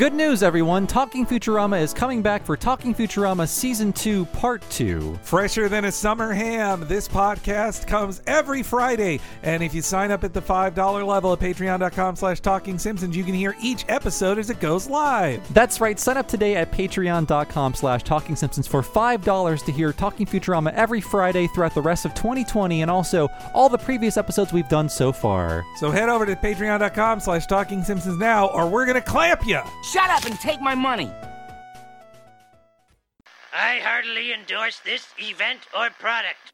Good news, everyone! Talking Futurama is coming back for Talking Futurama Season 2, Part 2. Fresher than a summer ham, this podcast comes every Friday. And if you sign up at the $5 level at patreon.com slash talking simpsons, you can hear each episode as it goes live. That's right, sign up today at patreon.com slash talking simpsons for $5 to hear Talking Futurama every Friday throughout the rest of 2020 and also all the previous episodes we've done so far. So head over to patreon.com slash talking simpsons now, or we're going to clamp you. Shut up and take my money. I heartily endorse this event or product.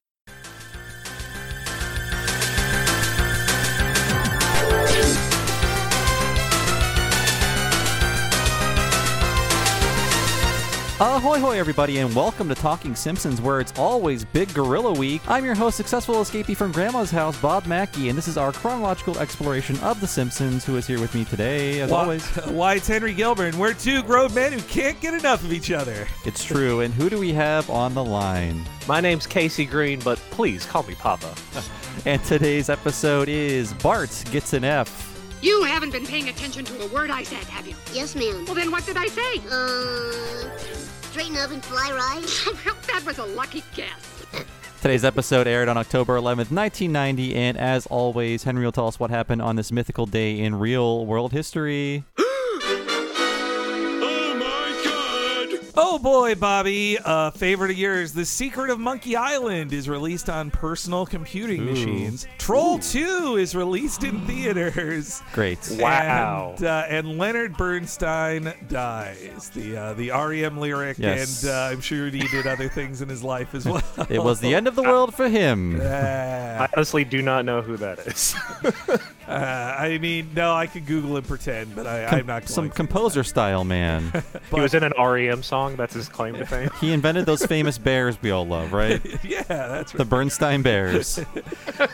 Ahoy, hoy, everybody, and welcome to Talking Simpsons, where it's always Big Gorilla Week. I'm your host, successful escapee from Grandma's house, Bob Mackey, and this is our chronological exploration of The Simpsons, who is here with me today, as always. Why, it's Henry Gilbert, and we're two grown men who can't get enough of each other. It's true, and who do we have on the line? My name's Casey Green, but please call me Papa. And today's episode is Bart Gets an F. You haven't been paying attention to a word I said, have you? Yes, ma'am. Well, then what did I say? Uh, straighten up and fly right. that was a lucky guess. Today's episode aired on October 11th, 1990, and as always, Henry will tell us what happened on this mythical day in real world history. Oh boy, Bobby, uh, favorite of yours, The Secret of Monkey Island is released on personal computing Ooh. machines. Troll 2 is released in theaters. Great. Wow. And, uh, and Leonard Bernstein dies. The uh, the REM lyric, Yes. and uh, I'm sure he did other things in his life as well. It was the end of the world for him. I honestly do not know who that is. uh, I mean, no, I could Google and pretend, but I, I'm not going Some to. composer style man. he was in an REM song. That's his claim to fame. He invented those famous bears we all love, right? yeah, that's right. The. Bernstein Bears.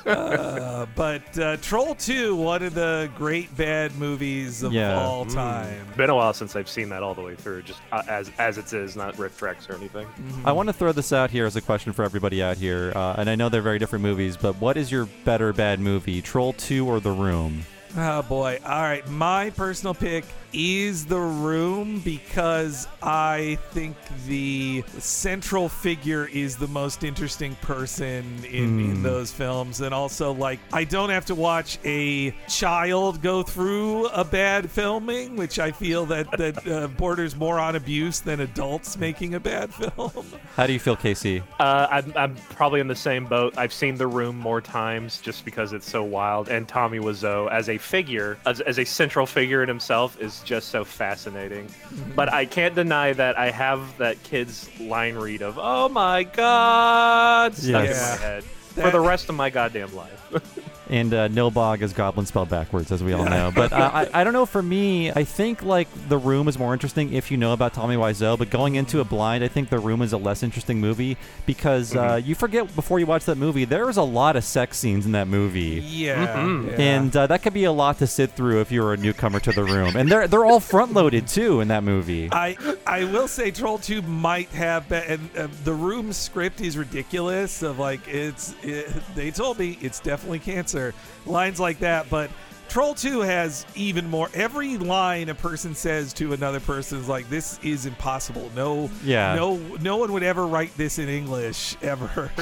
Uh, but uh, Troll 2, one of the great bad movies of Yeah. all time. Been a while since I've seen that all the way through, just uh, as as it is, not RiffTrax or anything. I want to throw this out here as a question for everybody out here, uh, and I know they're very different movies, but what is your better bad movie, Troll 2 or The Room? Oh boy. All right. My personal pick is The Room because I think the central figure is the most interesting person in, in those films. And also, like, I don't have to watch a child go through a bad filming, which I feel that, that uh, borders more on abuse than adults making a bad film. How do you feel, Casey? Uh, I'm, I'm probably in the same boat. I've seen The Room more times just because it's so wild. And Tommy Wiseau, as a figure, as, as a central figure in himself, is just so fascinating. Mm-hmm. But I can't deny that I have that kid's line read of "Oh my God" stuck Yes. in my head for the rest of my goddamn life. And uh, Nilbog is goblin spelled backwards, as we all know. But uh, I, I don't know. For me, I think like The Room is more interesting if you know about Tommy Wiseau. But going into a blind, I think The Room is a less interesting movie because uh, you forget before you watch that movie there was a lot of sex scenes in that movie. Yeah. yeah. And uh, that could be a lot to sit through if you were a newcomer to the room. And they're they're all front loaded too in that movie. I I will say Troll 2 might have been, and uh, the room script is ridiculous. Of like it's it, they told me it's definitely cancer lines like that, but. Troll 2 has even more. Every line a person says to another person is like, "This is impossible. No, Yeah. no, no one would ever write this in English ever."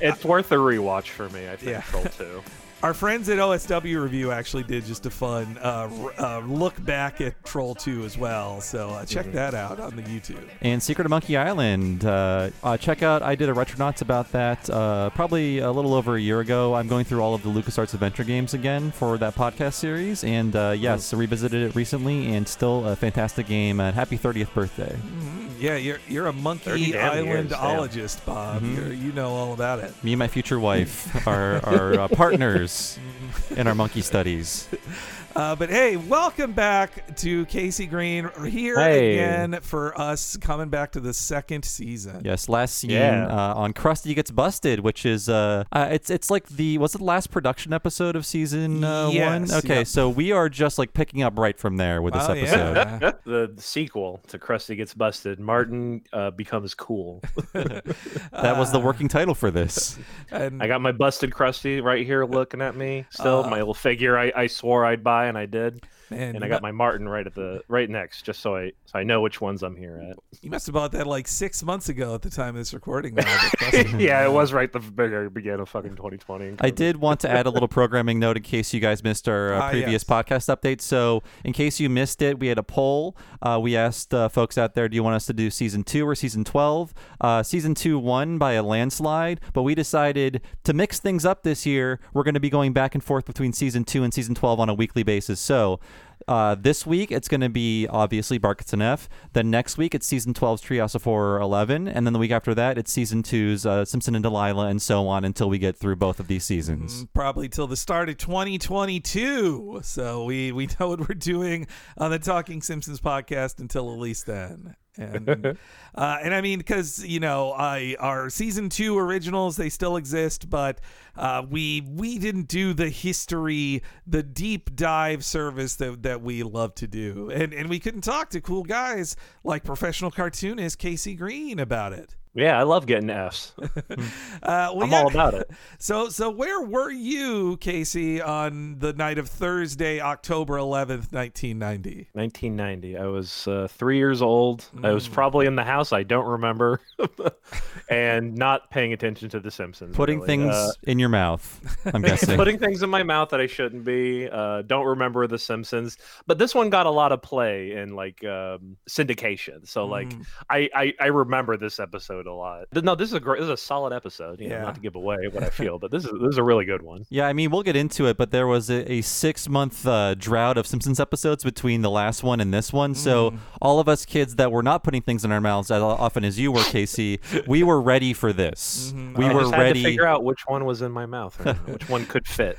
It's worth a rewatch for me. I think Yeah. Troll Two. Our friends at OSW Review actually did just a fun uh, uh, look back at Troll 2 as well. So uh, check that out on the YouTube. And Secret of Monkey Island. Uh, uh, check out. I did a Retronauts about that uh, probably a little over a year ago. I'm going through all of the LucasArts adventure games again for that podcast series. And uh, yes, revisited it recently and still a fantastic game. And happy 30th birthday. Yeah, you're you're a 30 monkey damn years, islandologist, Bob. You're, you know all about it. Me and my future wife are, are uh, partners in our monkey studies. Uh, but hey, welcome back to Casey Green We're here Hey. again for us coming back to the second season. Yes, last scene Yeah. uh, on Krusty Gets Busted, which is uh, uh, it's it's like the was it the last production episode of season uh, Yes, one? Okay, yep. so we are just like picking up right from there with this Oh, episode. yeah. the sequel to Krusty Gets Busted, Martin uh, becomes cool. That was the working title for this. and I got my busted Krusty right here looking at me. Still, Uh. my little figure I, I swore I'd buy and I did. Man, and I got mu- my Martin right at the right next, just so I so I know which ones I'm here at. You must have bought that like six months ago at the time of this recording. now, but trust me. yeah, it was right the very beginning of fucking 2020. I did want to add a little programming note in case you guys missed our uh, Ah, previous yes. podcast update. So, in case you missed it, we had a poll. Uh, we asked uh, folks out there, do you want us to do season two or season 12? Uh, season two won by a landslide, but we decided to mix things up this year. We're going to be going back and forth between season two and season 12 on a weekly basis. So, uh, this week it's going to be obviously Bart Gets F. Then next week it's season 12's Treehouse of Horror 11, and then the week after that it's season 2's uh, Simpson and Delilah, and so on until we get through both of these seasons. probably till the start of 2022. So we we know what we're doing on the Talking Simpsons podcast until at least then. And uh, and I mean because you know I our season two originals they still exist, but uh, we we didn't do the history, the deep dive service that that we love to do, and and we couldn't talk to cool guys like professional cartoonist Casey Green about it. Yeah, I love getting Fs. Uh, I'm all about it. So, so where were you, Casey, on the night of Thursday, October eleventh, nineteen ninety? 1990. I was uh, three years old. I Mm. was probably in the house. I don't remember, and not paying attention to The Simpsons. Putting really. things Uh, in your mouth, I'm guessing. putting things in my mouth that I shouldn't be. Uh, don't remember The Simpsons, but this one got a lot of play in like um, syndication. So like Mm. I, I I remember this episode a lot. No, this is a great. This is a solid episode. You know, Yeah. not to give away what I feel, but this is this is a really good one. yeah, I mean, we'll get into it, but there was a, a six month uh, drought of Simpsons episodes between the last one and this one. So, Mm. all of us kids that were not putting things in our mouths as often as you were, Casey, we were ready for this. Mhm. We I were just had ready. to figure out which one was in my mouth, or which one could fit.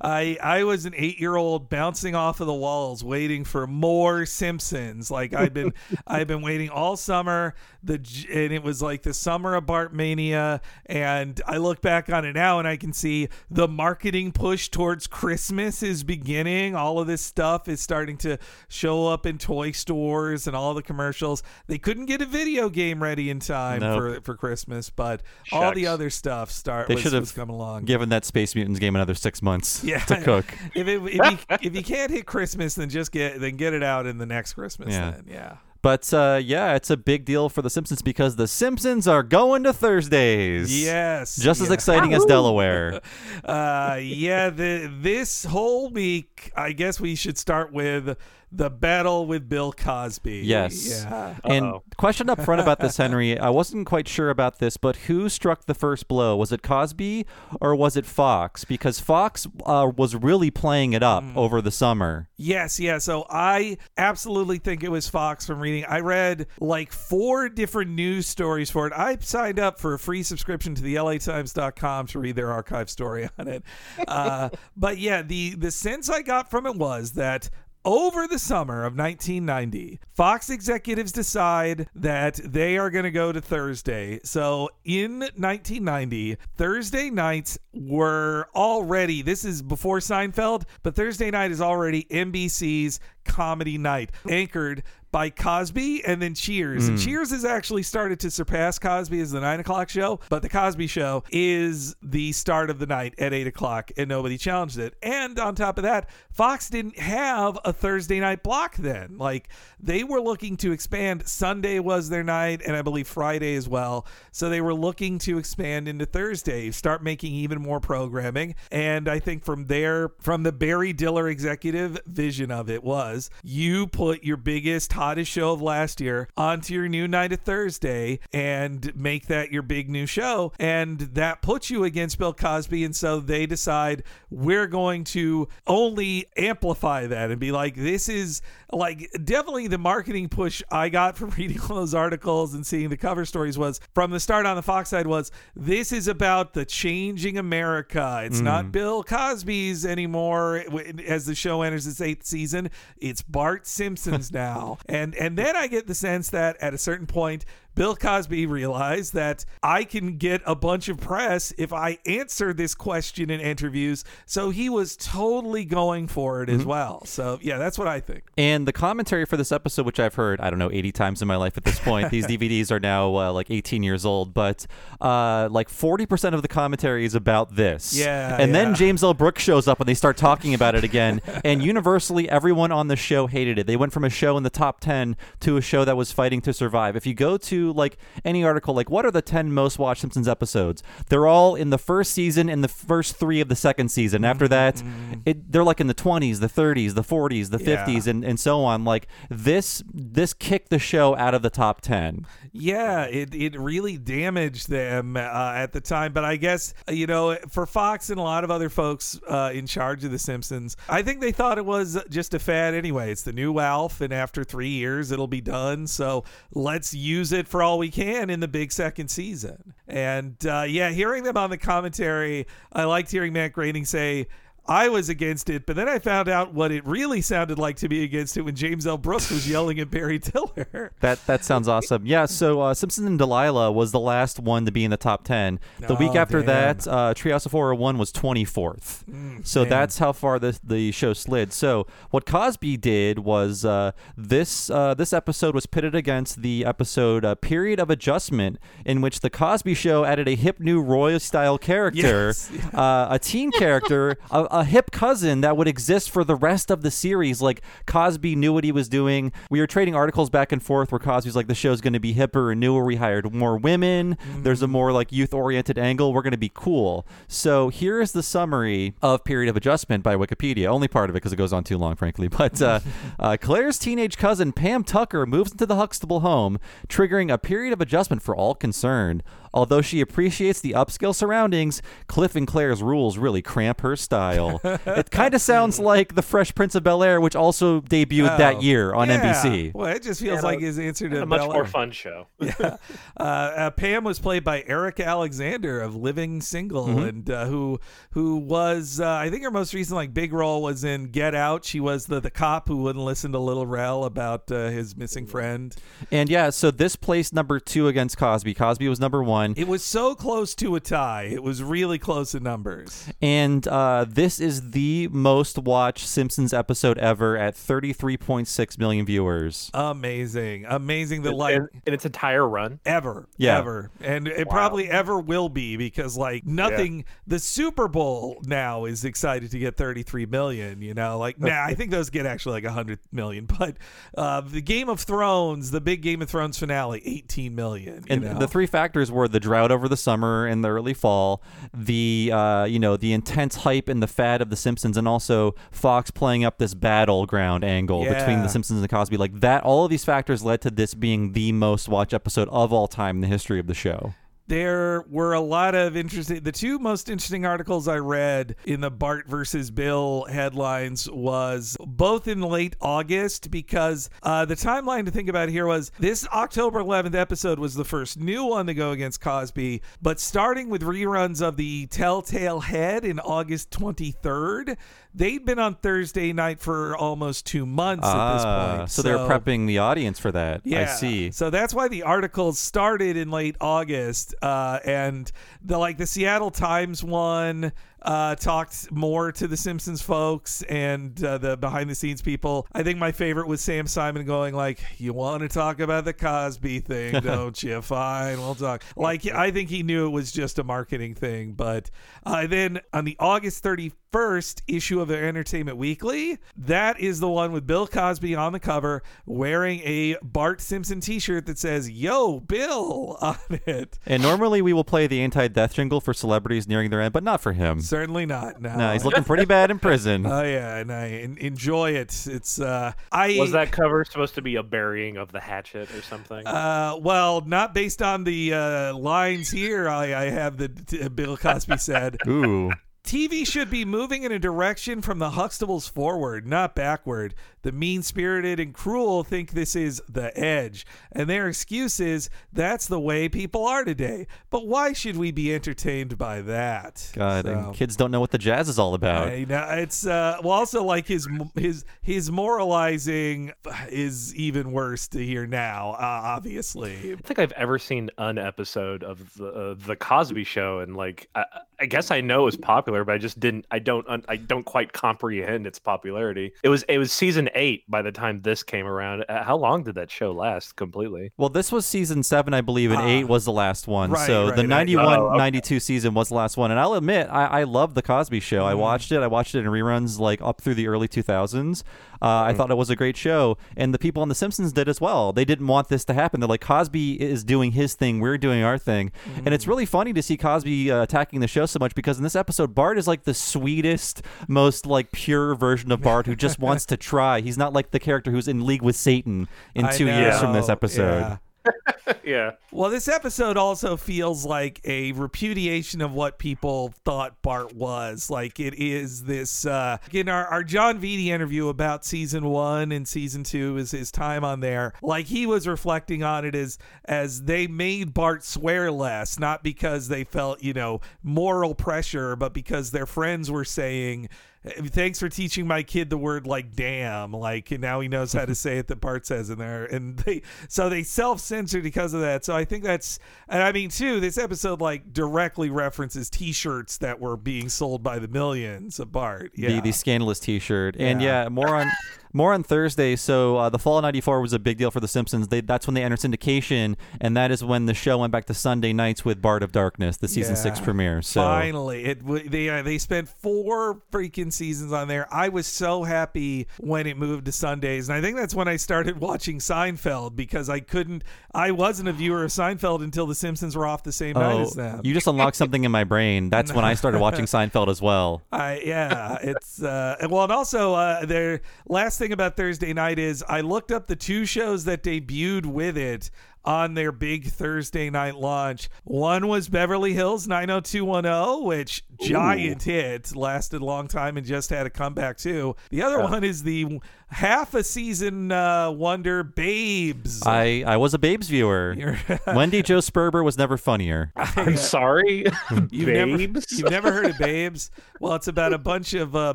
I I was an eight year old bouncing off of the walls, waiting for more Simpsons. Like I've been I've been waiting all summer. The and it was like the summer of Bartmania, and I look back on it now and I can see the marketing push towards Christmas is beginning. All of this stuff is starting to show up in toy stores and all the commercials. They couldn't get a video game ready in time Nope. for for Christmas, but all the other stuff start They was, should have coming along. given that Space Mutants game another six months Yeah. to cook. if it, if you if you can't hit Christmas, then just get then get it out in the next Christmas. Yeah. Then yeah. But uh, yeah, it's a big deal for The Simpsons because The Simpsons are going to Thursdays. Yes. Just as yeah. exciting as Delaware. Uh, yeah. The this whole week, I guess we should start with the battle with Bill Cosby. Yes. Yeah. And question up front about this, Henry. I wasn't quite sure about this, but who struck the first blow? Was it Cosby or was it Fox? Because Fox uh, was really playing it up over the summer. Yes, yeah. So I absolutely think it was Fox from reading. I read like four different news stories for it. I signed up for a free subscription to the LATimes.com to read their archive story on it. Uh, but yeah, the the sense I got from it was that over the summer of 1990, Fox executives decide that they are going to go to Thursday. So in 1990, Thursday nights were already, this is before Seinfeld, but Thursday night is already NBC's comedy night, anchored by Cosby and then Cheers. And hmm. Cheers has actually started to surpass Cosby as the nine o'clock show, but the Cosby show is the start of the night at eight o'clock, and nobody challenged it. And on top of that, Fox didn't have a Thursday night block then. Like they were looking to expand. Sunday was their night, and I believe Friday as well. So they were looking to expand into Thursday, start making even more programming. And I think from there, from the Barry Diller executive vision of it was you put your biggest, hottest show of last year onto your new night of Thursday and make that your big new show. And that puts you against Bill Cosby. And so they decide we're going to only amplify that and be like, this is like definitely the marketing push I got from reading all those articles and seeing the cover stories was from the start on the Fox side was this is about the changing America. It's mm-hmm. not Bill Cosby's anymore as the show enters its eighth season. It's Bart Simpson's now. And and then I get the sense that at a certain point Bill Cosby realized that I can get a bunch of press if I answer this question in interviews. So he was totally going for it as well. So yeah, that's what I think. And the commentary for this episode, which I've heard, I don't know, 80 times in my life at this point. These DVDs are now uh, like 18 years old, but uh, like 40% of the commentary is about this. Yeah, And then. James L. Brooks shows up and they start talking about it again. and universally, everyone on the show hated it. They went from a show in the top 10 to a show that was fighting to survive. If you go to like any article, like what are the 10 most watched Simpsons episodes? They're all in the first season and the first three of the second season. After that, it, they're like in the 20s, the 30s, the 40s, the Mm-hmm. Yeah. 50s, and, and so on. Like this, this kicked the show out of the top 10. Yeah, it, it really damaged them uh, at the time. But I guess, you know, for Fox and a lot of other folks uh, in charge of The Simpsons, I think they thought it was just a fad anyway. It's the new Alf, and after three years, it'll be done. So let's use it for all we can in the big second season. And uh, yeah, hearing them on the commentary, I liked hearing Matt Groening say, I was against it, but then I found out what it really sounded like to be against it when James L. Brooks was yelling at Barry Diller. That that sounds awesome. Yeah. So uh, Simpson and Delilah was the last one to be in the top ten. The week Oh, after damn. that, uh, Treehouse of Horror one was twenty fourth. so man. that's how far the the show slid. So what Cosby did was uh, this uh, this episode was pitted against the episode uh, Period of Adjustment, in which the Cosby Show added a hip new Roy style character, Yes. uh, a teen character, a, a hip cousin that would exist for the rest of the series. Like Cosby knew what he was doing. We were trading articles back and forth where Cosby's like, the show's going to be hipper and newer. We hired more women. There's a more like youth oriented angle. We're going to be cool. So here is the summary of Period of Adjustment by Wikipedia. Only part of it because it goes on too long, frankly. But uh, uh, Claire's teenage cousin Pam Tucker moves into the Huxtable home, triggering a period of adjustment for all concerned. Although she appreciates the upscale surroundings, Cliff and Claire's rules really cramp her style. it kind of sounds like The Fresh Prince of Bel Air, which also debuted Oh, that year on yeah. NBC. Well, it just feels And like a- his answer to a much Bel more fun show. uh, uh, Pam was played by Erika Alexander of Living Single, Mm-hmm. and uh, who who was uh, I think her most recent like big role was in Get Out. She was the the cop who wouldn't listen to Lil Rel about uh, his missing friend. And yeah, so this placed number two against Cosby. Cosby was number one. It was so close to a tie. It was really close in numbers. And uh, this is the most watched Simpsons episode ever at 33.6 million viewers. Amazing, amazing. The like in, in its entire run. ever, Yeah. ever, and it Wow. probably ever will be because like nothing. The Super Bowl now is excited to get 33 million. You know, like nah, I think those get actually like 100 million, but uh, the Game of Thrones, the big Game of Thrones finale, 18 million. And know? the three factors were the drought over the summer and the early fall, the uh, you know the intense hype and the fad of the Simpsons, and also Fox playing up this battleground angle between the Simpsons and Cosby. Like that, all of these factors led to this being the most watched episode of all time in the history of the show. There were a lot of interesting the two most interesting articles i read in the bart versus bill headlines was both in late august because uh, the timeline to think about here was this october 11th episode was the first new one to go against cosby but starting with reruns of the telltale head in august 23rd they'd been on thursday night for almost two months at this Ah, point so they're prepping the audience for that. yeah, I see. so that's why the articles started in late August, uh, and the like the Seattle Times one uh, talked more to the Simpsons folks and uh, the behind the scenes people. I think my favorite was Sam Simon going like, "You want to talk about the Cosby thing, don't you? Fine, we'll talk." Like I think he knew it was just a marketing thing, but uh, then on the August thirty first issue of their Entertainment Weekly. That is the one with Bill Cosby on the cover wearing a Bart Simpson t shirt that says, Yo, Bill on it. And normally we will play the anti-death jingle for celebrities nearing their end, but not for him. Certainly not. No. No, he's looking pretty bad in prison. Oh yeah, and I enjoy it. It's uh, I Was that cover supposed to be a burying of the hatchet or something? Uh, well, not based on the uh, lines here. I, I have the t- Bill Cosby said. Ooh. TV should be moving in a direction from the Huxtables forward, not backward. The mean spirited and cruel think this is the edge. And their excuse is that's the way people are today. But why should we be entertained by that? God, So- and kids don't know what the jazz is all about. I know it's uh, well, also like his his his moralizing is even worse to hear now. Uh, obviously, I don't think I've ever seen an episode of the uh, the Cosby Show, and like I, I guess I know it's popular, but I just didn't. I don't. I don't quite comprehend its popularity. It was it was season eight by the time this came around. Uh, How long did that show last completely? Well, this was season seven, I believe, and Ah. eight was the last one. Right, so right, the right. 91 Oh, okay. 92 season was the last one. And I'll admit, I, I love The Cosby Show. Mm-hmm. I watched it. I watched it in reruns like up through the early 2000s. Uh, I thought it was a great show. And the people on The Simpsons did as well. They didn't want this to happen. They're like, Cosby is doing his thing. We're doing our thing. And Mm. it's really funny to see Cosby uh, attacking the show so much because in this episode, Bart is like the sweetest, most like pure version of Bart who just wants to try. He's not like the character who's in league with Satan in I two years from this episode. yeah. yeah. Well, this episode also feels like a repudiation of what people thought Bart was. Like it is this uh in our, our Jon Vitti interview about season one and season two is his time on there. Like he was reflecting on it as as they made Bart swear less, not because they felt, you know, moral pressure, but because their friends were saying Thanks for teaching my kid the word like damn. Like and now he knows how to say it that Bart says in there. And they so they self censored because of that. So I think that's and I mean too, this episode like directly references t shirts that were being sold by the millions of Bart. Yeah. the, the scandalous T-shirt, and Yeah. yeah, more on more on Thursday. So uh, the fall of '94 was a big deal for The Simpsons. They, that's when they entered syndication, and that is when the show went back to Sunday nights with Bart of Darkness, the season six premiere. So Finally, it w- they uh, they spent four freaking seasons on there. I was so happy when it moved to Sundays, and I think that's when I started watching Seinfeld because I couldn't. I wasn't a viewer of Seinfeld until The Simpsons were off the same night Oh, as them. you just unlocked something in my brain. That's when I started watching Seinfeld as well. I yeah, it's uh well and also uh their last thing about Thursday night is I looked up the two shows that debuted with it on their big Thursday night launch. One was Beverly Hills 90210, which giant hit, lasted a long time and just had a comeback too. The other one is the half a season uh wonder Babes. I, I was a Babes viewer. Wendie Jo Sperber was never funnier. I'm sorry, You've never, babes. you've never heard of Babes? Well, it's about a bunch of uh,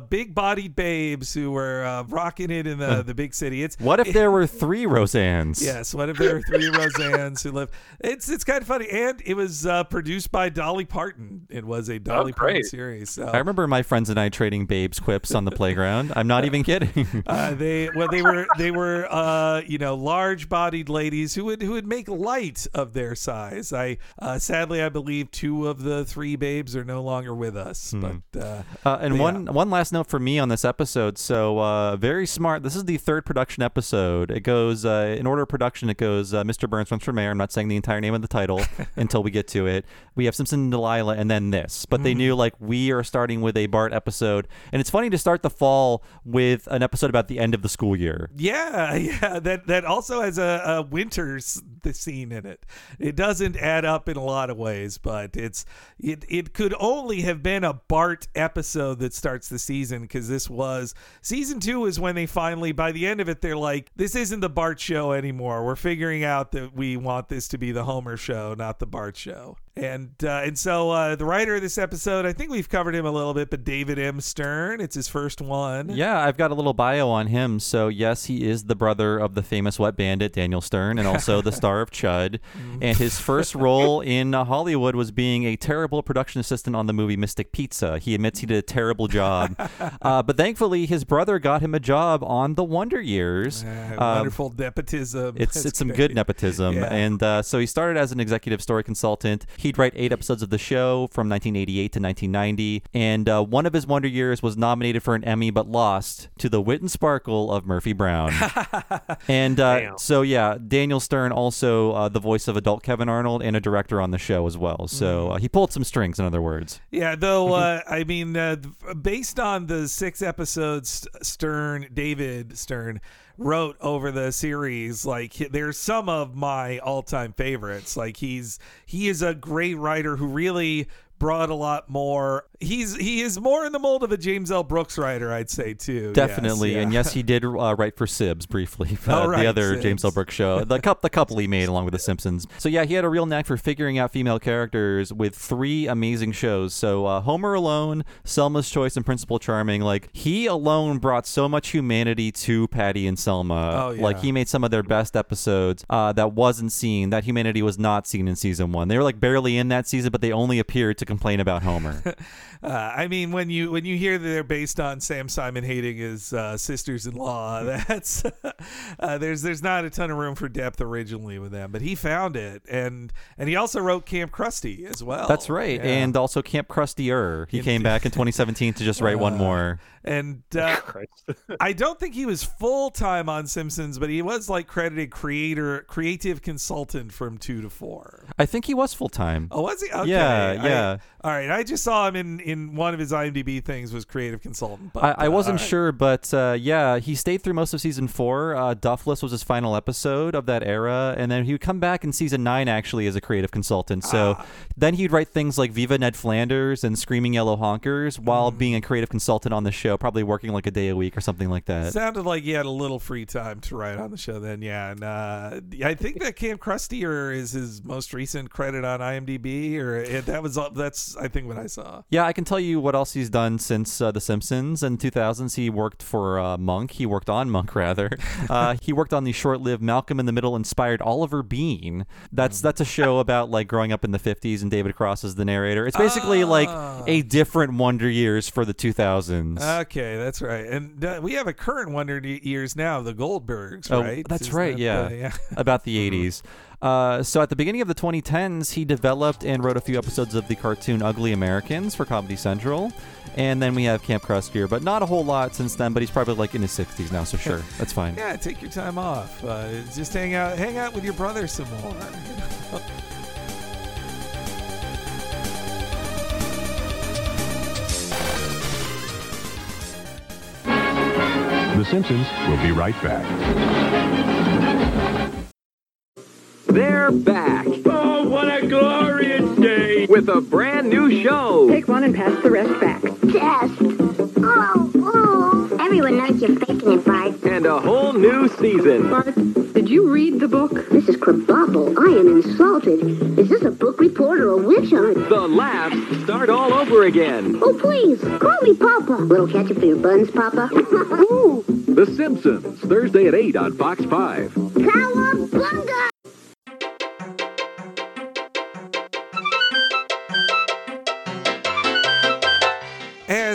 big-bodied babes who were uh, rocking it in the, the big city. It's What if there were three Roseannes? yes. What if there were three Roseannes who live? It's it's kind of funny, and it was uh, produced by Dolly Parton. It was a Dolly Parton great. series. So. I remember my friends and I trading Babes quips on the playground. I'm not even kidding. Uh, they well they were they were uh, you know large bodied ladies who would who would make light of their size. I uh, sadly I believe two of the three babes are no longer with us. But uh, Uh, and one one last note for me on this episode. So uh, very smart. This is the third production episode. It goes uh, in order of production. It goes uh, Mr. Burns runs for mayor. I'm not saying the entire name of the title until we get to it. We have Simpson and Delilah, and then this. But they knew like we are starting with a Bart episode, and it's funny to start the fall with an episode about the end of the school year. Yeah, yeah. That that also has a, a winter the scene in it. It doesn't add up in a lot of ways, but it's it it could only have been a Bart episode that starts the season because this was season two is when they finally by the end of it they're like this isn't the Bart show anymore. We're figuring out that we want this to be the Homer show, not the Bart show. And uh, and so uh, the writer of this episode, I think we've covered him a little bit, but David M. Stern. It's his first one. Yeah, I've got a little bio on him. So, yes, he is the brother of the famous wet bandit Daniel Stern and also the star of Chud. And his first role in uh, Hollywood was being a terrible production assistant on the movie Mystic Pizza. He admits he did a terrible job. uh, but thankfully, his brother got him a job on The Wonder Years. Uh, Um, wonderful nepotism. It's That's it's some good nepotism, Yeah. and uh, so he started as an executive story consultant. He'd write eight episodes of the show from 1988 to 1990, and uh, one of his Wonder Years was nominated for an Emmy but lost to the wit and sparkle of Murphy Brown. and uh, so yeah, Daniel Stern also uh, the voice of adult Kevin Arnold and a director on the show as well. So uh, he pulled some strings, in other words. Yeah, though uh, I mean, uh, based on the six episodes Stern, David Stern wrote over the series, like there's some of my all-time favorites. Like he's he is a great writer who really brought a lot more. He's he is more in the mold of a James L. Brooks writer, I'd say too. Yes, Definitely, yeah. and yes, he did uh, write for Sibs briefly, uh, Oh, right, the other James L. Brooks show, the couple, the couple he made along with The Simpsons. So yeah, he had a real knack for figuring out female characters with three amazing shows. So uh, Homer Alone, Selma's Choice, and Principal Charming. Like he alone brought so much humanity to Patty and Selma. Oh, yeah. Like he made some of their best episodes uh, that wasn't seen. That humanity was not seen in season one. They were like barely in that season, but they only appeared to complain about Homer. Uh, I mean, when you when you hear that they're based on Sam Simon hating his uh, sisters-in-law, that's uh, there's there's not a ton of room for depth originally with them, but he found it, and and he also wrote Kamp Krusty as well. That's right. Yeah. And also Camp Krusty Er. He came back in 2017 to just write one more. And uh, I don't think he was full time on Simpsons, but he was like credited creator, creative consultant from two to four. I think he was full time. Oh, was he? Okay. Yeah, I- yeah. all right. I just saw him in in one of his IMDb things was creative consultant. But I, I uh, wasn't all right. sure, but uh, yeah, he stayed through most of season four. Uh, Duffless was his final episode of that era, and then he would come back in season nine actually as a creative consultant. So Ah. then he'd write things like Viva Ned Flanders and Screaming Yellow Honkers while Mm. being a creative consultant on the show, probably working like a day a week or something like that. Sounded like he had a little free time to write on the show then, yeah. And uh, I think that Kamp Krustier is his most recent credit on IMDb, or it, that was all, that's I think what I saw. Yeah, I can tell you what else he's done since uh, The Simpsons. In the 2000s, he worked for uh, Monk. He worked on Monk, rather. Uh, he worked on the short-lived Malcolm in the Middle inspired Oliver Beene. That's that's a show about like growing up in the 50s, and David Cross is the narrator. It's basically like a different Wonder Years for the 2000s. Okay, that's right. And uh, we have a current one Wonder Years now, the Goldbergs, Oh, right? that's Is right. that Yeah. the- yeah. about the 80s. Uh, so at the beginning of the 2010s, he developed and wrote a few episodes of the cartoon Ugly Americans for Comedy Central. And then we have Kamp Krustier, but not a whole lot since then. But he's probably like in his 60s now, so sure, that's fine. Yeah, take your time off. Uh, just hang out, hang out with your brother some more. The Simpsons will be right back. They're back. Oh, what a glorious day! With a brand new show. Take one and pass the rest back. Test. Oh, oh. Everyone knows you're faking it, Bart. And a whole new season. Bart, did you read the book? This is Krabappel. I am insulted. Is this a book report or a witch hunt? The laughs start all over again. Oh, please, call me Papa. Little ketchup for your buns, Papa. Ooh, The Simpsons, Thursday at 8 on Fox 5. cowabunga!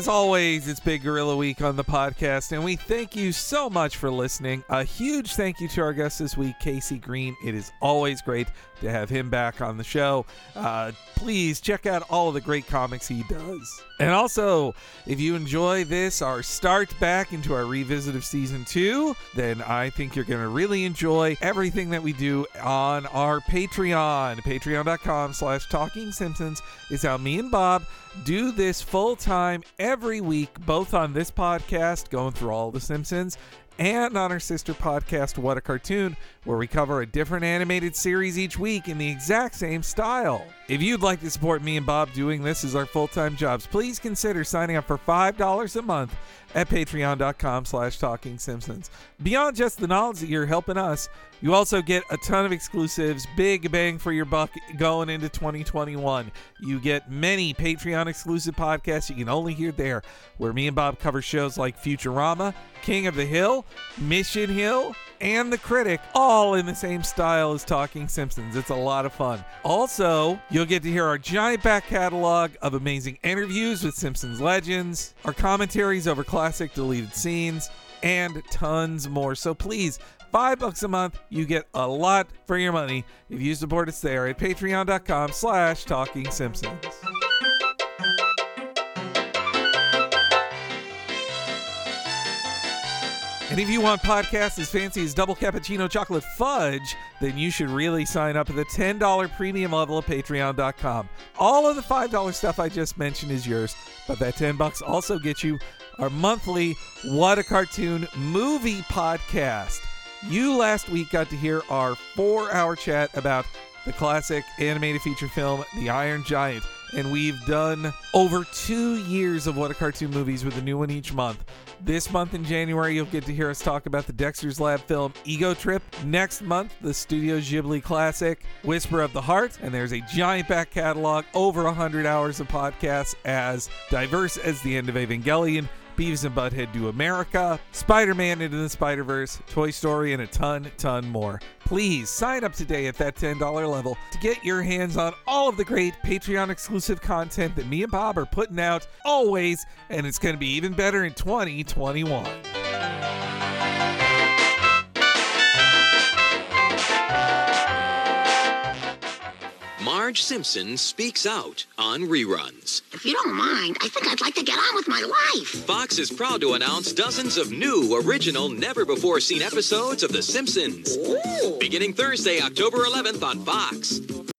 As always, it's Big Gorilla Week on the podcast, and we thank you so much for listening. A huge thank you to our guest this week, Casey Green. It is always great to have him back on the show. Uh, please check out all of the great comics he does. And also, if you enjoy this, our start back into our revisit of season two, then I think you're going to really enjoy everything that we do on our Patreon. Patreon.com slash Talking Simpsons is how me and Bob do this full time every week, both on this podcast, going through all the Simpsons, and on our sister podcast, What a Cartoon, where we cover a different animated series each week in the exact same style. If you'd like to support me and Bob doing this as our full-time jobs, please consider signing up for $5 a month at patreon.com slash talking simpsons. Beyond just the knowledge that you're helping us, you also get a ton of exclusives, big bang for your buck going into 2021. You get many Patreon exclusive podcasts you can only hear there, where me and Bob cover shows like Futurama, King of the Hill, Mission Hill, and The Critic, all in the same style as Talking Simpsons. It's a lot of fun. Also, you'll get to hear our giant back catalog of amazing interviews with Simpsons legends, our commentaries over classic deleted scenes, and tons more. So please, five bucks a month, you get a lot for your money if you support us there at patreon.com slash talking simpsons. And if you want podcasts as fancy as double cappuccino chocolate fudge, then you should really sign up at the $10 premium level of patreon.com. All of the $5 stuff I just mentioned is yours, but that 10 bucks also gets you our monthly What a Cartoon movie podcast. You last week got to hear our 4-hour chat about the classic animated feature film The Iron Giant. And we've done over two years of What a Cartoon Movies with a new one each month. This month in January, you'll get to hear us talk about the Dexter's Lab film Ego Trip. Next month, the Studio Ghibli classic Whisper of the Heart. And there's a giant back catalog, over 100 hours of podcasts, as diverse as the end of Evangelion. Beavis and Butthead Do America, Spider Man Into the Spider Verse, Toy Story, and a ton, ton more. Please sign up today at that $10 level to get your hands on all of the great Patreon exclusive content that me and Bob are putting out always, and it's going to be even better in 2021. Marge Simpson speaks out on reruns. If you don't mind, I think I'd like to get on with my life. Fox is proud to announce dozens of new, original, never before seen episodes of The Simpsons. Ooh. Beginning Thursday, October 11th on Fox.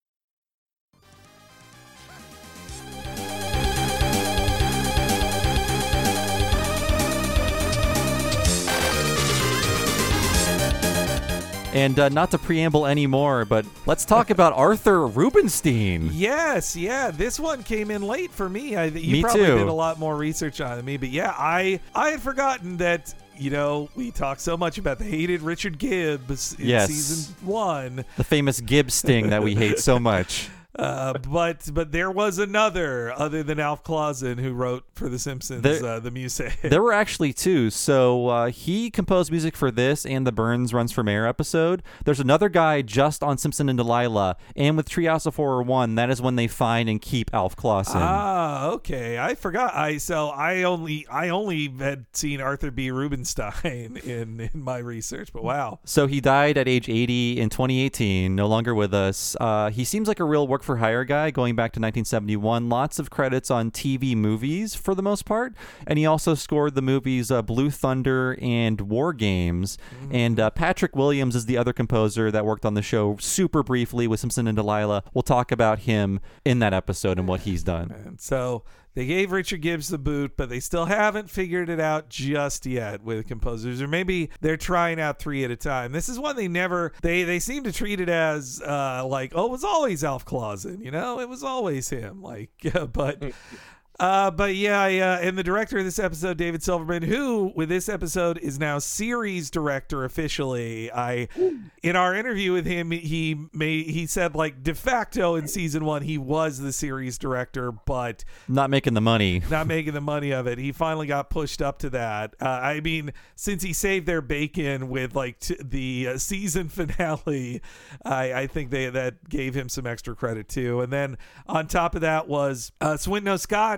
And uh, not to preamble anymore, but let's talk about Arthur Rubinstein. Yes, yeah, this one came in late for me. I, you Me probably too. did a lot more research on it than me, but yeah, I I had forgotten that. You know, we talked so much about the hated Richard Gibbs in Yes. season one, The famous Gibbs sting that we hate so much. uh, but but there was another other than Alf Clausen who wrote for The Simpsons There- uh, the music. There were actually two. So uh, he composed music for this and the Burns Runs for Mayor episode. There's another guy just on Simpson and Delilah, and with Treehouse of Horror One. That is when they find and keep Alf Clausen. Ah, okay. I forgot. I so I only I only had seen Arthur B. Rubinstein in in my research, but wow. So he died at age 80 in 2018, no longer with us. Uh, he seems like a real work for hire guy going back to 1971. Lots of credits on TV movies for the most part. And he also scored the movies uh, Blue Thunder and War Games. And uh, Patrick Williams is the other composer that worked on the show super briefly with Simpson and Delilah. We'll talk about him in that episode and what he's done. And so they gave Richard Gibbs the boot, but they still haven't figured it out just yet with composers, or maybe they're trying out three at a time. This is one they never they they seem to treat it as uh, like oh it was always Alf Clausen, you know it was always him, like but. Uh, but yeah, yeah, and the director of this episode, David Silverman, who with this episode is now series director officially. I, in our interview with him, he made he said like de facto in season one he was the series director, but Not making the money. not making the money of it. He finally got pushed up to that. Uh, I mean, since he saved their bacon with like t- the uh, season finale, I, I think they that gave him some extra credit too. And then on top of that was uh, Swinton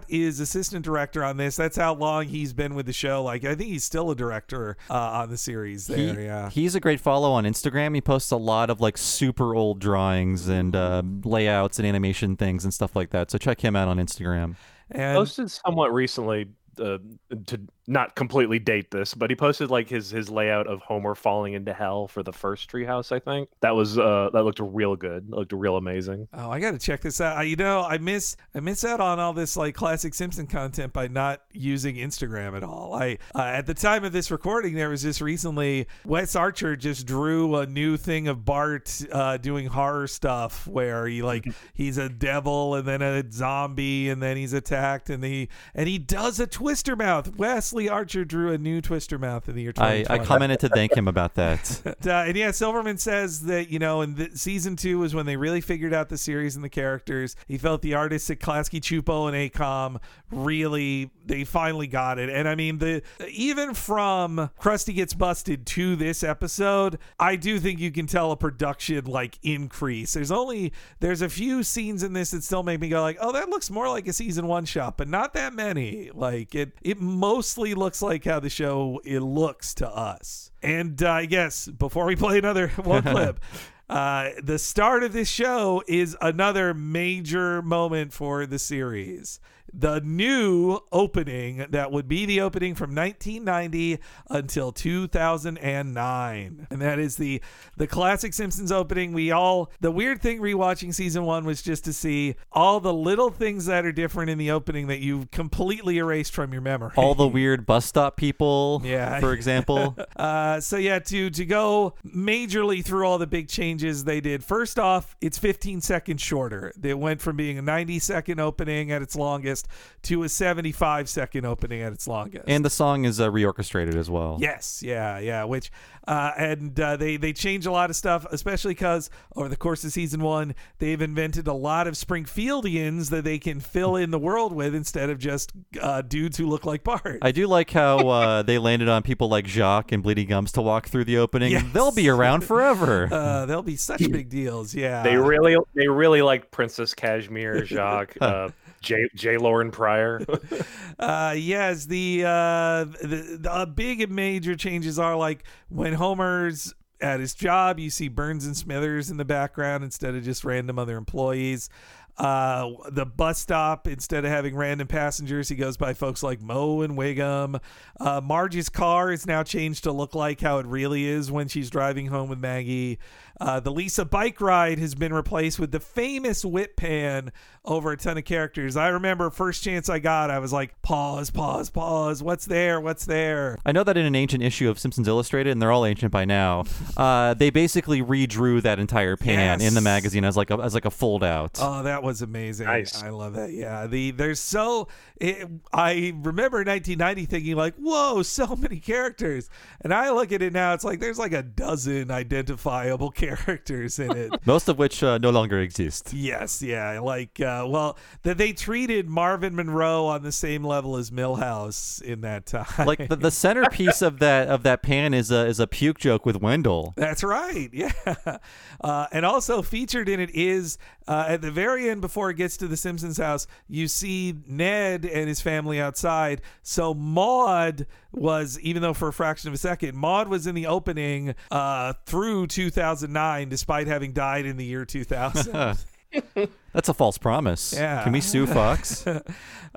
Scott is assistant director on this. That's how long he's been with the show. Like I think he's still a director uh, on the series. There, He- yeah. He's a great follow on Instagram. He posts a lot of like super old drawings and uh, layouts and animation things and stuff like that. So check him out on Instagram. And posted somewhat recently uh, to not completely date this, but he posted like his his layout of Homer falling into hell for the first Treehouse. I think that was uh that looked real good. It looked real amazing. Oh, I got to check this out. I, you know, I miss I miss out on all this like classic Simpson content by not using Instagram at all. I uh, at the time of this recording, there was just recently Wes Archer just drew a new thing of Bart uh, doing horror stuff where he like he's a devil and then a zombie and then he's attacked and he and he does a Twister mouth. Wesley Archer drew a new Twister mouth in the year I, 2020. I commented to thank him about that. Uh, and yeah, Silverman says that you know, in the, season two was when they really figured out the series and the characters. He felt the artists at Klasky Csupo and AKOM really they finally got it. And I mean, the even from Krusty Gets Busted to this episode, I do think you can tell a production like increase. There's only there's a few scenes in this that still make me go like, oh, that looks more like a season one shot, but not that many. Like it it mostly looks like how the show it looks to us. And uh, I guess before we play another one clip, uh, the start of this show is another major moment for the series. The new opening that would be the opening from 1990 until 2009 and that is the the classic simpsons opening we all the weird thing rewatching season one was just to see all the little things that are different in the opening that you've completely erased from your memory All the weird bus stop people, Yeah. for example. Uh, so yeah, to to go majorly through all the big changes they did. First off, it's 15 seconds shorter. They went from being a 90 second opening at its longest to a 75 second opening at its longest. and the song is uh, reorchestrated as well. Yes, yeah, yeah. Which, uh, and uh, they they change a lot of stuff, especially because over the course of season one, they've invented a lot of Springfieldians that they can fill in the world with instead of just uh, dudes who look like Bart. I do like how uh, they landed on people like Jacques and Bleeding Gums to walk through the opening. Yes. They'll be around forever. uh, they'll be such big deals. Yeah, They really, they really like Princess Kashmir, Jacques, uh, J. J. Lauren Pryor. Uh, yes, the, uh, the the big major changes are like when Homer's at his job, you see Burns and Smithers in the background instead of just random other employees. Uh, the bus stop, instead of having random passengers, he goes by folks like Moe and Wiggum. Uh, Marge's car is now changed to look like how it really is when she's driving home with Maggie. Uh, the Lisa bike ride has been replaced with the famous whip pan over a ton of characters. I remember first chance I got, I was like, pause, pause, pause. What's there? What's there? I know that in an ancient issue of Simpsons Illustrated, and they're all ancient by now, uh, they basically redrew that entire pan in the magazine as like a as like a fold out. Oh, that was amazing. Nice. I love that. Yeah. The there's so it, I remember 1990 thinking like, whoa, so many characters. And I look at it now, it's like there's like a dozen identifiable characters in it. Most of which uh, no longer exist. Yes, yeah, like uh, well, that they treated Marvin Monroe on the same level as Milhouse in that time. Like the, the centerpiece of that of that pan is a is a puke joke with Wendell. That's right. Yeah. Uh, and also featured in it is uh, at the very end, before it gets to the Simpsons house, you see Ned and his family outside. So Maud was, even though for a fraction of a second, Maud was in the opening uh, through 2009, despite having died in the year 2000. That's a false promise. Yeah. Can we sue Fox?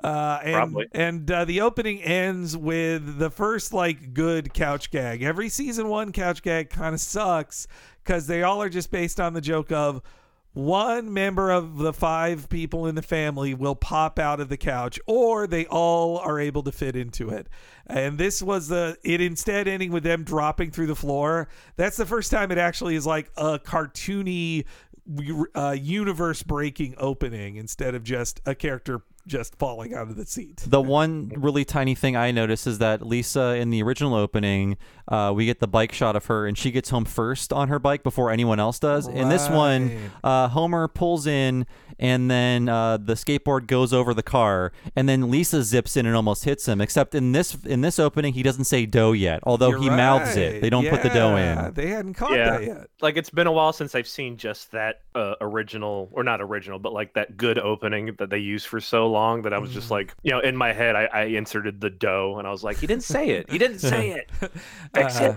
Uh, and Probably. and uh, the opening ends with the first like good couch gag. Every season one couch gag kind of sucks because they all are just based on the joke of one member of the five people in the family will pop out of the couch, or they all are able to fit into it. And this was the it instead ending with them dropping through the floor. That's the first time it actually is like a cartoony uh, universe breaking opening instead of just a character just falling out of the seat. The one really tiny thing I notice is that Lisa in the original opening, uh, we get the bike shot of her, and she gets home first on her bike before anyone else does. In this one, uh, Homer pulls in, and then uh, the skateboard goes over the car, and then Lisa zips in and almost hits him. Except in this in this opening, he doesn't say dough yet, although You're he mouths it. They don't put the dough Yeah, in. They hadn't caught Yeah. that yet. like it's been a while since I've seen just that uh, original, or not original, but like that good opening that they used for so long that I was Mm. just like, you know, in my head, I, I inserted the dough, and I was like, he didn't say it. He didn't say it. Fix Uh, it.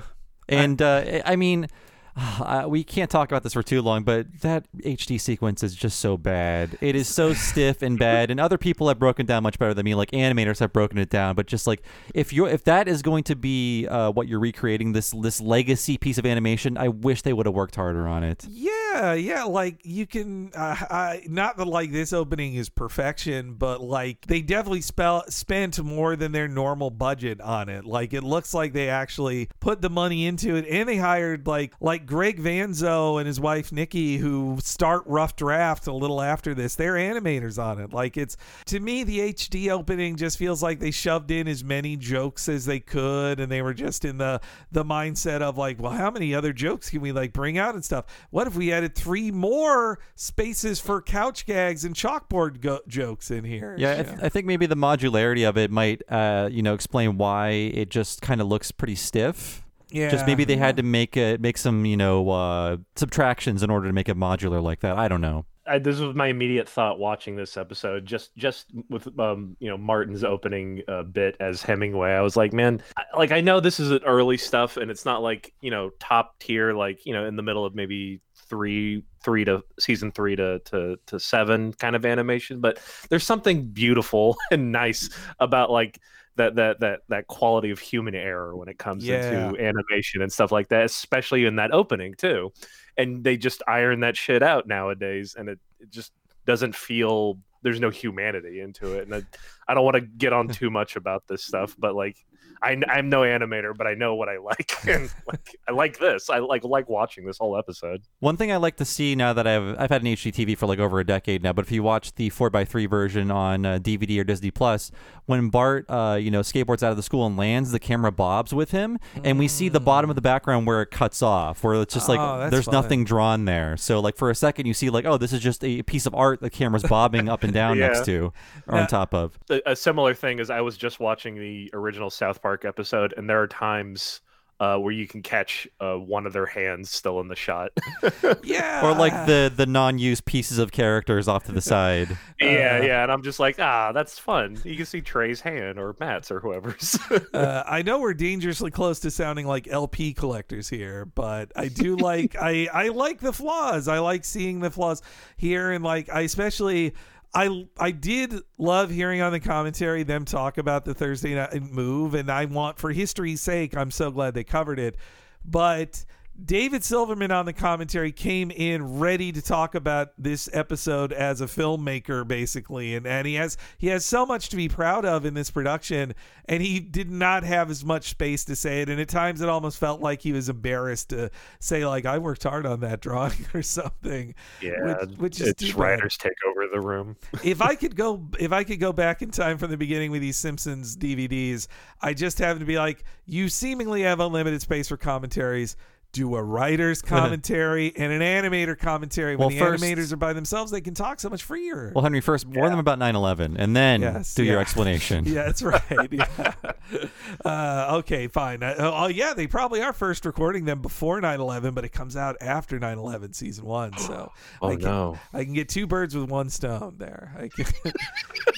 And uh, I mean, uh, we can't talk about this for too long, but that HD sequence is just so bad. It is so stiff and bad, and other people have broken down much better than me. Like animators have broken it down, but just like if you if that is going to be uh, what you're recreating this this legacy piece of animation, I wish they would have worked harder on it. Yeah, yeah. yeah. Like you can, uh, I, not that like this opening is perfection, but like they definitely spell spent more than their normal budget on it. Like it looks like they actually put the money into it, and they hired like like Gregg Vanzo and his wife Nikki, who start Rough Draft a little after this. They're animators on it. Like it's to me, the HD opening just feels like they shoved in as many jokes as they could, and they were just in the the mindset of like, well, how many other jokes can we like bring out and stuff? What if we added three more spaces for couch gags and chalkboard go- jokes in here? Yeah, I, th- I think maybe the modularity of it might, uh, you know, explain why it just kind of looks pretty stiff. Yeah, Just maybe they had to make it make some, you know, uh, subtractions in order to make it modular like that. I don't know. I, this was my immediate thought watching this episode. Just just with um you know Martin's opening uh, bit as Hemingway, I was like, man, I, like I know this is an early stuff, and it's not like you know top tier, like you know in the middle of maybe three three to season three to, to to seven kind of animation but there's something beautiful and nice about like that that that that quality of human error when it comes Yeah. into animation and stuff like that especially in that opening too and they just iron that shit out nowadays and it, it just doesn't feel there's no humanity into it and I, I don't want to get on too much about this stuff but like I, I'm no animator, but I know what I like, and like I like this. I like like watching this whole episode. One thing I like to see now that I've I've had an HDTV for like over a decade now, but if you watch the 4x3 version on uh, DVD or Disney Plus, when Bart uh, you know skateboards out of the school and lands, the camera bobs with him, and we see the bottom of the background where it cuts off, where it's just like Oh, there's fun. nothing drawn there. So like for a second you see like oh this is just a piece of art the camera's bobbing up and down Yeah. next to or on top of. A, a similar thing is I was just watching the original South Park episode, and there are times uh, where you can catch uh, one of their hands still in the shot. Yeah. Or like the the non-used pieces of characters off to the side. yeah, yeah, and I'm just like, ah, that's fun. You can see Trey's hand or Matt's or whoever's. uh, I know we're dangerously close to sounding like LP collectors here, but I do like I I like the flaws. I like seeing the flaws here, and like I especially. I I did love hearing on the commentary them talk about the Thursday night move, and I want for history's sake, I'm so glad they covered it. But David Silverman on the commentary came in ready to talk about this episode as a filmmaker, basically, and and he has he has so much to be proud of in this production, and he did not have as much space to say it, and at times it almost felt like he was embarrassed to say like I worked hard on that drawing or something. yeah, which, which is writers take over the room. if I could go if I could go back in time from the beginning with these Simpsons DVDs, I just have to be like, you seemingly have unlimited space for commentaries. Do a writer's commentary and an animator commentary. When Well, the first- animators are by themselves, they can talk so much freer. Well, Henry, first warn them about 9/11, and then Yes, do your explanation. yeah, that's right. Yeah. Uh, okay, fine. Uh, oh, yeah, they probably are first recording them before 9/11, but it comes out after 9/11 season one. So Oh, I can, no. I can get two birds with one stone there. I can,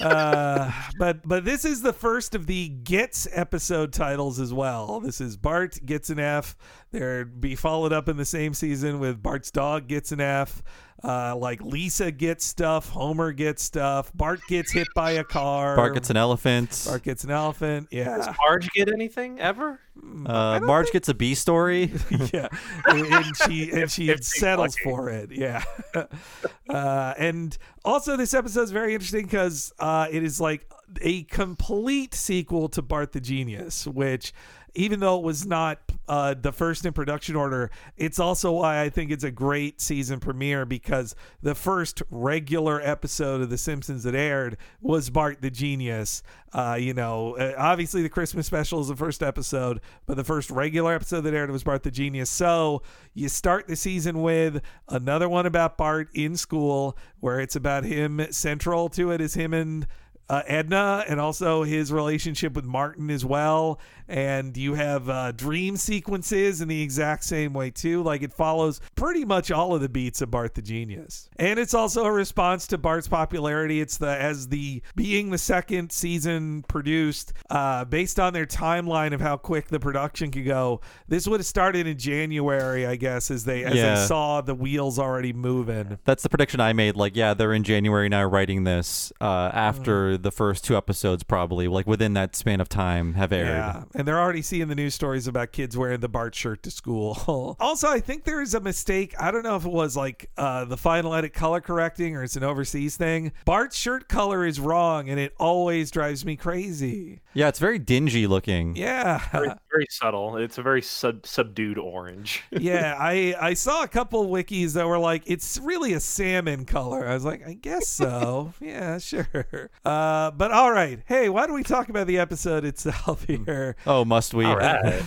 uh, but but this is the first of the gets episode titles as well. This is Bart gets an F. There be followed up in the same season with Bart's dog gets an F. Uh, like Lisa gets stuff, Homer gets stuff, Bart gets hit by a car, Bart gets an elephant. Bart gets an elephant. Yeah. Does Yeah, Marge get anything ever? Uh, Marge gets a B story. yeah, and, and she and she settles lucky. for it. Yeah, uh, and also this episode is very interesting because uh, it is like a complete sequel to Bart the Genius, which. Even though it was not uh, the first in production order, it's also why I think it's a great season premiere because the first regular episode of The Simpsons that aired was Bart the Genius. Uh, you know, uh, obviously the Christmas special is the first episode, but the first regular episode that aired was Bart the Genius. So you start the season with another one about Bart in school, where it's about him. Central to it is him and uh, Edna and also his relationship with Martin as well. And you have uh, dream sequences in the exact same way, too. Like it follows pretty much all of the beats of Bart the Genius. And it's also a response to Bart's popularity. It's the, as the being the second season produced, uh, based on their timeline of how quick the production could go. This would have started in January, I guess, as they, as Yeah. they saw the wheels already moving. That's the prediction I made. Like, yeah, they're in January now writing this uh, after the first two episodes, probably like within that span of time, have aired. Yeah, and they're already seeing the news stories about kids wearing the Bart shirt to school. also, I think there is a mistake. I don't know if it was like uh, the final edit color correcting or it's an overseas thing. Bart's shirt color is wrong, and it always drives me crazy. Yeah, it's very dingy looking. Yeah. Very, very subtle. It's a very sub- subdued orange. yeah, I I saw a couple wikis that were like it's really a salmon color. I was like, I guess so. yeah, sure. Uh, but all right. Hey, why don't we talk about the episode itself here? Oh, must we? All right.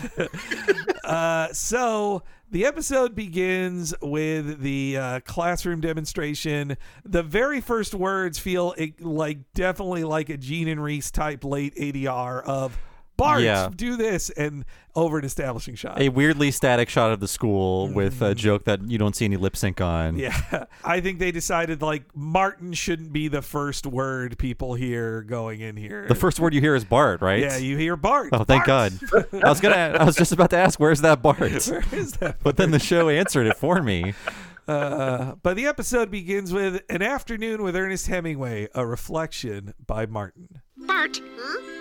Uh, so the episode begins with the uh, classroom demonstration. The very first words feel eh, like definitely like a Gene and Reese type late ADR of Bart, Yeah. do this, and over an establishing shot. A weirdly static shot of the school with a joke that you don't see any lip sync on. Mm. Yeah, I think they decided like Martin shouldn't be the first word people hear going in here. The first word you hear is Bart, right? yeah, you hear Bart. Oh, thank Bart! God. I was gonna. I was just about to ask, where's that Bart? Where is that? But then the show answered it for me. Uh, but the episode begins with an afternoon with Ernest Hemingway, a reflection by Martin. Bart,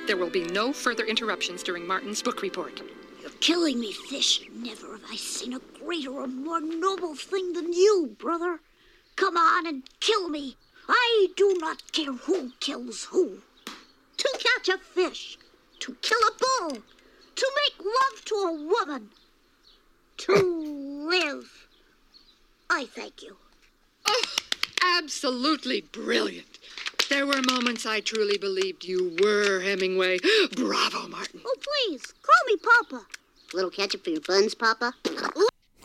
there will be no further interruptions during Martin's book report. You're killing me, Fish. Never have I seen a greater or more noble thing than you, brother. Come on and kill me. I do not care who kills who. To catch a fish, to kill a bull, to make love to a woman, to live. I thank you. Oh, absolutely brilliant. There were moments I truly believed you were Hemingway. Bravo, Martin. Oh, please, call me Papa. Little ketchup for your buns, Papa.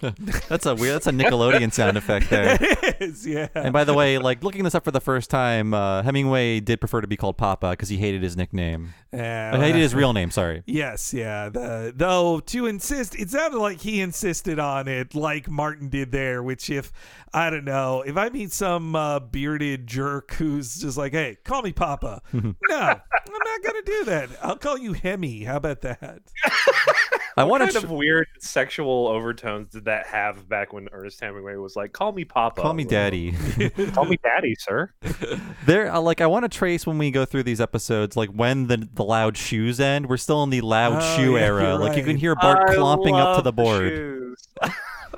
that's a weird. That's a Nickelodeon sound effect there. It is, yeah. And by the way, like looking this up for the first time, uh, Hemingway did prefer to be called Papa because he hated his nickname. Yeah, I hated his real name. Sorry. Yes, yeah. The, though to insist, it sounded like he insisted on it, like Martin did there. Which, if I don't know, if I meet some uh, bearded jerk who's just like, "Hey, call me Papa," no, I'm not gonna do that. I'll call you Hemi. How about that? I want What to kind of weird sexual overtones did that have back when Ernest Hemingway was like, "Call me Papa, call me Daddy. call me Daddy, sir." there, uh, like, I want to trace when we go through these episodes, like when the the loud shoes end. We're still in the loud Oh, shoe yeah, era. you're Like you can hear Bart I clomping up to the board.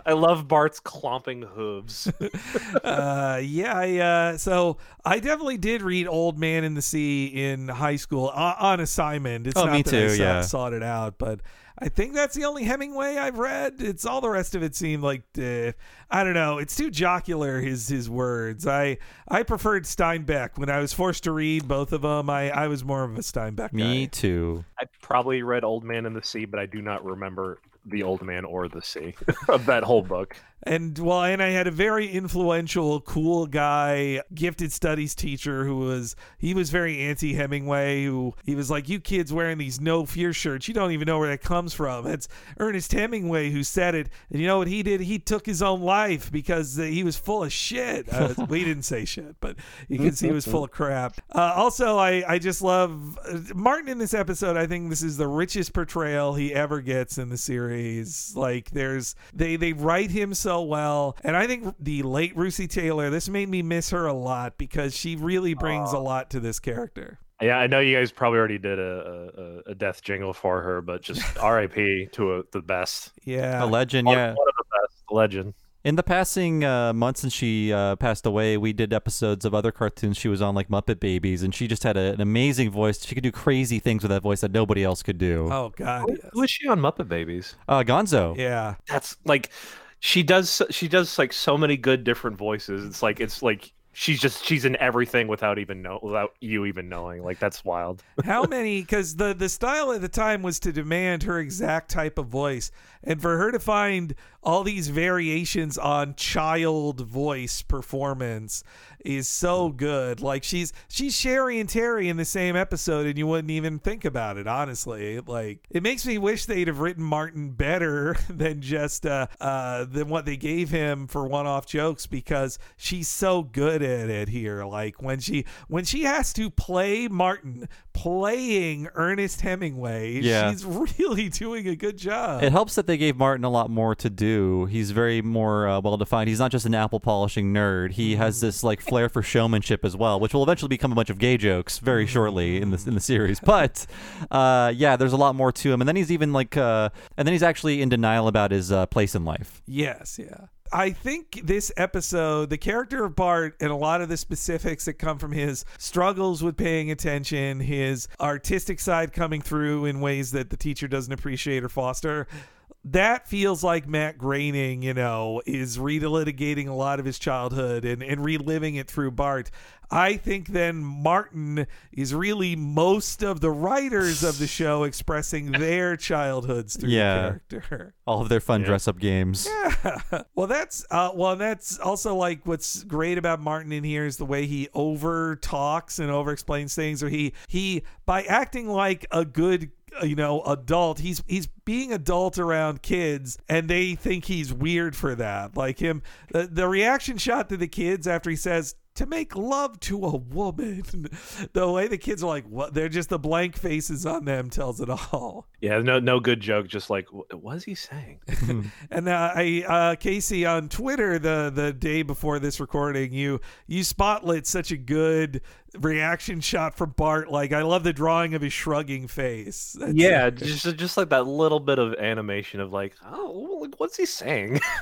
I love Bart's clomping hooves. uh, yeah, I, uh, so I definitely did read Old Man in the Sea in high school uh, on assignment. It's Oh, not me that I too, saw- yeah. sought it out, but I think that's the only Hemingway I've read. It's all the rest of it seemed like uh, I don't know. It's too jocular. His his words. I I preferred Steinbeck when I was forced to read both of them. I I was more of a Steinbeck Me guy. too. I probably read Old Man in the Sea, but I do not remember the Old Man or the Sea of that whole book. And well, and I had a very influential, cool guy, gifted studies teacher who was he was very anti Hemingway. Who he was like, "You kids wearing these no fear shirts, you don't even know where that comes from." It's Ernest Hemingway who said it. And you know what he did? He took his own life because he was full of shit. Uh, we didn't say shit, but you can see he was full of crap. Uh, also, I I just love uh, Martin in this episode. I think this is the richest portrayal he ever gets in the series. Like, there's they they write him so well, and I think the late Russi Taylor. This made me miss her a lot because she really brings a lot to this character. Yeah, I know you guys probably already did a, a, a death jingle for her, but just R.I.P. to a, the best, Yeah, A legend, one, yeah. one of the best, legend. In the passing uh, months since she uh, passed away, we did episodes of other cartoons she was on, like Muppet Babies, and she just had a, an amazing voice. She could do crazy things with that voice that nobody else could do. Oh God, yes. Who is she on Muppet Babies? Uh, Gonzo. yeah. That's like she does. She does like so many good different voices. It's like it's like she's just she's in everything without even know without you even knowing. Like that's wild. How many? Because the the style at the time was to demand her exact type of voice, and for her to find all these variations on child voice performance is so good. Like she's she's Sherri and Terri in the same episode, and you wouldn't even think about it. Honestly, like it makes me wish they'd have written Martin better than just uh, uh than what they gave him for one off jokes because she's so good at it here. Like when she when she has to play Martin playing Ernest Hemingway, Yeah. she's really doing a good job. It helps that they gave Martin a lot more to do. He's very more uh, well defined. He's not just an apple polishing nerd. He has this like flair for showmanship as well, which will eventually become a bunch of gay jokes very shortly in the in the series. But uh, yeah, there's a lot more to him. And then he's even like, uh, and then he's actually in denial about his uh, place in life. Yes, yeah. I think this episode, the character of Bart, and a lot of the specifics that come from his struggles with paying attention, his artistic side coming through in ways that the teacher doesn't appreciate or foster. That feels like Matt Groening, you know, is relitigating a lot of his childhood and, and reliving it through Bart. I think then Martin is really most of the writers of the show expressing their childhoods through Yeah. the character. All of their fun dress up games. Yeah. well, that's uh, well, that's also like what's great about Martin in here is the way he over talks and over explains things, or he he by acting like a good you know adult he's he's being adult around kids and they think he's weird for that like him the, the reaction shot to the kids after he says to make love to a woman. the way the kids are like, what? They're just the blank faces on them tells it all. Yeah, no, no good joke. Just like, what was he saying? And uh, I, uh, Casey, on Twitter the the day before this recording, you you spotlit such a good reaction shot from Bart. Like, I love the drawing of his shrugging face. That's- yeah, just just like that little bit of animation of like, oh, like, what's he saying?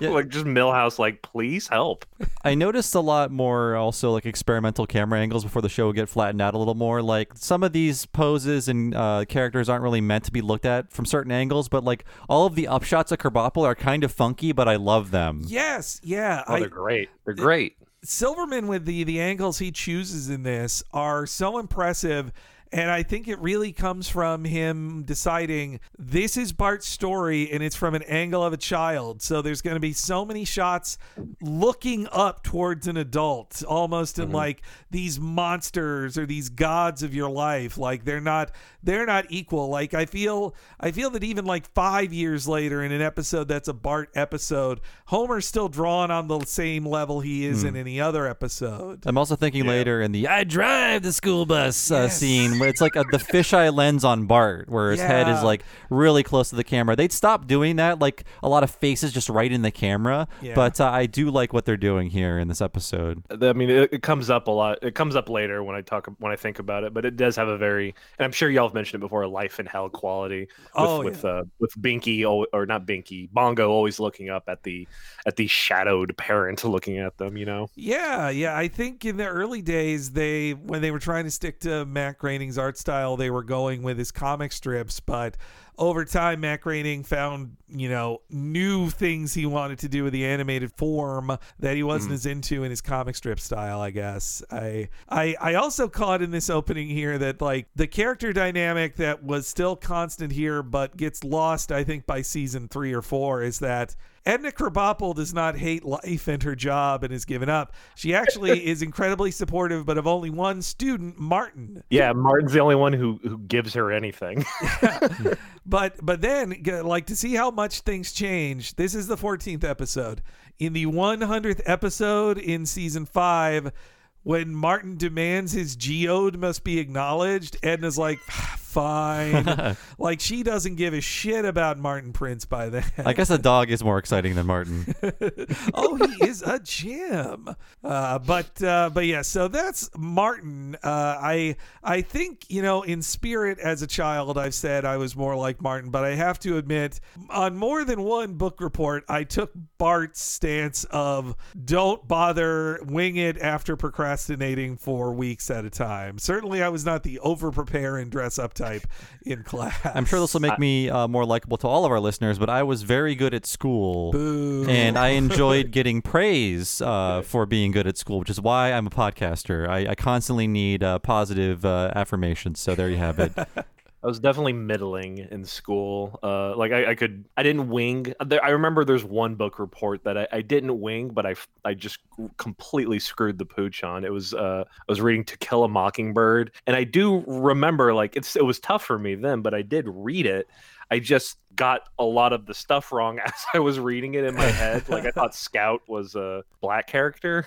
like just Milhouse, like, please help. I noticed a lot more also like experimental camera angles before the show would get flattened out a little more. Like some of these poses and uh, characters aren't really meant to be looked at from certain angles, but like all of the upshots of Krabappel are kind of funky, but I love them. Yes, yeah. Oh, I- they're great. They're great. Silverman with the the angles he chooses in this are so impressive and I think it really comes from him deciding this is Bart's story and it's from an angle of a child. So there's going to be so many shots looking up towards an adult, almost in like these monsters or these gods of your life. Like they're not they're not equal. Like I feel I feel that even like 5 years later in an episode that's a Bart episode, Homer's still drawn on the same level he is in any other episode. I'm also thinking later in the "I drive the school bus" uh, Yes. Scene where it's like a, the fisheye lens on Bart, where his head is like really close to the camera. They'd stop doing that, like a lot of faces just right in the camera. Yeah. But uh, I do like what they're doing here in this episode. I mean, it, it comes up a lot. It comes up later when I talk when I think about it, but it does have a very, and I'm sure y'all have mentioned it before, a life in hell quality. With, Oh, with uh, with Binky or not Binky, Bongo always looking up at the at the shadowed parent looking at them. You know. Yeah, yeah. I think in the early days, they when they were trying to stick to Matt Art style, they were going with his comic strips. But over time, Matt Groening found you know new things he wanted to do with the animated form that he wasn't mm-hmm. as into in his comic strip style. I guess I I I also caught in this opening here that like the character dynamic that was still constant here, but gets lost. I think by season three or four is that. Edna Krabappel does not hate life and her job and has given up. She actually is incredibly supportive, but of only one student, Martin. Yeah, Martin's the only one who who gives her anything. But but then like to see how much things change. This is the 14th episode. In the 100th episode in season 5 when Martin demands his geode must be acknowledged, Edna's like ah, fine. like she doesn't give a shit about Martin Prince by then. I guess a dog is more exciting than Martin. oh, he is a gem. Uh, but uh, but yeah, so that's Martin. Uh, I I think you know in spirit as a child I've said I was more like Martin, but I have to admit on more than one book report I took Bart's stance of don't bother, wing it after procrastinating for weeks at a time. Certainly I was not the over prepare and dress up type in class. I'm sure this will make me uh, more likable to all of our listeners, but I was very good at school. Boo. And I enjoyed getting praise uh, for being good at school, which is why I'm a podcaster. I, I constantly need uh, positive uh, affirmations. So there you have it. I was definitely middling in school. Uh, like I, I could, I didn't wing. I remember there's one book report that I, I didn't wing, but I, I just completely screwed the pooch on. It was, uh, I was reading To Kill a Mockingbird, and I do remember like it's, it was tough for me then, but I did read it. I just got a lot of the stuff wrong as I was reading it in my head. Like I thought Scout was a black character.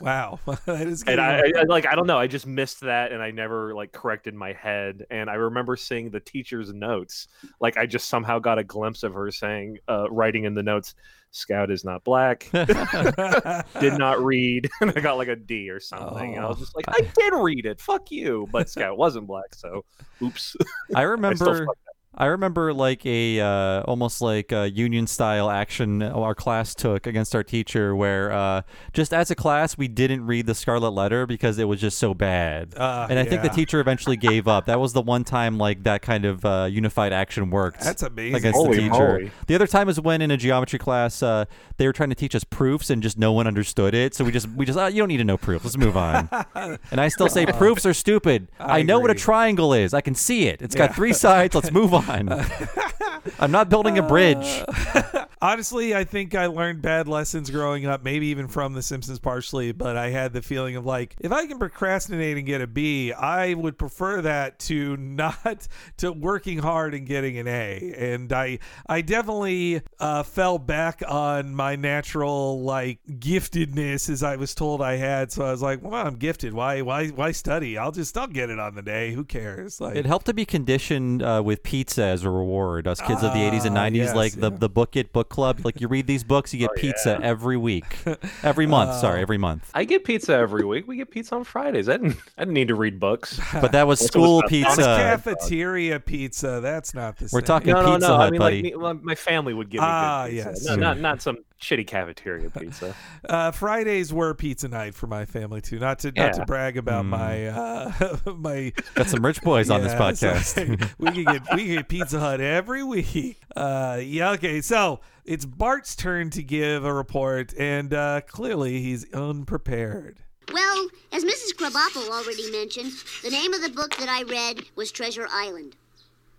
wow, that is and I, I like I don't know. I just missed that, and I never like corrected my head. And I remember seeing the teacher's notes. Like I just somehow got a glimpse of her saying, uh, writing in the notes, "Scout is not black." did not read, and I got like a D or something. And I was just like, I did read it. Fuck you. But Scout wasn't black, so oops. I remember. fucked I remember like a uh, almost like a union style action our class took against our teacher, where uh, just as a class we didn't read the Scarlet Letter because it was just so bad, Uh, and I think the teacher eventually gave up. That was the one time like that kind of uh, unified action worked. That's amazing. Against Holy the teacher. moly. The other time was when in a geometry class uh, they were trying to teach us proofs and just no one understood it. So we just we just oh, you don't need to know proofs. Let's move on. and I still say proofs are stupid. I, I know what a triangle is. I can see it. It's got three sides. Let's move on. I'm not building a bridge. honestly, I think I learned bad lessons growing up, maybe even from The Simpsons partially, but I had the feeling of like, if I can procrastinate and get a B, I would prefer that to not to working hard and getting an A. And I I definitely uh, fell back on my natural like giftedness as I was told I had. So I was like, well, I'm gifted. Why why why study? I'll just I'll get it on the day. Who cares? Like It helped to be conditioned uh, with pizza as a reward. Us kids of the 80s and Ah, 90s, yes, like the, yeah. the Book It Book Club. Like you read these books, you get Oh, pizza yeah. every week. Every month, Oh. sorry, every month. I get pizza every week. We get pizza on Fridays. I didn't. I didn't need to read books. But that was school with the- That's pizza. cafeteria pizza. That's not the Same. We're talking no, no, Pizza no. Hut, I mean, buddy. like me, well, my family would give me Ah, good pizza. yes. No, not not some shitty cafeteria pizza. Uh, Fridays were pizza night for my family too. Not to not to brag about Mm. my uh, my. Got some rich boys on this Yeah, so- podcast. we can get we can get Pizza Hut every week. Uh, yeah, okay. So it's Bart's turn to give a report, and uh, clearly he's unprepared. Well, as Mrs. Krabappel already mentioned, the name of the book that I read was Treasure Island.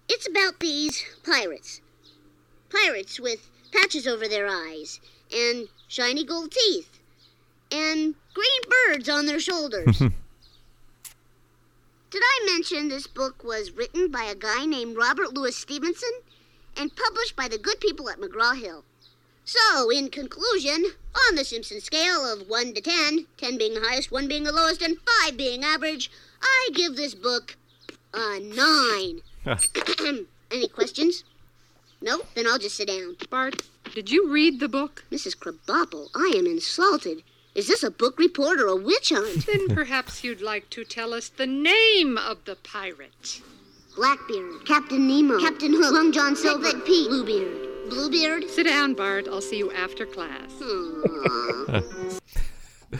It's about these pirates. Pirates with patches over their eyes, and shiny gold teeth, and green birds on their shoulders. Did I mention this book was written by a guy named Robert Louis Stevenson and published by the good people at McGraw Hill? So, in conclusion, on the Simpson scale of 1 to 10, 10 being the highest, 1 being the lowest, and 5 being average, I give this book a 9. Any questions? No? Then I'll just sit down. Bart, did you read the book? Mrs. Krabappel, I am insulted. Is this a book report or a witch hunt? Then perhaps you'd like to tell us the name of the pirate. Blackbeard, Captain Nemo, Captain Hook, Long John Silver, Piglet Pete, Bluebeard. Bluebeard? Sit down, Bart. I'll see you after class. Aw.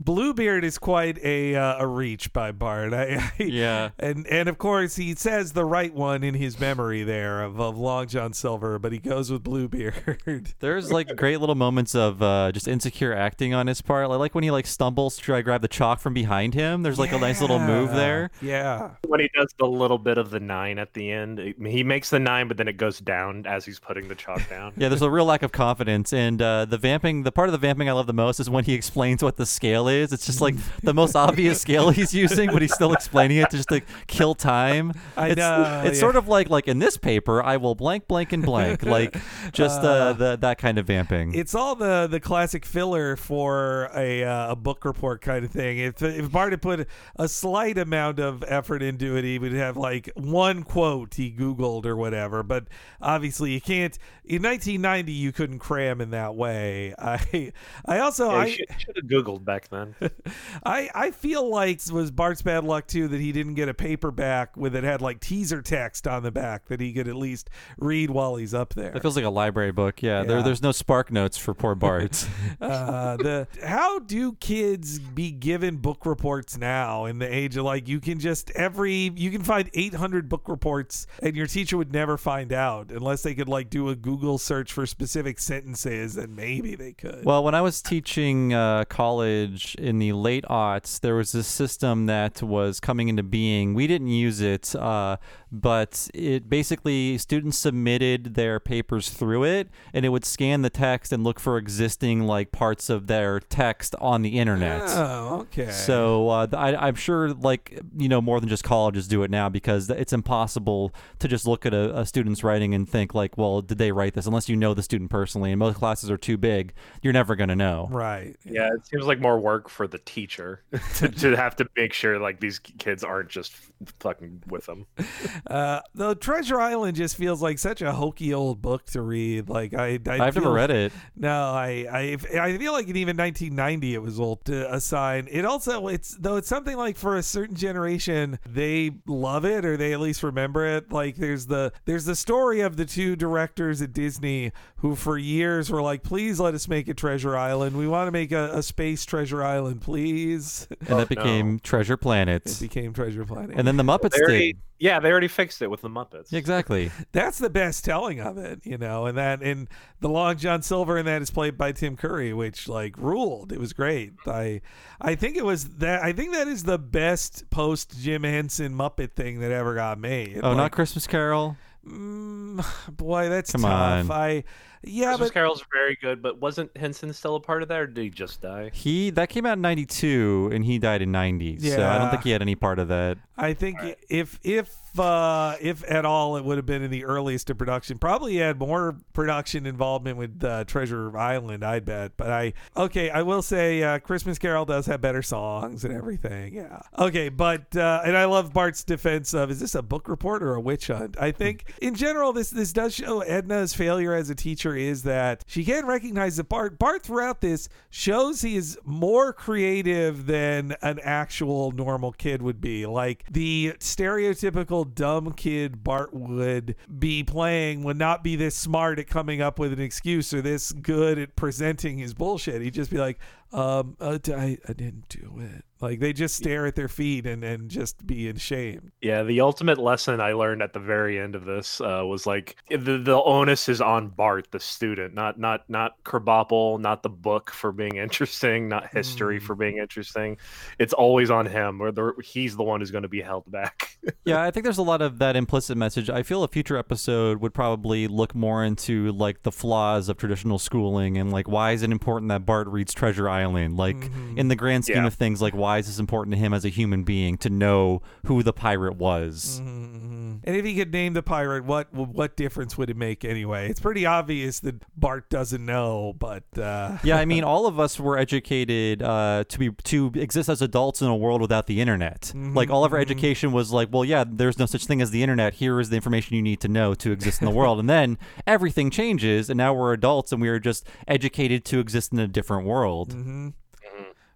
Bluebeard is quite a uh, a reach by Bart. I, I, Yeah. and and of course he says the right one in his memory there of, of Long John Silver, but he goes with Bluebeard. There's like great little moments of uh, just insecure acting on his part. I like when he like stumbles to try to grab the chalk from behind him. There's like a nice little move there. Yeah. when he does the little bit of the nine at the end, it- he makes the nine, but then it goes down as he's putting the chalk down. Yeah, there's a real lack of confidence, and uh, the vamping. The part of the vamping I love the most is when he explains what the scale is. It's just like the most obvious scale he's using, but he's still explaining it to just like kill time. I it's, know, It's yeah. sort of like like in this paper, I will blank, blank, and blank. Like just uh, the that kind of vamping. It's all the the classic filler for a uh, a book report kind of thing. If if Bart had put a slight amount of effort into it, he would have like one quote he googled or whatever. But obviously, you can't. In 1990, you couldn't cram in that way. I I also Yeah, I. should, should have Googled back then. I, I feel like it was Bart's bad luck too that he didn't get a paperback with it had like teaser text on the back that he could at least read while he's up there. It feels like a library book. Yeah, There, there's no spark notes for poor Bart. uh, the how do kids be given book reports now in the age of like you can just every you can find 800 book reports and your teacher would never find out unless they could like do a Google search for specific sentences and maybe they could. Well, when I was teaching uh, college in the late aughts, there was this system that was coming into being. We didn't use it, uh, but it basically students submitted their papers through it, and it would scan the text and look for existing like parts of their text on the internet. Oh, okay. So uh, I, I'm sure, like you know, more than just colleges do it now because it's impossible to just look at a, a student's writing and think like, well, did they write this? Unless you know the student personally, and most classes are too big, you're never gonna know. right. Yeah, it seems like more work for the teacher to, to have to make sure like these kids aren't just fucking with them. Uh, the Treasure Island just feels like such a hokey old book to read. Like I, I I've never read it. No, I, I, I feel like in even 1990 it was old to assign. It also, it's though it's something like for a certain generation they love it or they at least remember it. Like there's the there's the story of the two directors at Disney who for years were like, please let us make a Treasure Island. We want to make a, a space Treasure Island, please. And that became Treasure Planet. It became Treasure Planet. And then the Muppets They already, did. Yeah, they already fixed it with the Muppets. Exactly. That's the best telling of it, you know, and that and the long John Silver in that is played by Tim Curry, which like ruled. It was great. I I think it was that I think that is the best post Jim Henson Muppet thing that ever got made. Oh, Like, not Christmas Carol. mm, boy, that's Come tough. on. I Yeah, Christmas but Carol's very good, but wasn't Henson still a part of that, or did he just die? He that came out in '92, and he died in '90. So I don't think he had any part of that. I think if if uh, if at all, it would have been in the earliest of production. Probably had more production involvement with uh, Treasure Island, I'd bet. But I okay, I will say uh, Christmas Carol does have better songs and everything. Yeah. Okay, but uh, and I love Bart's defense of is this a book report or a witch hunt? I think in general this this does show Edna's failure as a teacher is that she can't recognize that Bart Bart throughout this shows he is more creative than an actual normal kid would be. Like the stereotypical dumb kid Bart would be playing would not be this smart at coming up with an excuse or this good at presenting his bullshit. He'd just be like, um, uh, d- I, I didn't do it. Like they just stare at their feet and, and just be in shame. Yeah, the ultimate lesson I learned at the very end of this uh, was like the the onus is on Bart, the student, not not not Krabappel, not the book for being interesting, not history for being interesting. It's always on him, or the, he's the one who's going to be held back. yeah, I think there's a lot of that implicit message. I feel a future episode would probably look more into like the flaws of traditional schooling and like why is it important that Bart reads Treasure Island? Like mm-hmm. in the grand scheme Yeah. of things, like why is this important to him as a human being to know who the pirate was? Mm-hmm. And if he could name the pirate, what what difference would it make anyway? It's pretty obvious that Bart doesn't know, but uh, yeah, I mean, all of us were educated uh, to be to exist as adults in a world without the internet. Mm-hmm, like all of our education was like, well, yeah, there's no such thing as the internet. Here is the information you need to know to exist in the world, and then everything changes, and now we're adults, and we are just educated to exist in a different world.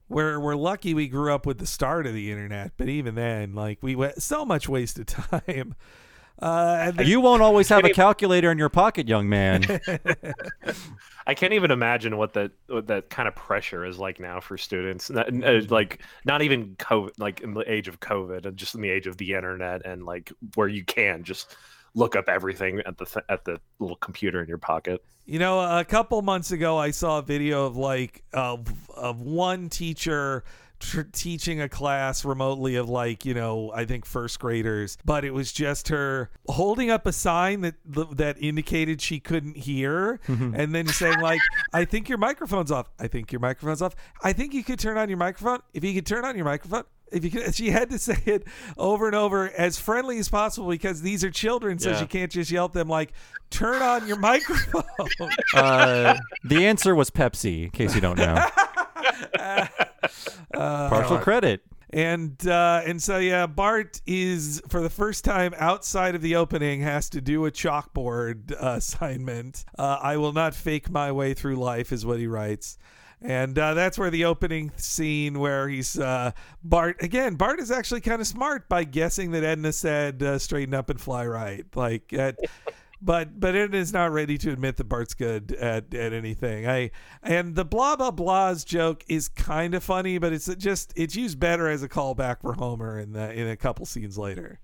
We're we're lucky we grew up with the start of the internet. But even then, like we went so much wasted time. Uh, and then- You won't always have a calculator in your pocket, young man. I can't even imagine what that what that kind of pressure is like now for students. Not, uh, like not even COVID, like in the age of COVID, and just in the age of the internet, and like where you can just look up everything at the th- at the little computer in your pocket. You know, a couple months ago, I saw a video of like of of one teacher tr- teaching a class remotely of like you know I think first graders, but it was just her holding up a sign that that indicated she couldn't hear, mm-hmm. and then saying like, "I think your microphone's off. I think your microphone's off. I think you could turn on your microphone. If you could turn on your microphone." If you could, she had to say it over and over as friendly as possible because these are children, so Yeah. she can't just yell at them like, "Turn on your microphone." Uh, the answer was Pepsi, in case you don't know. Partial credit. And uh, and so yeah, Bart is for the first time outside of the opening has to do a chalkboard uh, assignment. Uh, I will not fake my way through life, is what he writes. And uh, that's where the opening scene where he's uh, Bart again. Bart is actually kind of smart by guessing that Edna said uh, "straighten up and fly right." Like. But but Edna is not ready to admit that Bart's good at, at anything. I and the blah blah blahs joke is kind of funny, but it's just it's used better as a callback for Homer in the in a couple scenes later.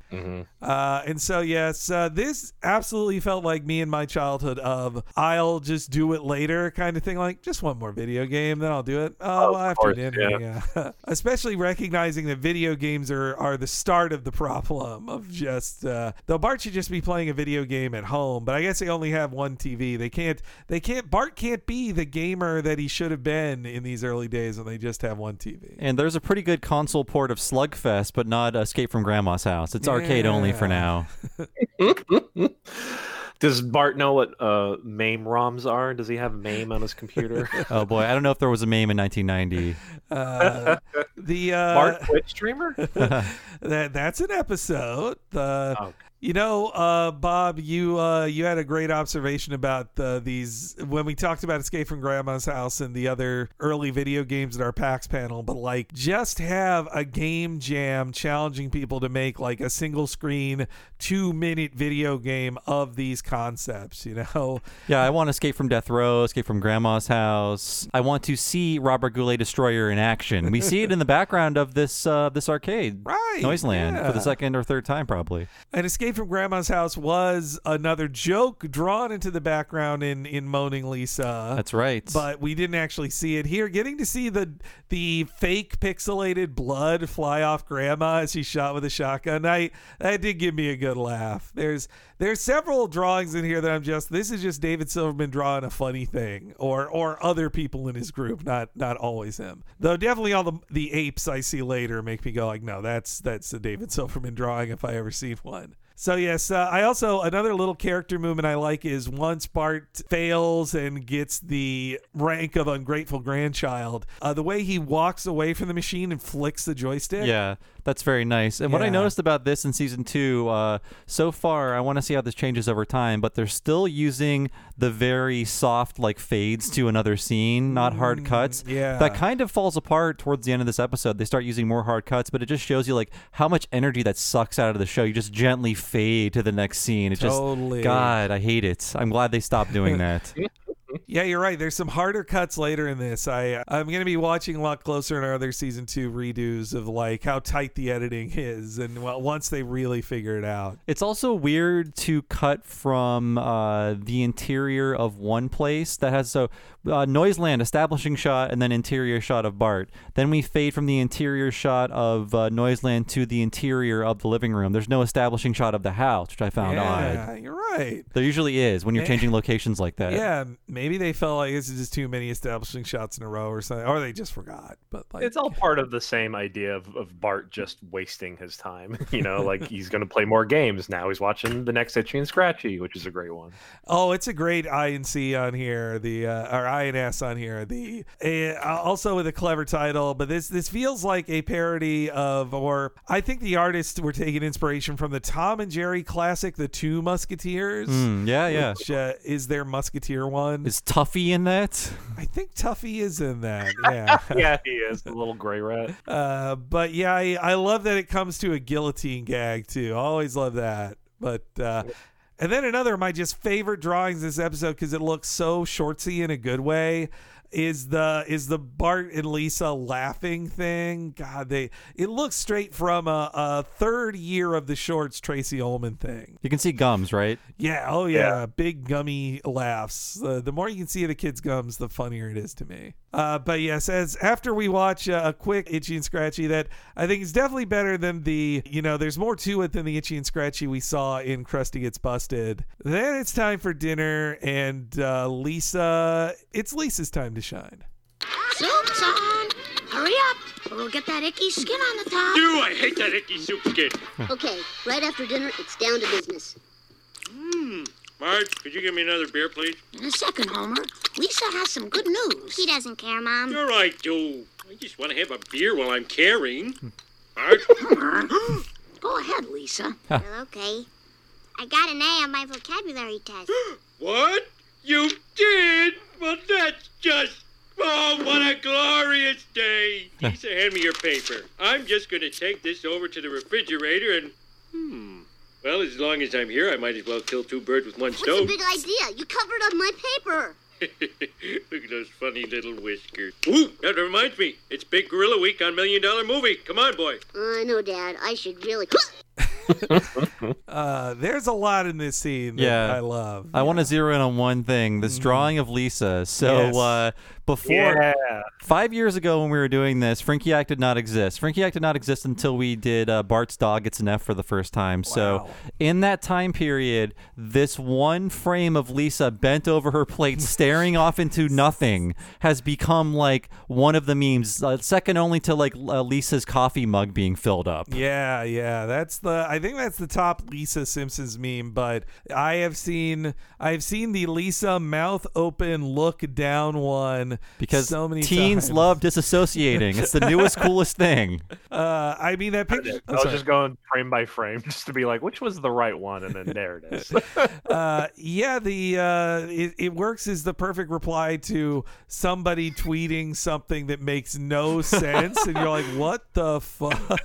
Uh, and so yes, uh, this absolutely felt like me in my childhood of I'll just do it later kind of thing. Like just one more video game, then I'll do it. Oh, well, after course, dinner, yeah. Especially recognizing that video games are are the start of the problem of just uh, though Bart should just be playing a video game at home, but I guess they only have one TV. They can't they can't Bart can't be the gamer that he should have been in these early days when they just have one TV. And there's a pretty good console port of Slugfest, but not Escape from Grandma's House. It's arcade only for now. Does Bart know what uh, MAME ROMs are? Does he have MAME on his computer? Oh boy, I don't know if there was a MAME in 1990. Uh, the uh, Bart Twitch streamer? that that's an episode. The Oh. You know, uh, Bob, you uh, you had a great observation about uh, these when we talked about Escape from Grandma's House and the other early video games at our PAX panel. But like, just have a game jam challenging people to make like a single screen two minute video game of these concepts. You know, Yeah, I want Escape from Death Row, Escape from Grandma's House. I want to see Robert Goulet Destroyer in action. We see it in the background of this uh, this arcade. right? Noiseland for the second or third time, probably. An Escape from Grandma's House was another joke drawn into the background in in Moaning Lisa. That's right. But we didn't actually see it here. Getting to see the the fake pixelated blood fly off Grandma as she's shot with a shotgun, I that did give me a good laugh. There's there's several drawings in here that I'm just this is just David Silverman drawing a funny thing, or or other people in his group, not not always him. Though definitely all the the apes I see later make me go like, no, that's that's a David Silverman drawing if I ever see one. So yes, uh, I also another little character movement I like is once Bart fails and gets the rank of ungrateful grandchild, uh, the way he walks away from the machine and flicks the joystick. Yeah, that's very nice. And what I noticed about this in season two, uh, so far, I want to see how this changes over time, but they're still using the very soft, like fades to another scene, not hard cuts. Mm, yeah. That kind of falls apart towards the end of this episode. They start using more hard cuts, but it just shows you like how much energy that sucks out of the show. You just gently fade to the next scene. It Totally. just, God, I hate it. I'm glad they stopped doing that. Yeah, you're right. There's some harder cuts later in this. I I'm gonna be watching a lot closer in our other season two redos of like how tight the editing is, and well, once they really figure it out. It's also weird to cut from uh, the interior of one place that has so uh, Noiseland establishing shot and then interior shot of Bart. Then we fade from the interior shot of uh, Noiseland to the interior of the living room. There's no establishing shot of the house, which I found yeah, odd. you're right. There usually is when you're Eh. changing locations like that. Yeah, maybe they felt like this is just too many establishing shots in a row or something, or they just forgot. But like, It's all part of the same idea of, of Bart just wasting his time. You know, like he's going to play more games. Now he's watching the next Itchy and Scratchy, which is a great one. Oh, it's a great I and C on here, the uh, or I and S on here. The uh, also with a clever title, but this this feels like a parody of, or I think the artists were taking inspiration from the Tom and Jerry classic, The Two Musketeers. Mm, yeah, yeah. Which uh, is their Musketeer one. Is Tuffy in that? I think Tuffy is in that. Yeah. yeah, he is the little gray rat. Uh, but yeah, I, I love that it comes to a guillotine gag too. I always love that. But uh, and then another of my just favorite drawings this episode because it looks so shortsy in a good way is the is the Bart and Lisa laughing thing. God, they it looks straight from a, a third year of the shorts Tracey Ullman thing. You can see gums, right? Yeah, oh yeah, big gummy laughs. Uh, the more you can see of the kids' gums, the funnier it is to me. Uh, but yes, as after we watch uh, a quick Itchy and Scratchy, that I think is definitely better than the you know, there's more to it than the Itchy and Scratchy we saw in Krusty Gets Busted. Then it's time for dinner, and uh, Lisa, it's Lisa's time to shine. Soup's on. Hurry up, or we'll get that icky skin on the top. Do I hate that icky soup skin? Okay, right after dinner, it's down to business. Hmm. Marge, could you give me another beer, please? In a second, Homer. Lisa has some good news. He doesn't care, Mom. Sure I do. I just want to have a beer while I'm carrying. Marge? Go ahead, Lisa. okay. I got an A on my vocabulary test. what? You did? Well, that's just... Oh, what a glorious day. Lisa, hand me your paper. I'm just going to take this over to the refrigerator and... Hmm. Well, as long as I'm here, I might as well kill two birds with one stone. What's a big idea? You covered up my paper. Look at those funny little whiskers. Ooh, that reminds me. It's Big Gorilla Week on Million Dollar Movie. Come on, boy. I know, Dad. I should really. Uh, there's a lot in this scene that Yeah. I love. I want to zero in on one thing: this drawing of Lisa. So Yes. uh, before Yeah. five years ago, when we were doing this, Frinkiac did not exist. Frinkiac did not exist until we did uh, Bart's dog gets an F for the first time. So in that time period, this one frame of Lisa bent over her plate, staring off into nothing, has become like one of the memes, uh, second only to like uh, Lisa's coffee mug being filled up. Yeah, yeah, that's the. I think that's the top Lisa Simpsons meme. But I have seen, I've seen the Lisa mouth open, look down one Because so many teens times. love disassociating. it's the newest, coolest thing. Uh, I mean that picture. I was just going frame by frame just to be like, which was the right one, and then there it is. uh, yeah, the uh, it, it works as the perfect reply to somebody tweeting something that makes no sense, and you're like, "What the fuck?"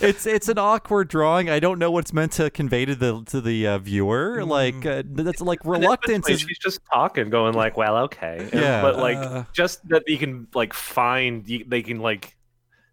it's it's an awkward drawing. I don't know what's meant to convey to the to the uh, viewer. Like uh, that's like reluctance is She's just talking, going like, "Well, okay," And- Yeah. but like Uh. Just that you can like find, they can like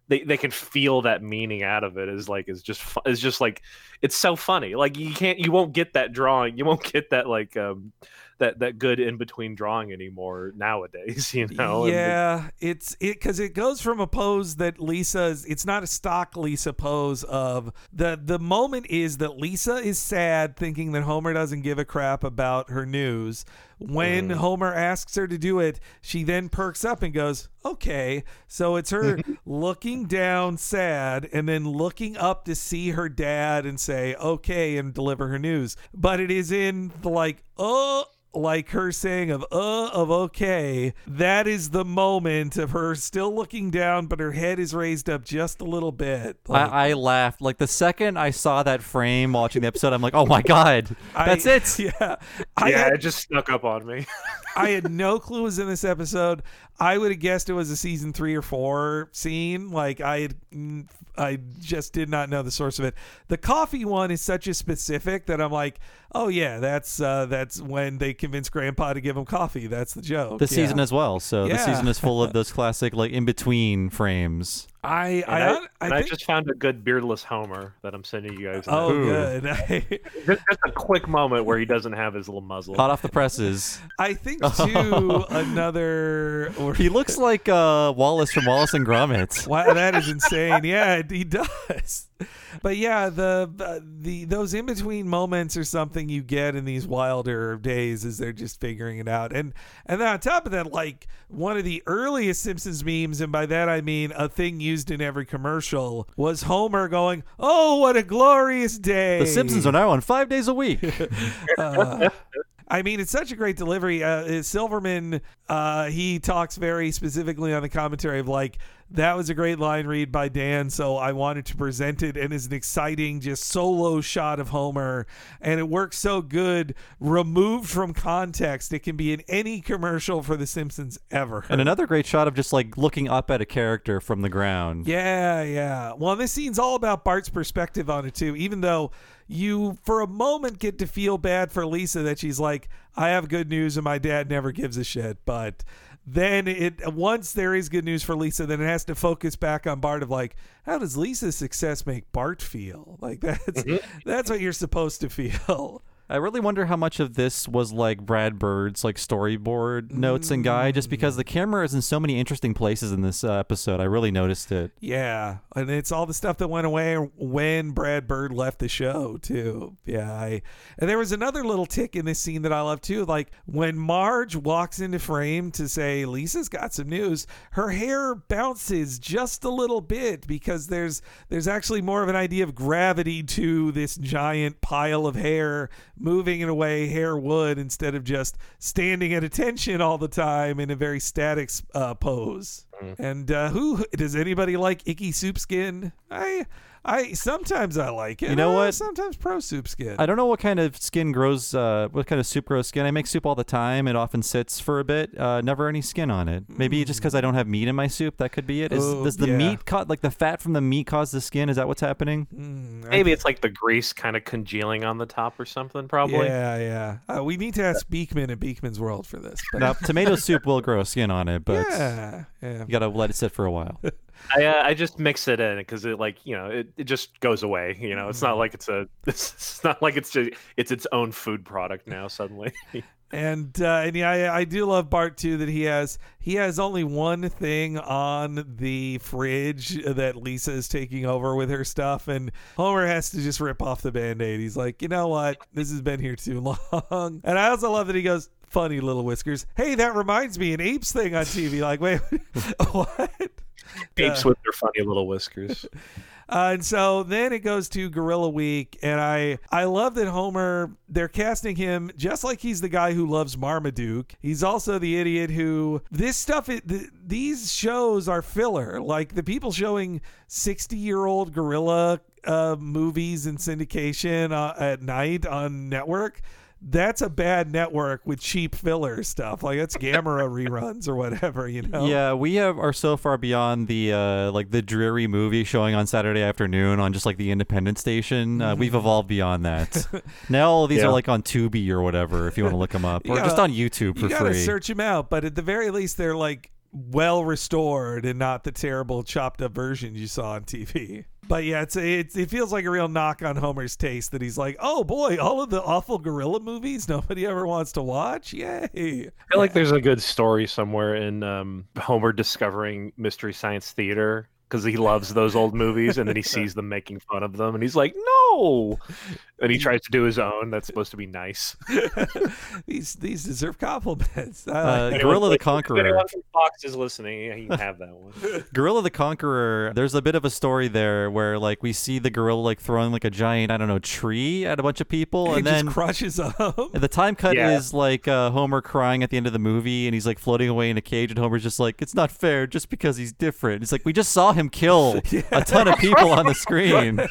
they, they can feel that meaning out of it is like is just fu- is just like it's so funny like you can't you won't get that drawing you won't get that like um that that good in between drawing anymore nowadays you know And the- yeah, it's it because it goes from a pose that Lisa's. It's not a stock Lisa pose of the the moment is that Lisa is sad, thinking that Homer doesn't give a crap about her news. When Mm. Homer asks her to do it, she then perks up and goes, "Okay." So it's her looking down, sad, and then looking up to see her dad and say, "Okay," and deliver her news. But it is in the like, oh like her saying of uh of okay that is the moment of her still looking down but her head is raised up just a little bit Like, I, I laughed like the second I saw that frame watching the episode. I'm like, oh my god, I- that's it. yeah I yeah had, it just snuck up on me. I had no clue it was in this episode. I would have guessed it was a season three or four scene. Like i had i just did not know the source of it. The coffee one is such a specific that i'm like oh yeah that's uh that's when they convince grandpa to give him coffee that's the joke This season as well. So the season is full of those classic like in between frames. i and i, I, I, and I just found a good beardless Homer that I'm sending you guys. oh now. good just, just a quick moment where he doesn't have his little muzzle. Hot off the presses. I think too another. He looks like uh, Wallace from Wallace and Gromit. wow, that is insane. Yeah, he does. But yeah, the the those in between moments or something you get in these wilder days as they're just figuring it out. And and then on top of that, like one of the earliest Simpsons memes, and by that I mean a thing used in every commercial, was Homer going, "Oh, what a glorious day!" The Simpsons are now on five days a week. Uh, I mean, it's such a great delivery. Uh, Silverman, uh, he talks very specifically on the commentary of like, that was a great line read by Dan, so I wanted to present it and is an exciting, just solo shot of Homer. And it works so good, removed from context. It can be in any commercial for The Simpsons ever. and another great shot of just like looking up at a character from the ground. Yeah, yeah. Well, this scene's all about Bart's perspective on it too. Even though you, for a moment, get to feel bad for Lisa that she's like, "I have good news, and my dad never gives a shit." But then it once there is good news for Lisa, then it has to focus back on Bart of like, how does Lisa's success make Bart feel? Like that's mm-hmm. that's what you're supposed to feel. I really wonder how much of this was like Brad Bird's like storyboard notes and guy, just because the camera is in so many interesting places in this uh, episode. I really noticed it. Yeah, and it's all the stuff that went away when Brad Bird left the show too. Yeah, I, and there was another little tick in this scene that I love too. Like when Marge walks into frame to say Lisa's got some news, her hair bounces just a little bit because there's there's actually more of an idea of gravity to this giant pile of hair moving in a way hair would instead of just standing at attention all the time in a very static uh, pose. And uh, who does anybody like icky soup skin? I I sometimes I like it. You know Uh, what? Sometimes pro soup skin. I don't know what kind of skin grows, uh, what kind of soup grows skin. I make soup all the time. It often sits for a bit. Uh, never any skin on it. Maybe just because I don't have meat in my soup, that could be it. Is, Oh, does the yeah. meat cut, like the fat from the meat, cause the skin? Is that what's happening? Mm, I- Maybe it's like the grease kind of congealing on the top or something. Probably. Yeah, yeah. Uh, we need to ask Beakman at Beakman's World for this. But Now, tomato soup will grow skin on it, but yeah, yeah. you gotta let it sit for a while. I uh, I just mix it in because it like you know it, it just goes away. You know, it's not like it's a it's not like it's just it's its own food product now suddenly. And uh, and yeah, I, I do love Bart too that he has he has only one thing on the fridge that Lisa is taking over with her stuff, and Homer has to just rip off the band-aid. He's like, you know what, this has been here too long. And I also love that he goes, "Funny little whiskers." Hey, that reminds me, an apes thing on TV. Like, wait, what? Apes Uh, with their funny little whiskers. Uh, and so then it goes to Gorilla Week, and I I love that Homer they're casting him just like he's the guy who loves Marmaduke. He's also the idiot who this stuff. It, th- these shows are filler. Like the people showing sixty year old gorilla uh, movies in syndication uh, at night on network. That's a bad network with cheap filler stuff. Like that's Gamera reruns or whatever, you know. Yeah, we have are so far beyond the uh, like the dreary movie showing on Saturday afternoon on just like the independent station. Uh, we've evolved beyond that. now all of these Yeah. are like on Tubi or whatever if you want to look them up, or just on YouTube for you gotta free. search them out, but at the very least, they're like well restored and not the terrible chopped up versions you saw on TV. But yeah, it's, it's it feels like a real knock on Homer's taste that he's like, oh boy, all of the awful gorilla movies nobody ever wants to watch. Yay! I feel like there's a good story somewhere in um, Homer discovering Mystery Science Theater because he loves those old movies, and then he sees them making fun of them, and he's like, "No!" And he tries to do his own. That's supposed to be nice. these these deserve compliments. I Uh, like. Gorilla the If Conqueror. anyone from Fox is listening, he can have that one. Gorilla the Conqueror, there's a bit of a story there where like we see the gorilla like throwing like a giant, I don't know, tree at a bunch of people It and just then crushes them. the time cut Yeah. is like uh, Homer crying at the end of the movie and he's like floating away in a cage and Homer's just like, It's not fair just because he's different. It's like we just saw him kill a ton of people on the screen. Uh,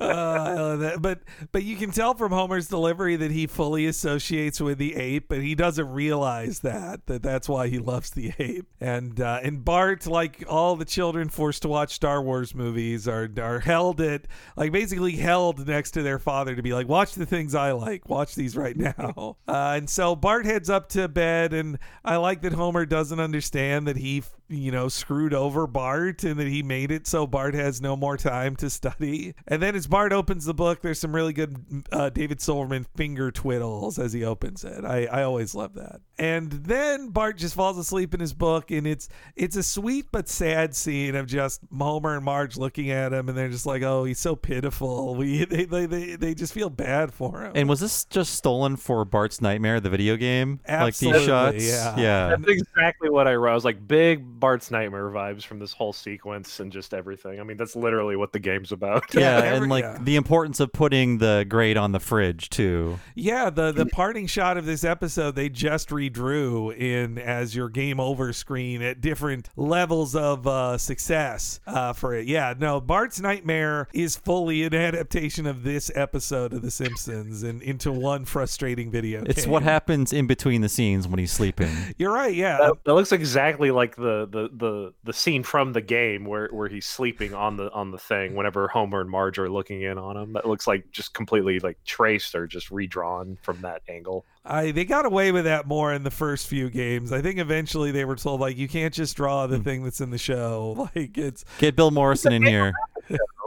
I love that. But but you can tell from Homer's delivery that he fully associates with the ape, but he doesn't realize that that that's why he loves the ape. And uh, and Bart, like all the children forced to watch Star Wars movies, are are held at like basically held next to their father to be like, watch the things I like, watch these right now. Uh, and so Bart heads up to bed, and I like that Homer doesn't understand that he you know, screwed over Bart and that he made it so Bart has no more time to study. And then as Bart opens the book, there's some really good uh, David Silverman finger twiddles as he opens it. I, I always love that. And then Bart just falls asleep in his book, and it's it's a sweet but sad scene of just Homer and Marge looking at him, and they're just like, "Oh, he's so pitiful." We they they they, they just feel bad for him. And was this just stolen for Bart's Nightmare, the video game? Like these shots? yeah. Yeah. That's exactly what I wrote. I was like, big Bart's Nightmare vibes from this whole sequence and just everything. I mean, that's literally what the game's about. Yeah, every- and like yeah. the importance of putting the grade on the fridge too. Yeah, the the parting shot of this episode they just redrew in as your game over screen at different levels of uh, success uh, for it. Yeah, no, Bart's Nightmare is fully an adaptation of this episode of The Simpsons and into one frustrating video. It's game. what happens in between the scenes when he's sleeping. You're right. Yeah, That, that looks exactly like the, the, the, the scene from the game where, where he's sleeping on the on the thing whenever Homer and Marge are looking in on him. That looks like just completely like traced or just redrawn from that angle. I they got away with that more in the first few games. I think eventually they were told like you can't just draw the hmm. thing that's in the show. Like it's Get Bill Morrison in here.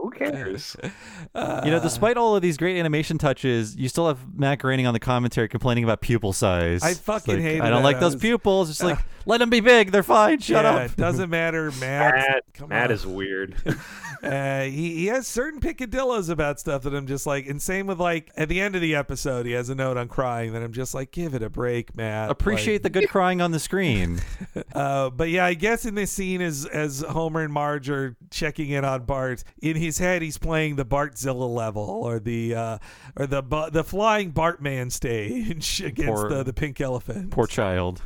Who cares? You know, uh, despite all of these great animation touches, you still have Matt Groening on the commentary complaining about pupil size. I It's fucking like, hated I don't that. like those pupils. It's like let them be big. They're fine. Shut yeah, up. It doesn't matter, Matt. Matt, Come Matt on. is weird. Uh, he, he has certain picadillos about stuff that I'm just like, and same with like at the end of the episode, he has a note on crying that I'm just like, give it a break, Matt. Appreciate the good crying on the screen. Uh, but yeah, I guess in this scene, as as Homer and Marge are checking in on Bart, in his head he's playing the Bartzilla level or the uh, or the the flying Bartman stage against Poor- the the pink elephant. Poor child.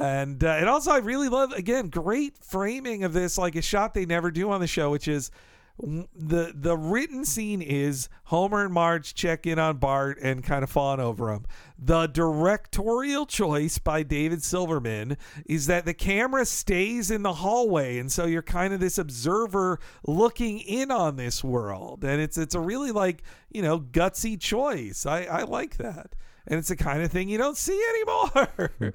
And uh, and also I really love again great framing of this like a shot they never do on the show, which is the the written scene is Homer and Marge check in on Bart and kind of fawn over him. The directorial choice by David Silverman is that the camera stays in the hallway, and so you're kind of this observer looking in on this world, and it's it's a really like you know gutsy choice. I I like that, and it's the kind of thing you don't see anymore.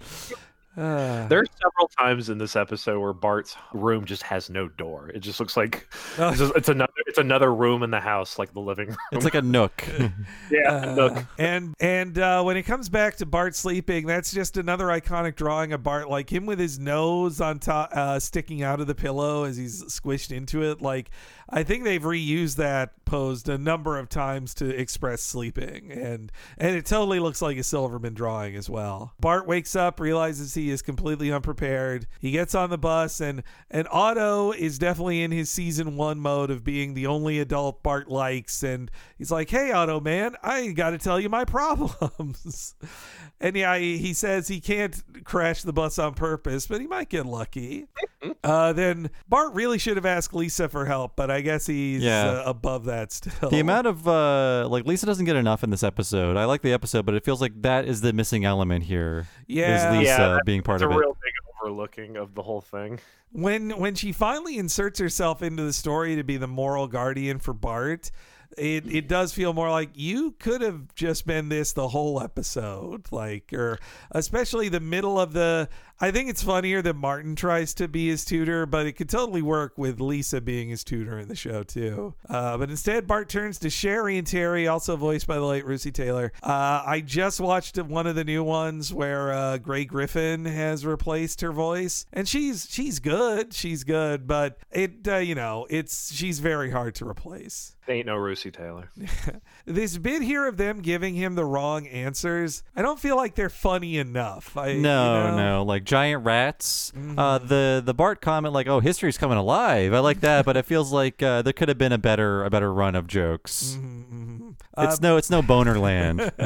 Uh, There are several times in this episode where Bart's room just has no door. It just looks like it's, just- it's another it's another room in the house, like the living room. It's like a nook. yeah, look. Uh, and and uh, when it comes back to Bart sleeping, that's just another iconic drawing of Bart, like him with his nose on top, uh, sticking out of the pillow as he's squished into it. Like I think they've reused that posed a number of times to express sleeping, and and it totally looks like a Silverman drawing as well. Bart wakes up, realizes he is completely unprepared. He gets on the bus, and and Otto is definitely in his season one mode of being the only adult Bart likes, and he's like, "Hey, Otto, man, I got to tell you my problems." and yeah, he, he says he can't crash the bus on purpose, but he might get lucky. uh, then Bart really should have asked Lisa for help, but I guess he's Yeah. uh, above that still. The amount of uh like Lisa doesn't get enough in this episode. I like the episode, but it feels like that is the missing element here. Yeah. is Lisa yeah, that- being part it's of a it. real big overlooking of the whole thing. when when she finally inserts herself into the story to be the moral guardian for Bart, it it does feel more like you could have just been this the whole episode, like or especially the middle of the. I think it's funnier that Martin tries to be his tutor, but it could totally work with Lisa being his tutor in the show too. Uh, but instead, Bart turns to Sherri and Terri, also voiced by the late Russi Taylor. Uh, I just watched one of the new ones where uh, Grey Griffin has replaced her voice, and she's she's good. She's good, but it uh, you know it's she's very hard to replace. Ain't no Russi Taylor. this bit here of them giving him the wrong answers, I don't feel like they're funny enough. I, No, you know? Mm-hmm. no, like giant rats. Uh, the the Bart comment, like, "Oh, history's coming alive." I like that, but it feels like uh, there could have been a better a better run of jokes. Mm-hmm, It's Uh, no, it's no boner land.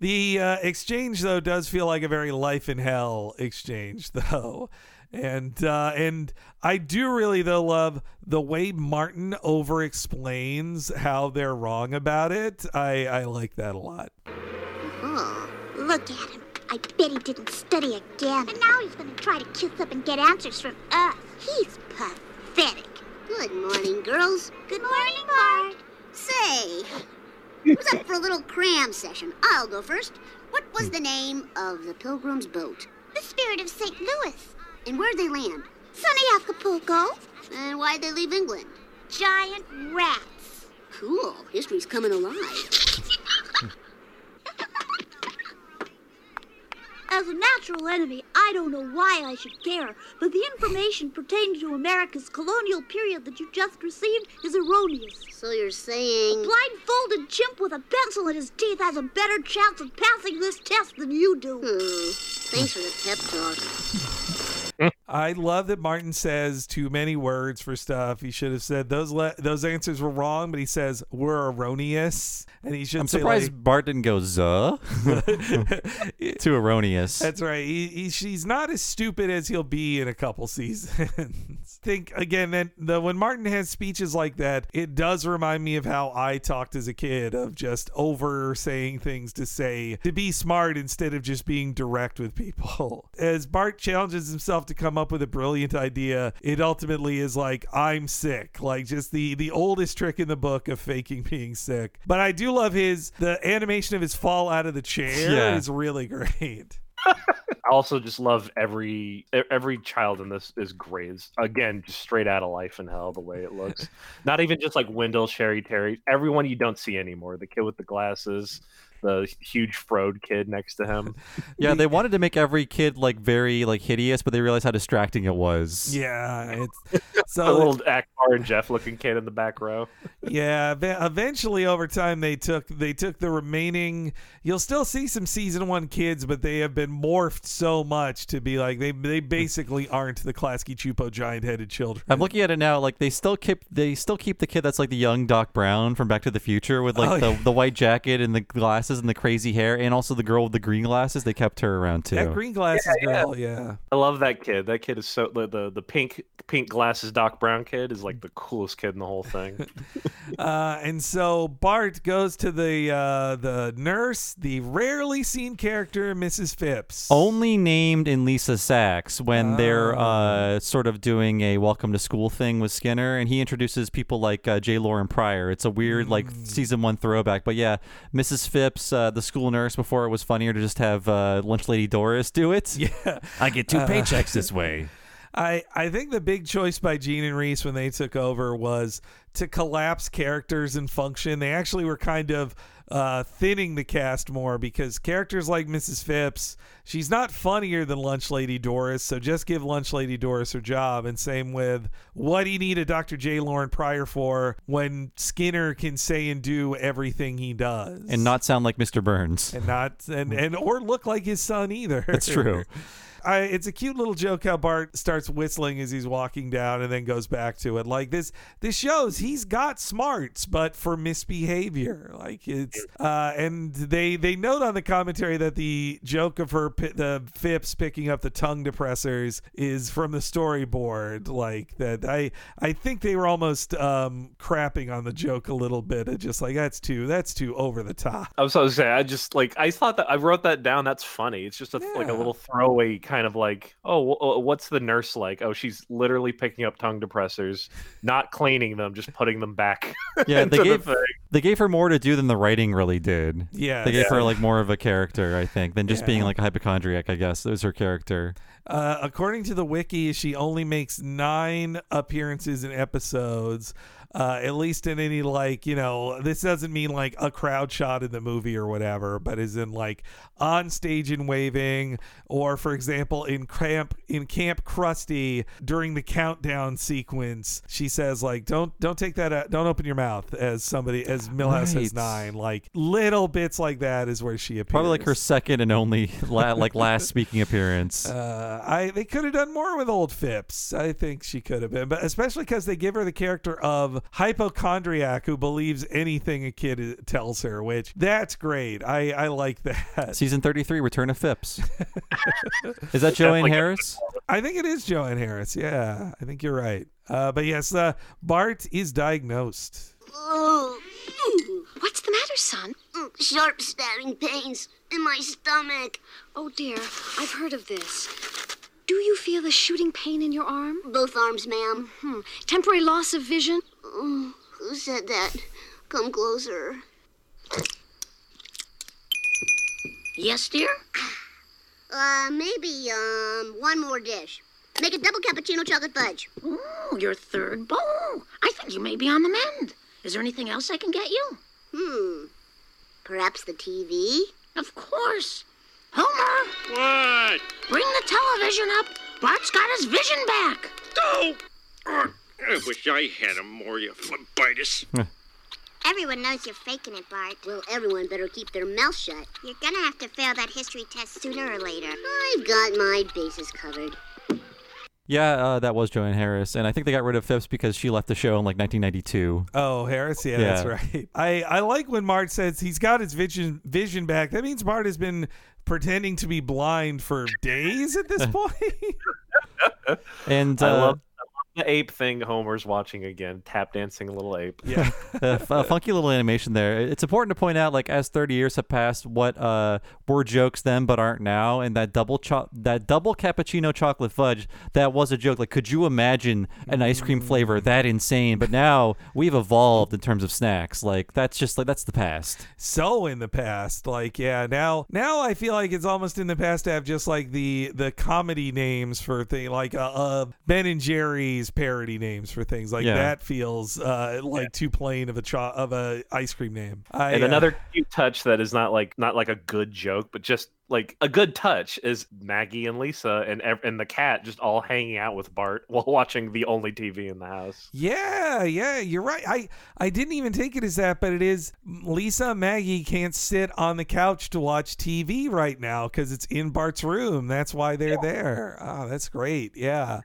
The uh, exchange, though, does feel like a very life in hell exchange, though. And uh, and I do really though love the way Martin over explains how they're wrong about it. I I like that a lot. Oh, look at him. I bet he didn't study again. And now he's gonna try to kiss up and get answers from us. He's pathetic. Good morning, girls. Good morning, Bart. Say, who's up for a little cram session? I'll go first. What was the name of the Pilgrim's boat? The spirit of St. Louis. And where'd they land? Sunny Acapulco. And why'd they leave England? Giant rats. Cool. History's coming alive. As a natural enemy, I don't know why I should care, but the information pertaining to America's colonial period that you just received is erroneous. So you're saying. A blindfolded chimp with a pencil in his teeth has a better chance of passing this test than you do. Hmm. Thanks for the pep talk. I love that Martin says too many words for stuff. He should have said those le- those answers were wrong, but he says we're erroneous, and he should. I'm surprised like- Bart didn't go zuh too erroneous. That's right. He, he, he's not as stupid as he'll be in a couple seasons. Think again that the when Martin has speeches like that, it does remind me of how I talked as a kid of just over saying things to say to be smart instead of just being direct with people. As Bart challenges himself to come up with a brilliant idea, it ultimately is like I'm sick, like just the the oldest trick in the book of faking being sick. But I do love his the animation of his fall out of the chair Yeah. is really great. I also just love every every child in this is great. It's, again, just straight out of Life in Hell the way it looks. Not even just like Wendell, Sherri, Terri. Everyone you don't see anymore. The kid with the glasses, the huge Frode kid next to him. Yeah, they wanted to make every kid like very like hideous, but they realized how distracting it was. Yeah, it's the so little Akbar and Jeff looking kid in the back row. yeah. Eventually, over time, they took they took the remaining. You'll still see some season one kids, but they have been morphed so much to be like they they basically aren't the Klasky Csupo giant headed children. I'm looking at it now. Like they still keep they still keep the kid that's like the young Doc Brown from Back to the Future with like Oh, the, yeah. the white jacket and the glasses and the crazy hair, and also the girl with the green glasses. They kept her around too. That green glasses Yeah, yeah. girl, yeah. I love that kid. That kid is so the, the the pink pink glasses Doc Brown kid is like the coolest kid in the whole thing. Uh, and so Bart goes to the uh, the nurse, the rarely seen character, Mrs. Phipps. Only named in Lisa's Sax when they're Oh. uh, sort of doing a welcome to school thing with Skinner, and he introduces people like uh, J. Loren Pryor. It's a weird like Mm. season one throwback, but yeah, Mrs. Phipps, uh, the school nurse. Before it was funnier to just have uh, lunch lady Doris do it. Yeah, I get two Uh, paychecks this way. I, I think the big choice by Jean and Reiss when they took over was to collapse characters and function. They actually were kind of uh, thinning the cast more because characters like Mrs. Phipps, she's not funnier than Lunch Lady Doris, so just give Lunch Lady Doris her job. And same with what do you need a Dr. J. Loren Pryor for when Skinner can say and do everything he does? and not sound like Mr. Burns. and not and, and or look like his son either. That's true. I, it's a cute little joke how Bart starts whistling as he's walking down and then goes back to it. Like this, this shows he's got smarts, but for misbehavior. Like it's, uh, and they they note on the commentary that the joke of her the Phipps picking up the tongue depressors is from the storyboard. Like that, I I think they were almost um, crapping on the joke a little bit. Of just like that's too that's too over the top. I was to say, I just like I thought that I wrote that down. That's funny. It's just a, like a little throwaway kind of like, oh, wh- wh- what's the nurse like? Oh, she's literally picking up tongue depressors, not cleaning them, just putting them back. Yeah, into they the gave thing. they gave her more to do than the writing really did. Yeah, they gave yeah. her like more of a character, I think, than just being like a hypochondriac. I guess it was her character. Uh, according to the wiki, she only makes nine appearances in episodes. Uh, at least in any like you know, this doesn't mean like a crowd shot in the movie or whatever, but is in like on stage and waving, or for example in camp in Kamp Krusty during the countdown sequence, she says like, "Don't don't take that out, don't open your mouth." As somebody as Milhouse has nine, like little bits like that is where she appears. Probably like her second and only la- like last speaking appearance. Uh, I they could have done more with old Phipps. I think she could have been, but especially because they give her the character of hypochondriac who believes anything a kid tells her, which that's great. I I like that. Season 33, Return of Phipps. Is that Joanne Harris? I think it is Joanne Harris. Yeah, I think you're right. Uh, but yes, uh, Bart is diagnosed. What's the matter, son? Sharp stabbing pains in my stomach. Oh dear, I've heard of this. Do you feel a shooting pain in your arm? Both arms, ma'am. Hmm. Temporary loss of vision? Mm, who said that? Come closer. Yes, dear? Uh, maybe, um, one more dish. Make a double cappuccino chocolate fudge. Ooh, your third bowl. I think you may be on the mend. Is there anything else I can get you? Hmm. Perhaps the TV? Of course. Homer, What? bring the television up. Bart's got his vision back. Oh! Ugh, I wish I had a Moria you phlebitis. Everyone knows you're faking it, Bart. Well, everyone better keep their mouth shut. You're gonna have to fail that history test sooner or later. I've got my bases covered. Yeah, uh, that was Joanne Harris, and I think they got rid of Phipps because she left the show in like 1992. Oh, Harris, yeah, Yeah. that's right. I, I like when Bart says he's got his vision vision back. That means Bart has been pretending to be blind for days at this point. And uh, I love the ape thing Homer's watching again, tap dancing a little ape. Yeah. a, f- a funky little animation there. It's important to point out, like as 30 years have passed, what uh, were jokes then but aren't now, and that double cho- that double cappuccino chocolate fudge that was a joke. Like, could you imagine an ice cream flavor that insane? But now we've evolved in terms of snacks. Like that's just like that's the past. so in the past like yeah now now i feel like it's almost in the past to have just like the the comedy names for things like uh, uh ben and jerry's parody names for things like Yeah. that feels uh like too plain of a cho- of a ice cream name I, and uh, another cute touch that is not like not like a good joke, but just like a good touch is Maggie and Lisa and and the cat just all hanging out with Bart while watching the only TV in the house. Yeah, yeah, you're right. I I didn't even take it as that, but it is Lisa and Maggie can't sit on the couch to watch TV right now because it's in Bart's room. That's why they're there. Oh, that's great. Yeah.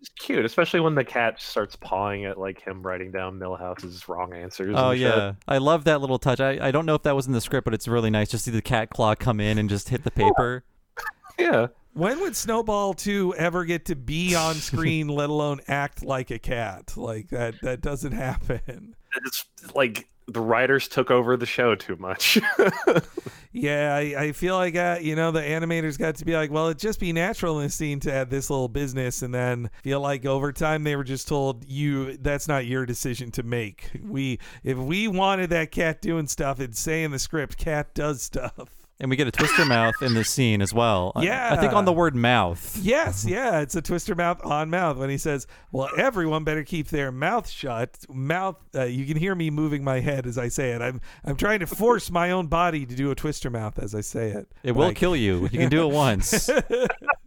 It's cute, especially when the cat starts pawing at like him writing down Milhouse's wrong answers. Oh and shit. yeah, I love that little touch. I, I don't know if that was in the script, but it's really nice. Just see the cat claw come in and just hit the paper. yeah. When would Snowball 2 ever get to be on screen, let alone act like a cat? Like that that doesn't happen. It's like the writers took over the show too much. Yeah, I, I feel like uh, you know the animators got to be like, well, it'd just be natural in a scene to add this little business, and then feel like over time they were just told you that's not your decision to make. We if we wanted that cat doing stuff, it'd say in the script, cat does stuff. And we get a twister mouth in this scene as well. I- I, think on the word mouth. Yes, yeah, it's a twister mouth on mouth when he says, "Well, everyone better keep their mouth shut." Mouth. Uh, you can hear me moving my head as I say it. I'm I'm trying to force my own body to do a twister mouth as I say it. It will kill you. You can do it once.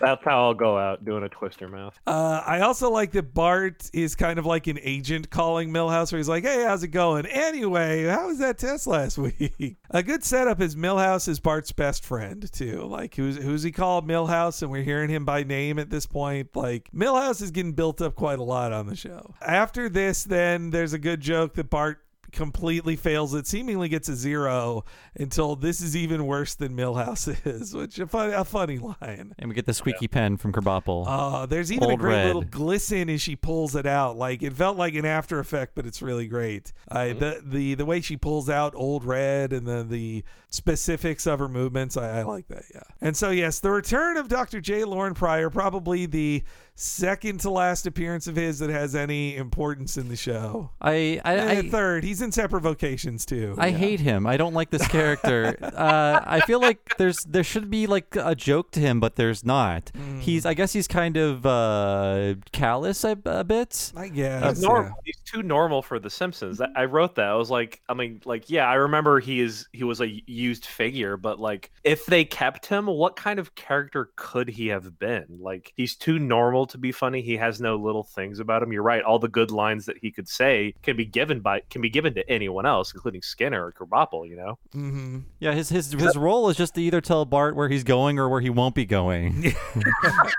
That's how I'll go out doing a twister mouth. Uh, I also like that Bart is kind of like an agent calling Milhouse, where he's like, "Hey, how's it going? Anyway, how was that test last week?" A good setup is Milhouse is Bart's best friend too. Like, who's who's he called Milhouse, and we're hearing him by name at this point. Like, Milhouse is getting built up quite a lot on the show. After this, then there's a good joke that Bart completely fails it seemingly gets a zero until this is even worse than milhouse is which a, fun, a funny line and we get the squeaky pen from Krabappel. Oh, there's even a great Red. little glisten as she pulls it out. Like it felt like an after effect, but it's really great. I mm-hmm. the the the way she pulls out old red and the the specifics of her movements, I, I like that. Yeah. And so yes, the return of Dr. J. Loren Pryor, probably the second to last appearance of his that has any importance in the show. I I, I third. He's in separate vocations too. I Yeah. hate him. I don't like this character. uh, I feel like there's there should be like a joke to him, but there's not. Mm. He's I guess he's kind of uh, callous a, a bit. I He's guess. normal. He's too normal for The Simpsons. I wrote that. I was like, I mean, like, yeah, I remember he is he was a used figure, but like, if they kept him, what kind of character could he have been? Like, he's too normal to be funny. He has no little things about him. You're right. All the good lines that he could say can be given by can be given to anyone else, including Skinner or Krabappel. You know. Mm-hmm. Yeah, his his his role is just to either tell Bart where he's going or where he won't be going.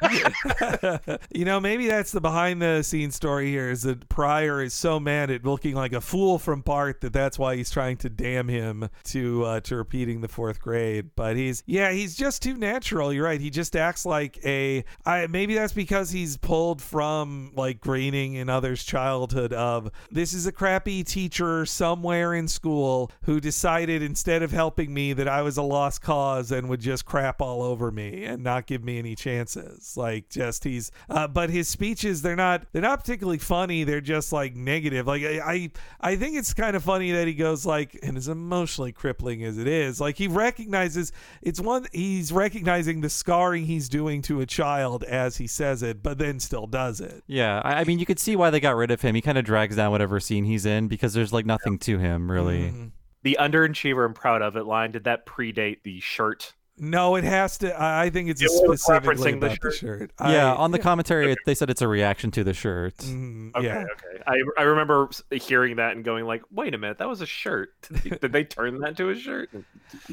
you know, maybe that's the behind the scenes story here is that Pryor is so mad at looking like a fool from Bart that that's why he's trying to damn him to uh, to repeating the fourth grade. But he's yeah, he's just too natural. You're right. He just acts like a. I maybe that's because he's pulled from like Groening and others' childhood of this is a crappy teacher somewhere in school who decided instead of helping me that I was a lost cause and would just crap all over me and not give me any chances. Like just he's uh, but his speeches they're not they're not particularly funny. They're just like negative. Like I I, I think it's kind of funny that he goes like and as emotionally crippling as it is, like he recognizes it's one he's recognizing the scarring he's doing to a child as he says it, but then still does it. yeah, I, I mean, you could see why they got rid of him. He kind of drags down whatever scene he's in because there's like nothing to him really. Mm-hmm. The underachiever and proud of it line did that predate the shirt? No, it has to. I I think it's It specifically referencing the about the shirt. shirt. yeah, I- on the commentary, it- they said it's a reaction to the shirt. Mm, Okay, yeah. okay. I I remember hearing that and going like, "Wait a minute, that was a shirt. Did they, did they turn that to a shirt?"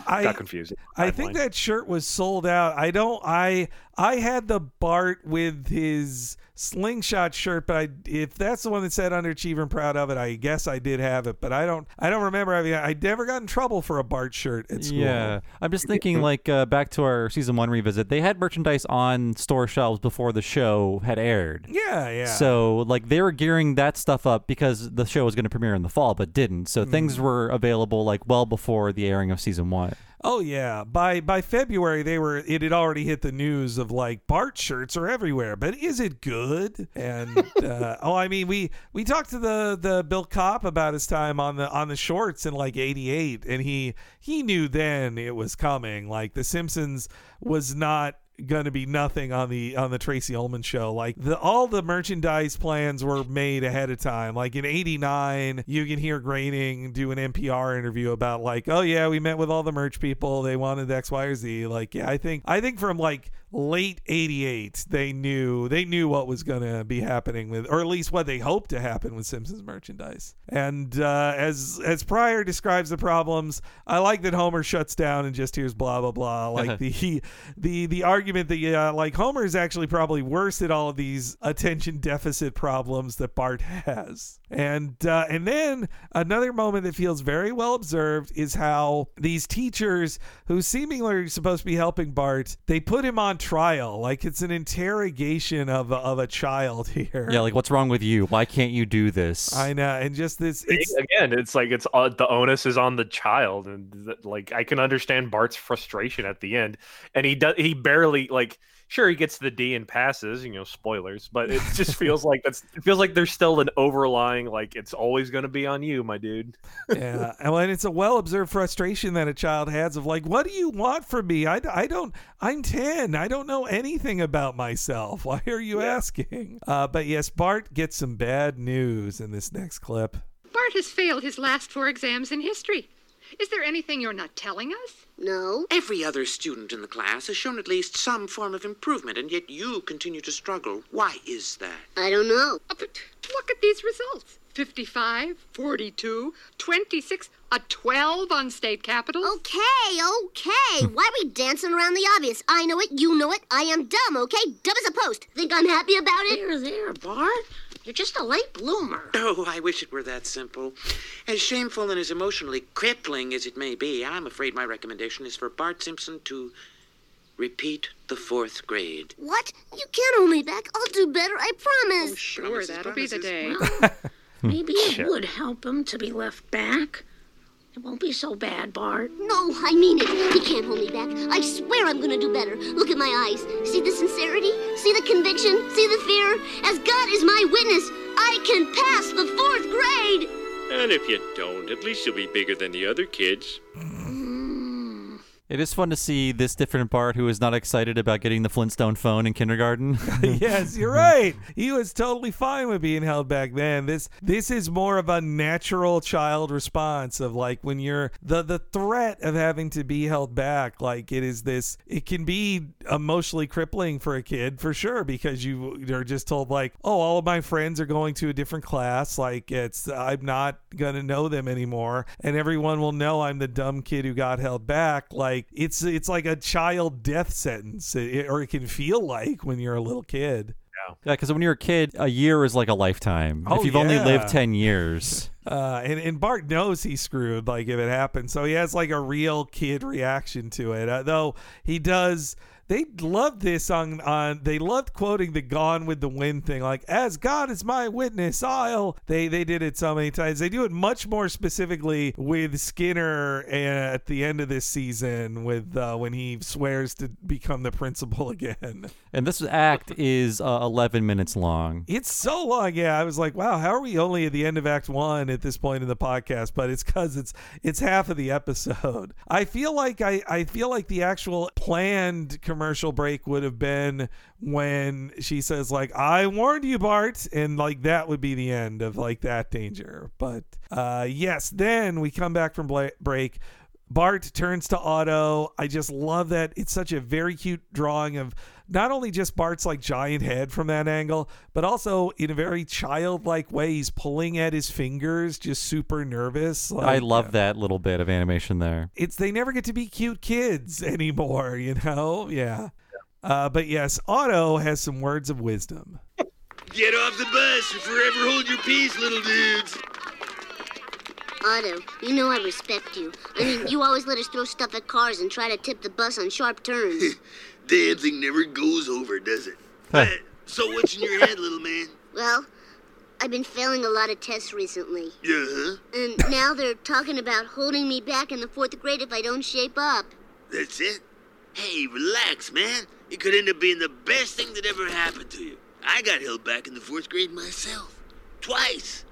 I- got confused. I think that shirt was sold out. I don't. I I had the Bart with his slingshot shirt, but I if that's the one that said underachiever and proud of it, I guess I did have it. But I don't. I don't remember having. I never got in trouble for a Bart shirt at school. Yeah, I'm just thinking like uh, back to our season one revisit. They had merchandise on store shelves before the show had aired. Yeah, yeah. So like they were gearing that stuff up because the show was going to premiere in the fall, but didn't. So things were available like well before the airing of season one. Oh yeah. By by February they were it had already hit the news of like Bart shirts are everywhere, but is it good? And uh, oh I mean we we talked to the the Bill Kopp about his time on the on the shorts in like 88 and he he knew then it was coming. Like the Simpsons was not going to be nothing on the on the Tracey Ullman show. Like the all the merchandise plans were made ahead of time. Like in '89, you can hear Groening do an NPR interview about like, oh yeah, we met with all the merch people. They wanted X, Y, or Z. Like yeah, I think I think from like late 88 they knew they knew what was going to be happening with or at least what they hoped to happen with simpsons merchandise. And uh, as as pryor describes the problems i like that homer shuts down and just hears blah blah blah. Like the the the argument that uh, like homer is actually probably worse at all of these attention deficit problems that bart has and uh, and then another moment that feels very well observed is how these teachers who seemingly are supposed to be helping Bart, they put him on trial like it's an interrogation of a, of a child here. Yeah, like what's wrong with you? Why can't you do this? I know, and just this. It's, again, it's like it's uh, the onus is on the child, and th- like I can understand Bart's frustration at the end, and he does he barely like. Sure, he gets the D and passes, you know, spoilers, but it just feels like that's it feels like there's still an overlying like it's always going to be on you, my dude. yeah, and it's a well observed frustration that a child has of like, what do you want from me? I, I don't. I'm ten. I don't know anything about myself. Why are you asking? Uh, but yes, Bart gets some bad news in this next clip. Bart has failed his last four exams in history. Is there anything you're not telling us? No. Every other student in the class has shown at least some form of improvement, and yet you continue to struggle. Why is that? I don't know. Uh, but look at these results 55, 42, 26, a 12 on state capitals. Okay, okay. Why are we dancing around the obvious? I know it, you know it. I am dumb, okay? Dumb as a post. Think I'm happy about it? There, there, Bart. You're just a late bloomer. Oh, I wish it were that simple. As shameful and as emotionally crippling as it may be, I'm afraid my recommendation is for Bart Simpson to repeat the fourth grade. What? You can't hold me back. I'll do better, I promise. Oh, sure, that'll be the day. Maybe it would help him to be left back. It won't be so bad, Bart. No, I mean it. He can't hold me back. I swear I'm gonna do better. Look at my eyes. See the sincerity? See the conviction? See the fear? As God is my witness, I can pass the fourth grade. And if you don't, at least you'll be bigger than the other kids. Mm-hmm. It is fun to see this different Bart who is not excited about getting the Flintstone phone in kindergarten. yes, you're right. He was totally fine with being held back then. This this is more of a natural child response of like when you're the the threat of having to be held back. Like it is this. It can be emotionally crippling for a kid for sure because you are just told like, oh, all of my friends are going to a different class. Like it's I'm not gonna know them anymore, and everyone will know I'm the dumb kid who got held back. Like it's it's like a child death sentence, it, or it can feel like when you're a little kid. Yeah, because when you're a kid, a year is like a lifetime. Oh, if you've only lived 10 years. Uh, and, and Bart knows he's screwed, like if it happens. So he has like a real kid reaction to it. Uh, though he does, they loved this on, on, they loved quoting the Gone with the Wind thing, like, as God is my witness, I'll. They, they did it so many times. They do it much more specifically with Skinner at the end of this season, with uh, when he swears to become the principal again. And this act is uh, 11 minutes long. It's so long, yeah. I was like, wow, how are we only at the end of Act One at this point in the podcast? But it's because it's it's half of the episode. I feel like I I feel like the actual planned commercial break would have been when she says like, "I warned you, Bart," and like that would be the end of like that danger. But uh, yes, then we come back from bla- break. Bart turns to Otto. I just love that. It's such a very cute drawing of not only just Bart's like giant head from that angle, but also in a very childlike way, he's pulling at his fingers, just super nervous. I Like, love that little bit of animation there. it's they never get to be cute kids anymore, you know? Yeah. Uh, but yes, Otto has some words of wisdom. Get off the bus or forever hold your peace, little dudes. Otto, you know I respect you. I mean, you always let us throw stuff at cars and try to tip the bus on sharp turns. Damn thing never goes over, does it? So what's in your head, little man? well, I've been failing a lot of tests recently. Yeah, huh? And now they're talking about holding me back in the fourth grade if I don't shape up. That's it? Hey, relax, man. It could end up being the best thing that ever happened to you. I got held back in the fourth grade myself. Twice.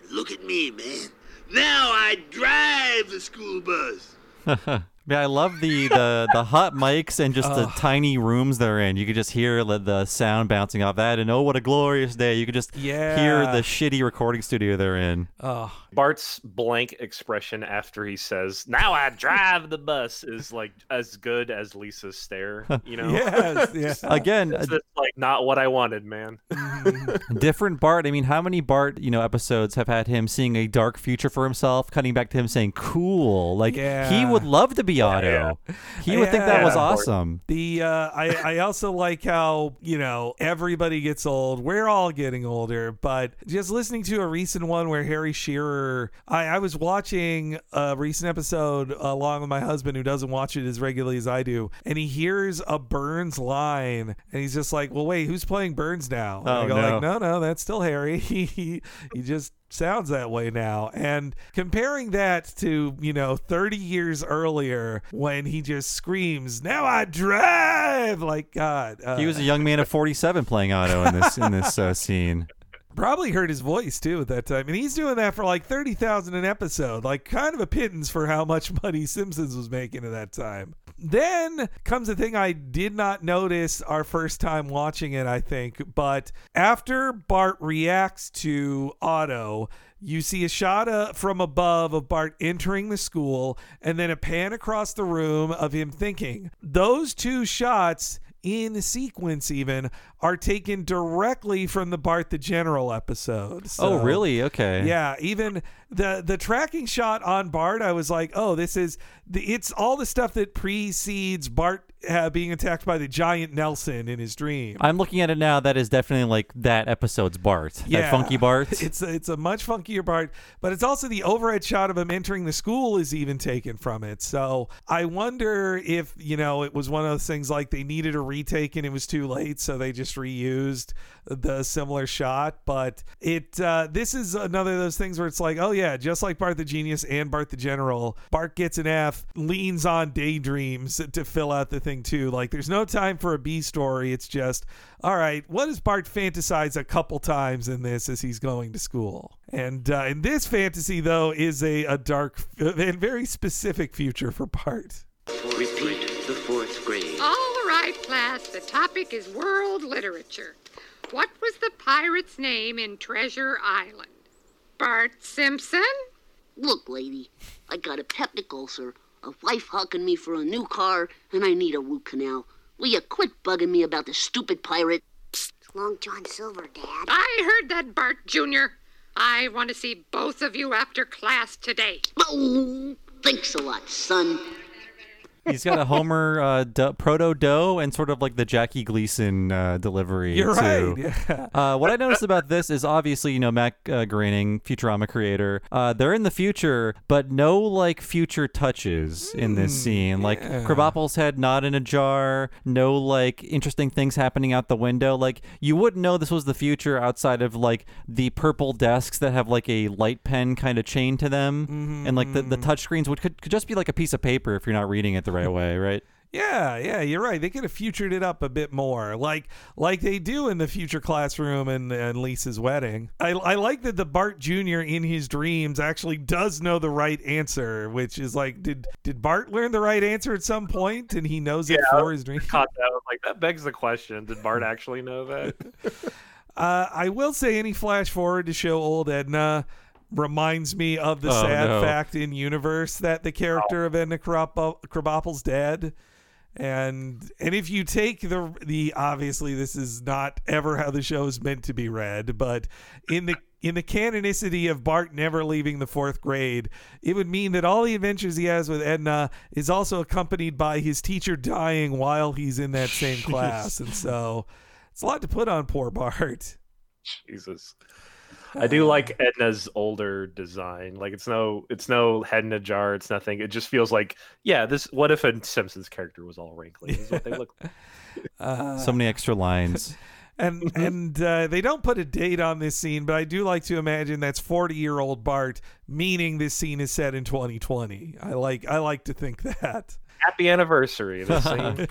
And look at me, man. Now I drive the school bus. Yeah, I love the, the, the hot mics and just the tiny rooms they're in. You could just hear the, the sound bouncing off that, and oh, what a glorious day! You could just Yeah. hear the shitty recording studio they're in. Oh, Bart's blank expression after he says, "Now I drive the bus," is like as good as Lisa's stare. You know? Yes, yeah. Again, it's uh, just like not what I wanted, man. Mm-hmm. different Bart. I mean, how many Bart you know episodes have had him seeing a dark future for himself, cutting back to him saying "cool"? Like he Yeah. would love to be Otto. He would think that was awesome. The uh, I I also like how you know everybody gets old. We're all getting older, but just listening to a recent one where Harry Shearer, I, I was watching a recent episode along with my husband who doesn't watch it as regularly as I do, and he hears a Burns line, and he's just like, "Well, wait, who's playing Burns now?" And I Oh, go no. like, "No, no, that's still Harry. he he, he just." Sounds that way now. And comparing that to you know 30 years earlier when he just screams now i drive! Like god uh, He was a young man of 47 playing Otto in this in this uh, scene. probably heard his voice too at that time. And he's doing that for like 30,000 an episode like kind of a pittance for how much money simpsons was making at that time then comes the thing I did not notice our first time watching it, I think. But after Bart reacts to Otto, you see a shot uh, from above of Bart entering the school and then a pan across the room of him thinking. Those two shots in sequence even are taken directly from the Bart the General episode. oh, really? Okay. yeah, even the the tracking shot on Bart, I was like, oh, this is the it's all the stuff that precedes Bart uh, being attacked by the giant Nelson in his dream. I'm looking at it now. That is definitely like that episode's Bart. That funky Bart. It's a, it's a much funkier Bart, but it's also the overhead shot of him entering the school is even taken from it. So I wonder if you know it was one of those things like they needed a retake and it was too late, so they just reused the similar shot. But it uh, this is another of those things where it's like, oh yeah, just like Bart the Genius and Bart the General, Bart gets an F, leans on daydreams to fill out the thing too. Like there's no time for a B story. It's just, all right, what does Bart fantasize a couple times in this as he's going to school? And uh, in this fantasy though is a, a dark and very specific future for Bart. Repeat the fourth grade. All right, class. The topic is world literature. What was the pirate's name in Treasure Island? Bart Simpson? Look, lady, I got a peptic ulcer, a wife hucking me for a new car, and I need a root canal. Will you quit bugging me about the stupid pirate? Psst, Long John Silver, Dad. I heard that, Bart Jr. I want to see both of you after class today. Oh, thanks a lot, son. He's got a Homer uh, do- proto dough and sort of like the Jackie Gleason uh, delivery. You're too. right. Yeah. Uh, what I noticed about this is obviously, you know, Matt uh, Groening, Futurama creator, uh, they're in the future, but no like future touches in this scene. Like yeah. Krabappel's head not in a jar, no like interesting things happening out the window. Like you wouldn't know this was the future outside of like the purple desks that have like a light pen kind of chain to them, and like the the touch screens would could, could just be like a piece of paper if you're not reading it the right way, right? Yeah, yeah, you're right. They could have futured it up a bit more, like like they do in the future classroom and, and Lisa's wedding. I, I like that the Bart Jr. in his dreams actually does know the right answer, which is like, did did Bart learn the right answer at some point, and he knows it for his dream? Caught that. I was like, that begs the question: Did Bart actually know that? Uh, I will say any flash forward to show old Edna reminds me of the Oh, sad no. fact in universe that the character of Edna Krabappel- Krabappel's dead. And and if you take the the obviously this is not ever how the show is meant to be read, but in the in the canonicity of Bart never leaving the fourth grade, it would mean that all the adventures he has with Edna is also accompanied by his teacher dying while he's in that same class. And so it's a lot to put on poor Bart. Jesus. I do like Edna's older design. Like it's no, it's no head in a jar. It's nothing. It just feels like, yeah. This. What if a Simpsons character was all wrinkly? This is what they look like. Uh, so many extra lines. and and uh, they don't put a date on this scene, but I do like to imagine that's 40 year old Bart, meaning this scene is set in 2020. I like I like to think that. Happy anniversary. This scene.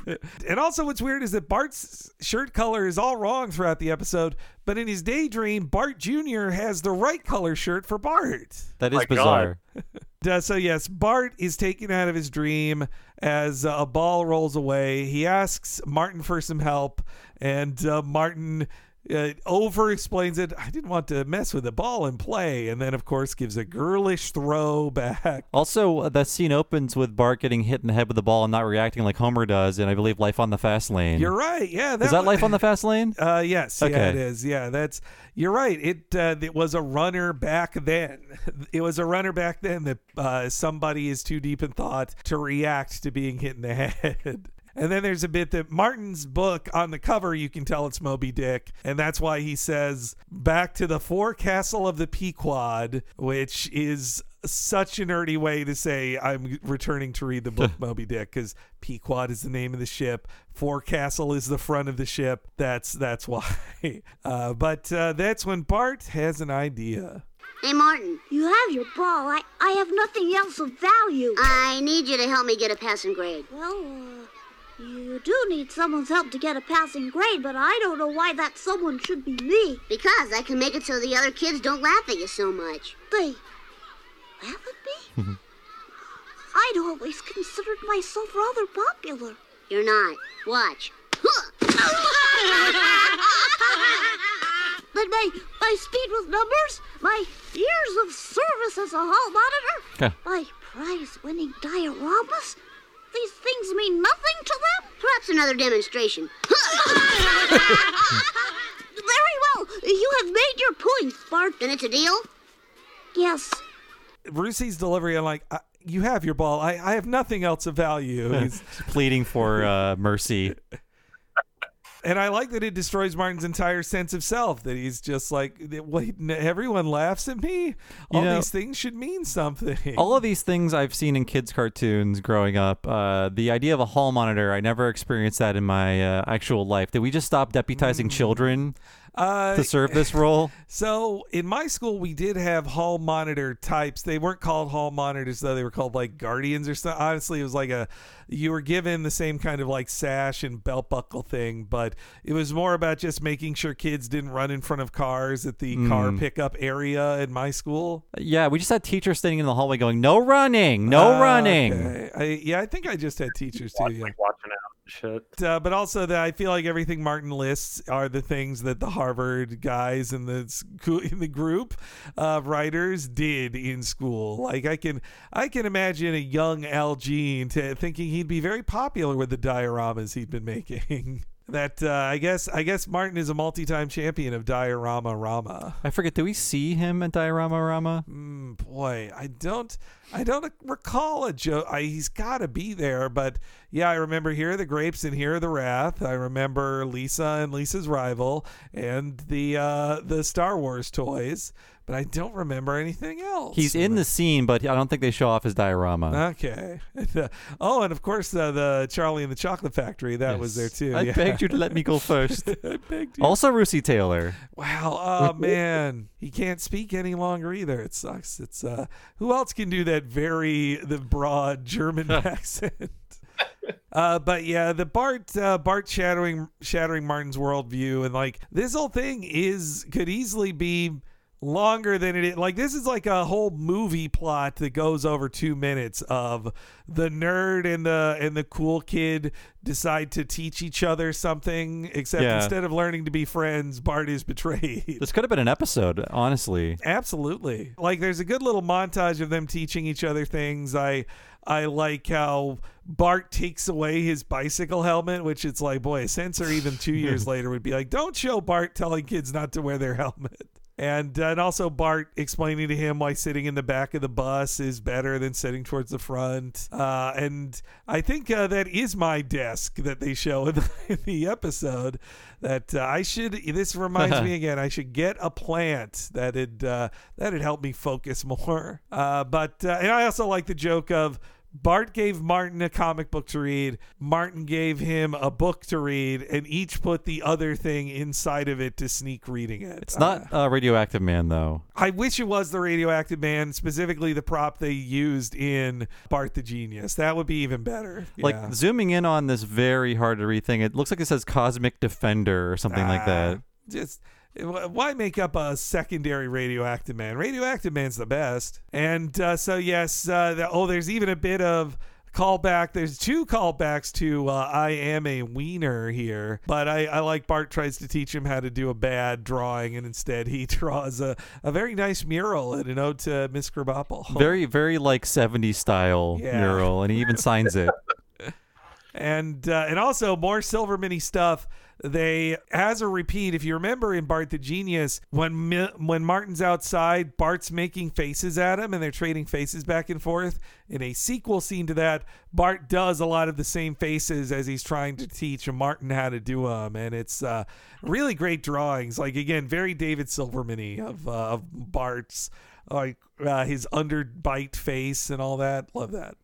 and also, what's weird is that Bart's shirt color is all wrong throughout the episode, but in his daydream, Bart Jr. has the right color shirt for Bart. That is My bizarre. Uh, so yes, Bart is taken out of his dream as uh, a ball rolls away. He asks Martin for some help, and uh, Martin uh, over explains it. I didn't want to mess with the ball and play, and then of course gives a girlish throw back. Also, uh, that scene opens with Bart getting hit in the head with the ball and not reacting like Homer does, and I believe Life on the Fast Lane. You're right. Yeah, is that Life on the Fast Lane? Uh, yes, yeah, Okay. it is. Yeah, that's you're right. It uh, it was a runner back then. It was a runner back then that uh, somebody is too deep in thought to react to being hit in the head. And then there's a bit that Martin's book on the cover, you can tell it's Moby Dick. And that's why he says, back to the forecastle of the Pequod, which is such a nerdy way to say I'm returning to read the book Moby Dick because Pequod is the name of the ship. Forecastle is the front of the ship. That's that's why. Uh, but uh, that's when Bart has an idea. Hey, Martin. You have your ball. I, I have nothing else of value. I need you to help me get a passing grade. Well, uh, you do need someone's help to get a passing grade, but I don't know why that someone should be me. Because I can make it so the other kids don't laugh at you so much. They laugh at me? Mm-hmm. I'd always considered myself rather popular. You're not. Watch. But my, my speed with numbers, my years of service as a hall monitor, Okay. my prize-winning dioramas, these things mean nothing to them? Perhaps another demonstration. Very well. You have made your point, Bart. Then it's a deal? Yes. Brucey's delivery, I'm like, I, you have your ball. I, I have nothing else of value. He's- pleading for uh, mercy. And I like that it destroys Martin's entire sense of self. That he's just like, wait, everyone laughs at me. All know- these things should mean something. All of these things I've seen in kids' cartoons growing up. Uh, the idea of a hall monitor, I never experienced that in my uh, actual life. Did we just stop deputizing children Uh, to serve this role? So in my school, we did have hall monitor types. They weren't called hall monitors though; they were called like guardians or something. Honestly, it was like a you were given the same kind of like sash and belt buckle thing, but it was more about just making sure kids didn't run in front of cars at the car Mm. pickup area in my school. Yeah, we just had teachers standing in the hallway going, "No running, no Ah, running." okay. I, yeah, I think I just had teachers too. Yeah. watching out and shit. Uh, but also that I feel like everything Martin lists are the things that the Harvard guys in the s- in the group of writers did in school. Like I can I can imagine a young Al Jean t- thinking he'd be very popular with the dioramas he'd been making. that uh, I guess I guess Martin is a multi-time champion of diorama rama. I forget. Do we see him at Diorama Rama? Mm, boy, I don't, I don't recall a joke. He's got to be there, but yeah, I remember here are the grapes and here are the wrath. I remember Lisa and Lisa's rival and the uh, the Star Wars toys, but I don't remember anything else. He's in the scene, but I don't think they show off his diorama. Okay. oh, and of course uh, the Charlie and the Chocolate Factory that was there too. I yeah. begged you to let me go first. I begged you. Also, Russi Taylor. Wow, oh man, he can't speak any longer either. It sucks. It's uh, who else can do that very the broad German accent? Uh, but yeah, the Bart uh, Bart shattering shattering Martin's worldview and like this whole thing is could easily be longer than it is. Like this is like a whole movie plot that goes over two minutes of the nerd and the and the cool kid decide to teach each other something. Except Yeah. instead of learning to be friends, Bart is betrayed. This could have been an episode, honestly. Absolutely. Like there's a good little montage of them teaching each other things. I I like how Bart takes away his bicycle helmet, which it's like, boy, a censor even two years later would be like, don't show Bart telling kids not to wear their helmet. And, uh, and also Bart explaining to him why sitting in the back of the bus is better than sitting towards the front. Uh, and I think uh, that is my desk that they show in the, in the episode. That uh, I should. This reminds me again. I should get a plant that'd uh, that'd help me focus more. Uh, but uh, and I also like the joke of. Bart gave Martin a comic book to read. Martin gave him a book to read, and each put the other thing inside of it to sneak reading it. It's not uh, Radioactive Man, though. I wish it was the radioactive man, specifically the prop they used in Bart the Genius. That would be even better. Like Yeah. zooming in on this very hard to read thing, it looks like it says Cosmic Defender or something like that. Ah, Just why make up a secondary radioactive man? Radioactive man's the best. And uh, so yes, uh, the, oh, there's even a bit of callback. There's two callbacks to uh, "I am a wiener" here, but I, I like Bart tries to teach him how to do a bad drawing, and instead he draws a, a very nice mural and an ode to Miss Krabappel. Very, very like 70s style Yeah. mural, and he even signs it. and uh, and also more Silver Mini stuff. They as a repeat, if you remember in Bart the Genius, when when Martin's outside, Bart's making faces at him, and they're trading faces back and forth. In a sequel scene to that, Bart does a lot of the same faces as he's trying to teach Martin how to do them, and it's uh, really great drawings. Like again, very David Silverman of uh, of Bart's like uh, his underbite face and all that. Love that.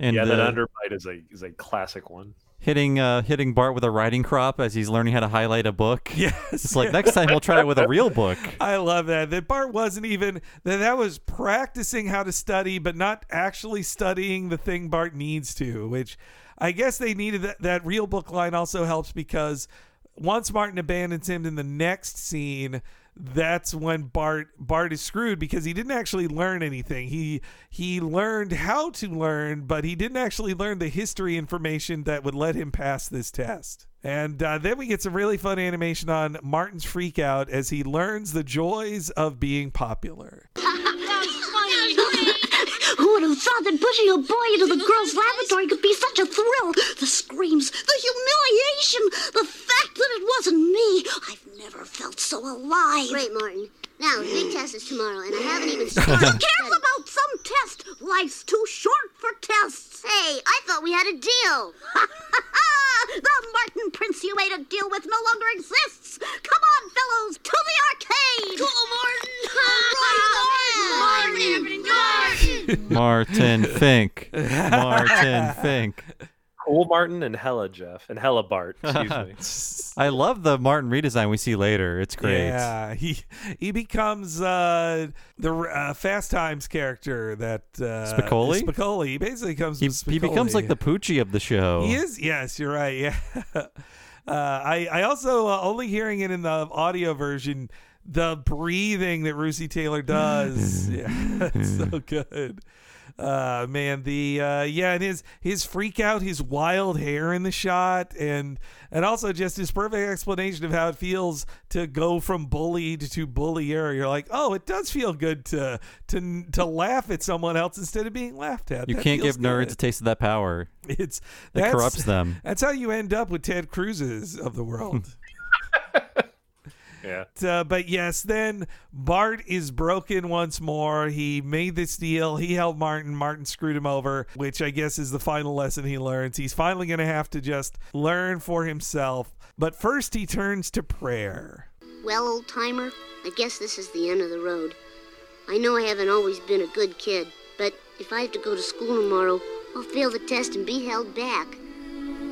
And yeah, that uh, underbite is a is a classic one. Hitting uh, hitting Bart with a writing crop as he's learning how to highlight a book. Yes, It's like next time we'll try it with a real book. I love that. That Bart wasn't even that that was practicing how to study, but not actually studying the thing Bart needs to. Which I guess they needed that. That real book line also helps because once Martin abandons him in the next scene, that's when Bart Bart is screwed because he didn't actually learn anything. He he learned how to learn, but he didn't actually learn the history information that would let him pass this test. And uh, then we get some really fun animation on Martin's freak out as he learns the joys of being popular. Who thought that pushing a boy into the girls' lavatory could be such a thrill? The screams, the humiliation, the fact that it wasn't me. I've never felt so alive. Great, Martin. Now, the big test is tomorrow, and I haven't even started. Who cares about some test? Life's too short for tests. Hey, I thought we had a deal. the Martin Prince you made a deal with no longer exists. Come on, fellows, to the arcade. To Martin. Martin. Martin. Martin Fink. Martin Fink. Cool Martin and Hella Jeff and Hella Bart. Excuse me. I love the Martin redesign we see later. It's great. Yeah, he he becomes uh, the uh, Fast Times character that uh, Spicoli? Spicoli. He basically comes. He, he becomes like the Poochie of the show. He is. Yes, you're right. Yeah. uh, I I also uh, only hearing it in the audio version. The breathing that Russi Taylor does, yeah, it's so good. Uh, man, the uh, yeah, and his his freak out, his wild hair in the shot, and and also just his perfect explanation of how it feels to go from bullied to bullier. You're like, oh, it does feel good to to to laugh at someone else instead of being laughed at. You That can't feels give nerds good. a taste of that power. It's that corrupts them. That's how you end up with Ted Cruz's of the world. Yeah. Uh, but yes, then Bart is broken once more. He made this deal. He held Martin. Martin screwed him over, which I guess is the final lesson he learns. He's finally going to have to just learn for himself. But first, he turns to prayer. Well, old timer, I guess this is the end of the road. I know I haven't always been a good kid, but if I have to go to school tomorrow, I'll fail the test and be held back.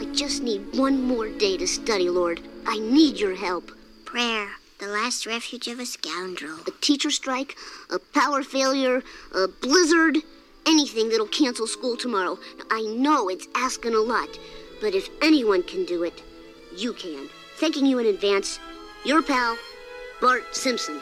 I just need one more day to study, Lord. I need your help. Prayer, the last refuge of a scoundrel. A teacher strike, a power failure, a blizzard, anything that'll cancel school tomorrow. I know it's asking a lot, but if anyone can do it, you can. Thanking you in advance, your pal, Bart Simpson.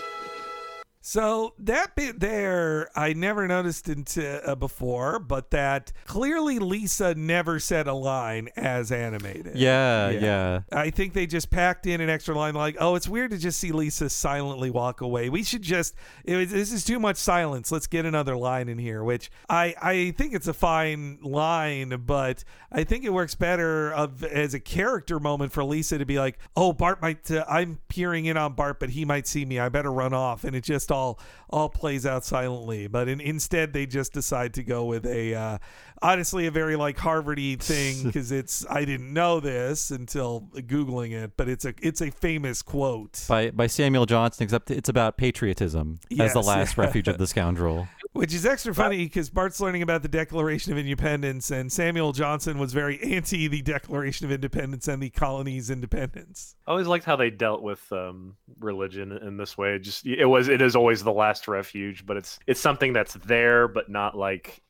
So that bit there, I never noticed into, uh, before, but that clearly Lisa never said a line as animated. Yeah, yeah. I think they just packed in an extra line, like, "Oh, it's weird to just see Lisa silently walk away. We should just was, this is too much silence. Let's get another line in here." Which I I think it's a fine line, but I think it works better of as a character moment for Lisa to be like, "Oh, Bart might. Uh, I'm peering in on Bart, but he might see me. I better run off." And it just all all plays out silently. But in, instead, they just decide to go with a uh, honestly a very like Harvardy thing because it's I didn't know this until googling it, but it's a it's a famous quote. By by Samuel Johnson, except it's about patriotism as the last refuge of the scoundrel. Which is extra funny because Bart's learning about the Declaration of Independence, and Samuel Johnson was very anti the Declaration of Independence and the colony's independence. I always liked how they dealt with um, religion in this way. It Just it was it is always the last refuge, but it's it's something that's there, but not like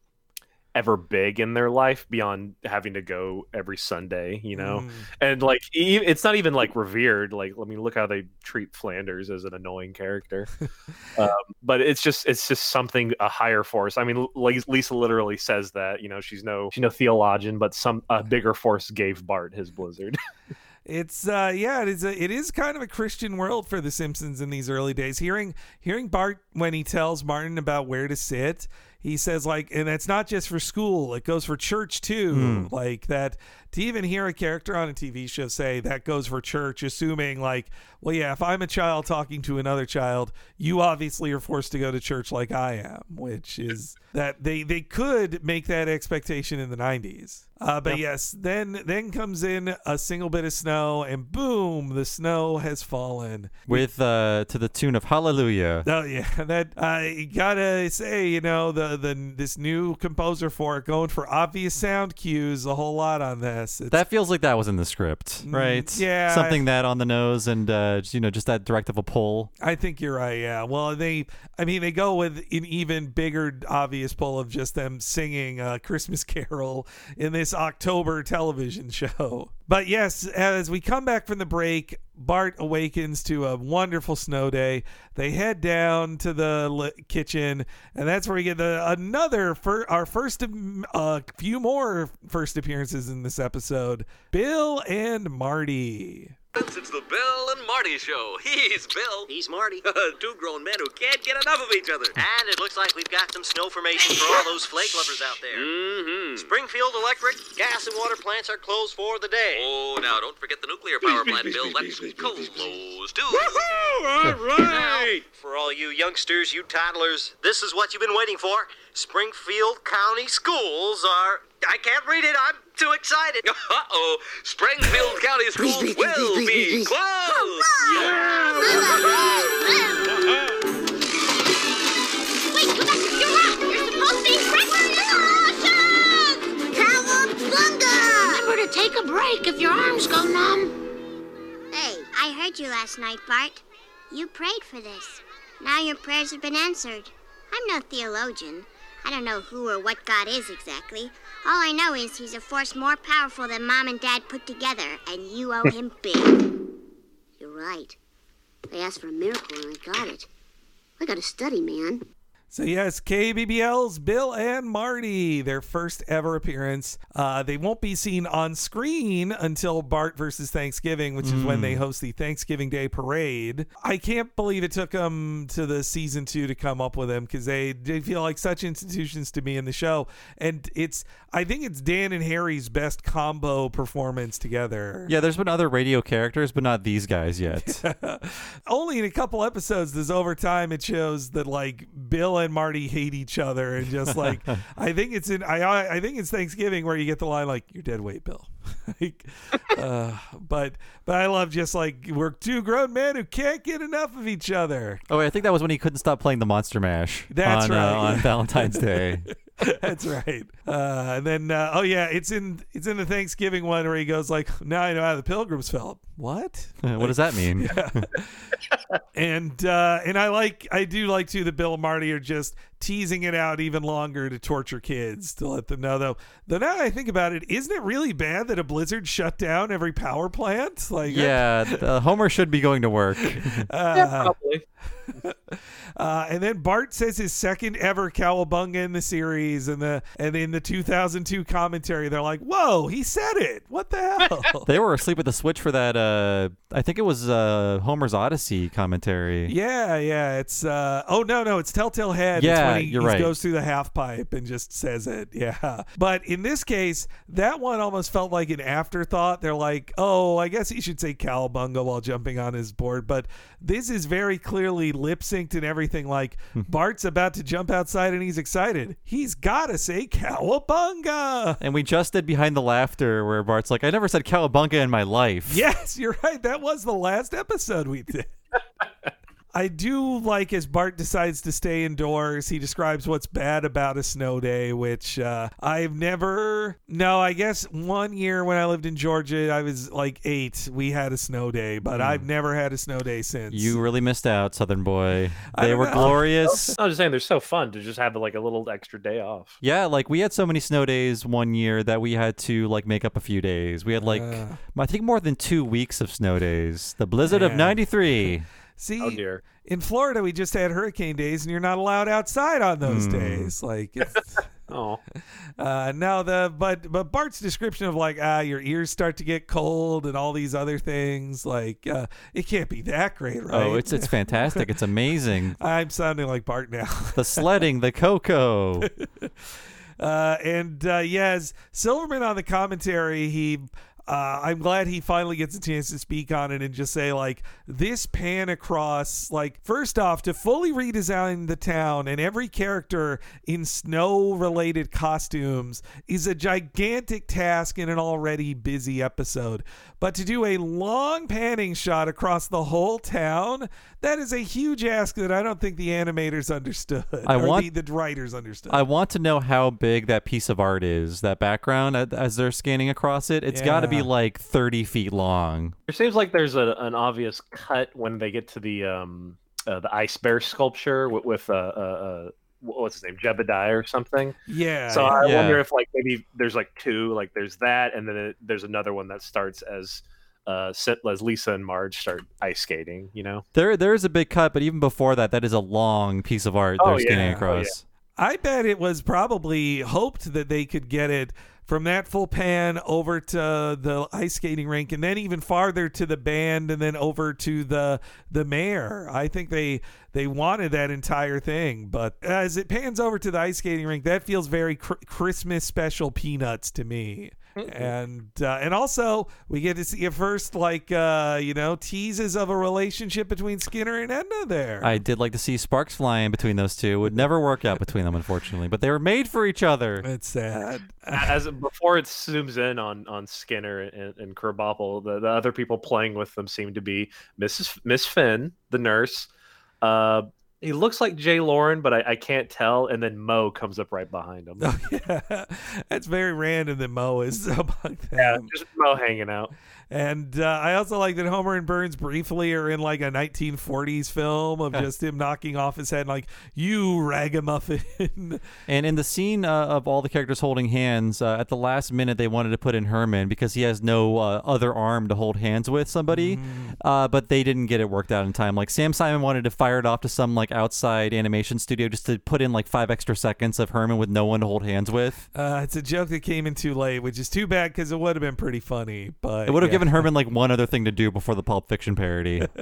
ever big in their life beyond having to go every Sunday, you know. Mm. And like it's not even like revered. Like I mean, look how they treat Flanders as an annoying character. um, but it's just it's just something a higher force. I mean, Lisa literally says that you know she's no she's no theologian, but some a bigger force gave Bart his blizzard. It's uh yeah, it is a, it is kind of a Christian world for the Simpsons in these early days. Hearing hearing Bart when he tells Martin about where to sit, he says like and it's not just for school, it goes for church too. Hmm. Like that to even hear a character on a TV show say that goes for church, assuming like, well yeah, if I'm a child talking to another child, you obviously are forced to go to church like I am, which is that they they could make that expectation in the 90s. Uh, but yes, then then comes in a single bit of snow, and boom, the snow has fallen. With uh to the tune of Hallelujah. Oh yeah, that I gotta say, you know, the the this new composer for it going for obvious sound cues a whole lot on this. It's, That feels like that was in the script, right? Mm, yeah. Something that on the nose and uh you know, just that direct of a pull. I think you're right. Yeah. Well, they, I mean, they go with an even bigger obvious pull of just them singing a Christmas Carol in this October television show. But yes, as we come back from the break, Bart awakens to a wonderful snow day. They head down to the kitchen, and that's where we get the another fir- our first a uh, few more first appearances in this episode. Bill and Marty. Since it's the Bill and Marty Show. He's Bill. He's Marty. Two grown men who can't get enough of each other. And it looks like we've got some snow formation for all those flake lovers out there. Mm-hmm. Springfield Electric, gas and water plants are closed for the day. Oh, now don't forget the nuclear power plant, Bill. That's closed too. Woohoo! All right. For all you youngsters, you toddlers, this is what you've been waiting for. Springfield County Schools are. I can't read it. I'm too excited. Uh-oh. Springfield County Schools will be closed. Wait, come back. You're wrong. You're supposed to be Cowabunga! Remember to take a break if your arms go numb. Hey, I heard you last night, Bart. You prayed for this. Now your prayers have been answered. I'm no theologian. I don't know who or what God is exactly. All I know is he's a force more powerful than Mom and Dad put together, and you owe him big. You're right. I asked for a miracle and I got it. I gotta study, man. So yes, KBBL's Bill and Marty, their first ever appearance. Uh, they won't be seen on screen until Bart versus Thanksgiving, which is when they host the Thanksgiving Day parade. I can't believe it took them to the season two to come up with them because they they feel like such institutions to me in the show, and it's I think it's Dan and Harry's best combo performance together. Yeah, there's been other radio characters, but not these guys yet. Only in a couple episodes does over time it shows that like Bill and Marty hate each other and just like I think it's in I I I think it's Thanksgiving where you get the line like you're dead weight Bill. like, uh, but but I love just like we're two grown men who can't get enough of each other. Oh, wait, I think that was when he couldn't stop playing the Monster Mash. That's on, right. Uh, on Valentine's Day. That's right. Uh, and then uh, oh yeah, it's in it's in the Thanksgiving one where he goes like, "Now I know how the pilgrims felt." What? what does that mean? and uh, and I like I do like too that Bill and Marty are just teasing it out even longer to torture kids to let them know though. Though now that I think about it, isn't it really bad that a blizzard shut down every power plant? Like yeah, the, Homer should be going to work. Uh, uh, and then Bart says his second ever cowabunga in the series, and the and in the 2002 commentary, they're like, "Whoa, he said it! What the hell?" they were asleep at the switch for that. Uh, I think it was uh, Homer's Odyssey commentary. Yeah, yeah. It's uh oh no no it's Telltale Head. Yeah, it's when he, you're right. goes through the half pipe and just says it. Yeah. But in this case, that one almost felt like an afterthought. They're like, oh, I guess he should say cowabunga while jumping on his board. But this is very clearly lip synced and everything. Like. Bart's about to jump outside and he's excited. He's gotta say cowabunga. And we just did behind the laughter where Bart's like, "I never said cowabunga in my life." Yes, you're right. That was the last episode we did. I do like as Bart decides to stay indoors. He describes what's bad about a snow day, which uh, I've never. No, I guess one year when I lived in Georgia, I was like eight. We had a snow day, but I've never had a snow day since. You really missed out, Southern boy. They were know. glorious. I was just saying they're so fun to just have like a little extra day off. Yeah, like we had so many snow days one year that we had to like make up a few days. We had like Uh. I think more than two weeks of snow days. The blizzard of '93. See, Oh dear. in Florida, we just had hurricane days, and you're not allowed outside on those Hmm. days. Like, it's, Oh, Uh, no, the but but Bart's description of like ah your ears start to get cold and all these other things like uh, it can't be that great, right? Oh, it's it's fantastic. It's amazing. I'm sounding like Bart now. The sledding, the cocoa. Uh, and uh, yes, Silverman on the commentary, he. Uh, I'm glad he finally gets a chance to speak on it and just say like this pan across like first off to fully redesign the town and every character in snow related costumes is a gigantic task in an already busy episode but to do a long panning shot across the whole town that is a huge ask that I don't think the animators understood I or want- the, the writers understood I want to know how big that piece of art is. That background as they're scanning across it. It's got to be Yeah. like 30 feet long. It seems like there's a, an obvious cut when they get to the um uh, the ice bear sculpture with, with uh, uh, uh what's his name Jebediah or something. Yeah. So I Yeah. wonder if like maybe there's like two like there's that and then it, there's another one that starts as uh as Lisa and Marge start ice skating. You know. There there is a big cut, but even before that, that is a long piece of art Oh, they're skating yeah. Oh, across. I bet it was probably hoped that they could get it from that full pan over to the ice skating rink, and then even farther to the band, and then over to the the mayor. I think they they wanted that entire thing, but as it pans over to the ice skating rink, that feels very cr- Christmas special peanuts to me. And uh, and also we get to see a first like uh, you know teases of a relationship between Skinner and Edna there. I did like to see sparks flying between those two. Would never work out between them, unfortunately. But they were made for each other. It's sad. As before it zooms in on on Skinner and, and Krabappel, the, the other people playing with them seem to be Mrs. Miss Finn, the nurse. Uh, he looks like J. Loren, but I, I can't tell. And then Moe comes up right behind him. Oh, yeah, that's very random that Moe is among them. Yeah, just Moe hanging out. And uh, I also like that Homer and Burns briefly are in like a 1940s film of just him knocking off his head, like "You ragamuffin." And in the scene uh, of all the characters holding hands, uh, at the last minute they wanted to put in Herman because he has no uh, other arm to hold hands with somebody, uh, but they didn't get it worked out in time. Like Sam Simon wanted to fire it off to some like outside animation studio just to put in like five extra seconds of Herman with no one to hold hands with. Uh, it's a joke that came in too late, which is too bad because it would have been pretty funny. But It would have yeah. Given Herman like one other thing to do before the Pulp Fiction parody.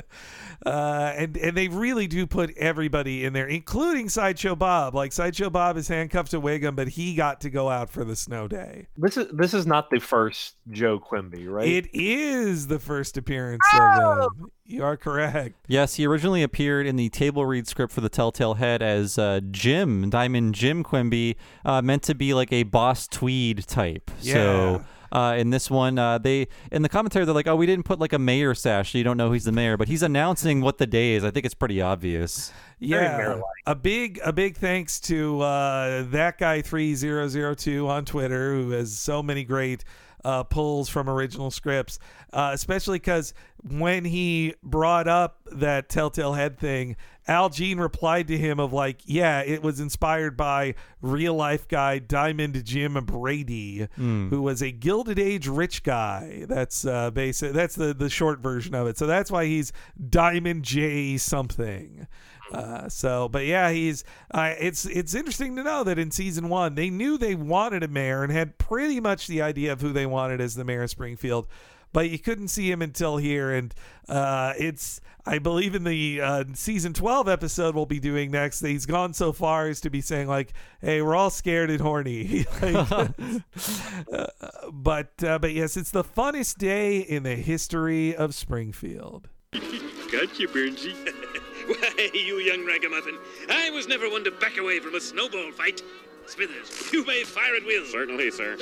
Uh, and and they really do put everybody in there, including Sideshow Bob. Like Sideshow Bob is handcuffed to Wiggum, but he got to go out for the snow day. This is this is not the first Joe Quimby, right? It is the first appearance of them. You are correct. Yes, he originally appeared in the table read script for the Telltale Head as uh, Jim, Diamond Jim Quimby, uh, meant to be like a boss Tweed type. So. Uh, in this one, uh, they in the commentary they're like, "Oh, we didn't put like a mayor sash, so you don't know he's the mayor." But he's announcing what the day is. I think it's pretty obvious. Yeah, a big a big thanks to uh, that guy three zero zero two on Twitter who has so many great uh, pulls from original scripts, uh, especially because when he brought up that Telltale Head thing, Al Jean replied to him of like, yeah, it was inspired by real life guy Diamond Jim Brady, Mm. who was a Gilded Age rich guy. That's uh, basic. That's the the short version of it. So that's why he's Diamond J something. Uh, so, but yeah, he's. Uh, it's it's interesting to know that in season one they knew they wanted a mayor and had pretty much the idea of who they wanted as the mayor of Springfield, but you couldn't see him until here. And uh, it's I believe in the uh, season twelve episode we'll be doing next. He's gone so far as to be saying like, "Hey, we're all scared and horny." Like, uh, but uh, but yes, it's the funnest day in the history of Springfield. Gotcha, Burnsy. Why, you young ragamuffin, I was never one to back away from a snowball fight. Smithers, you may fire at will. Certainly, sir.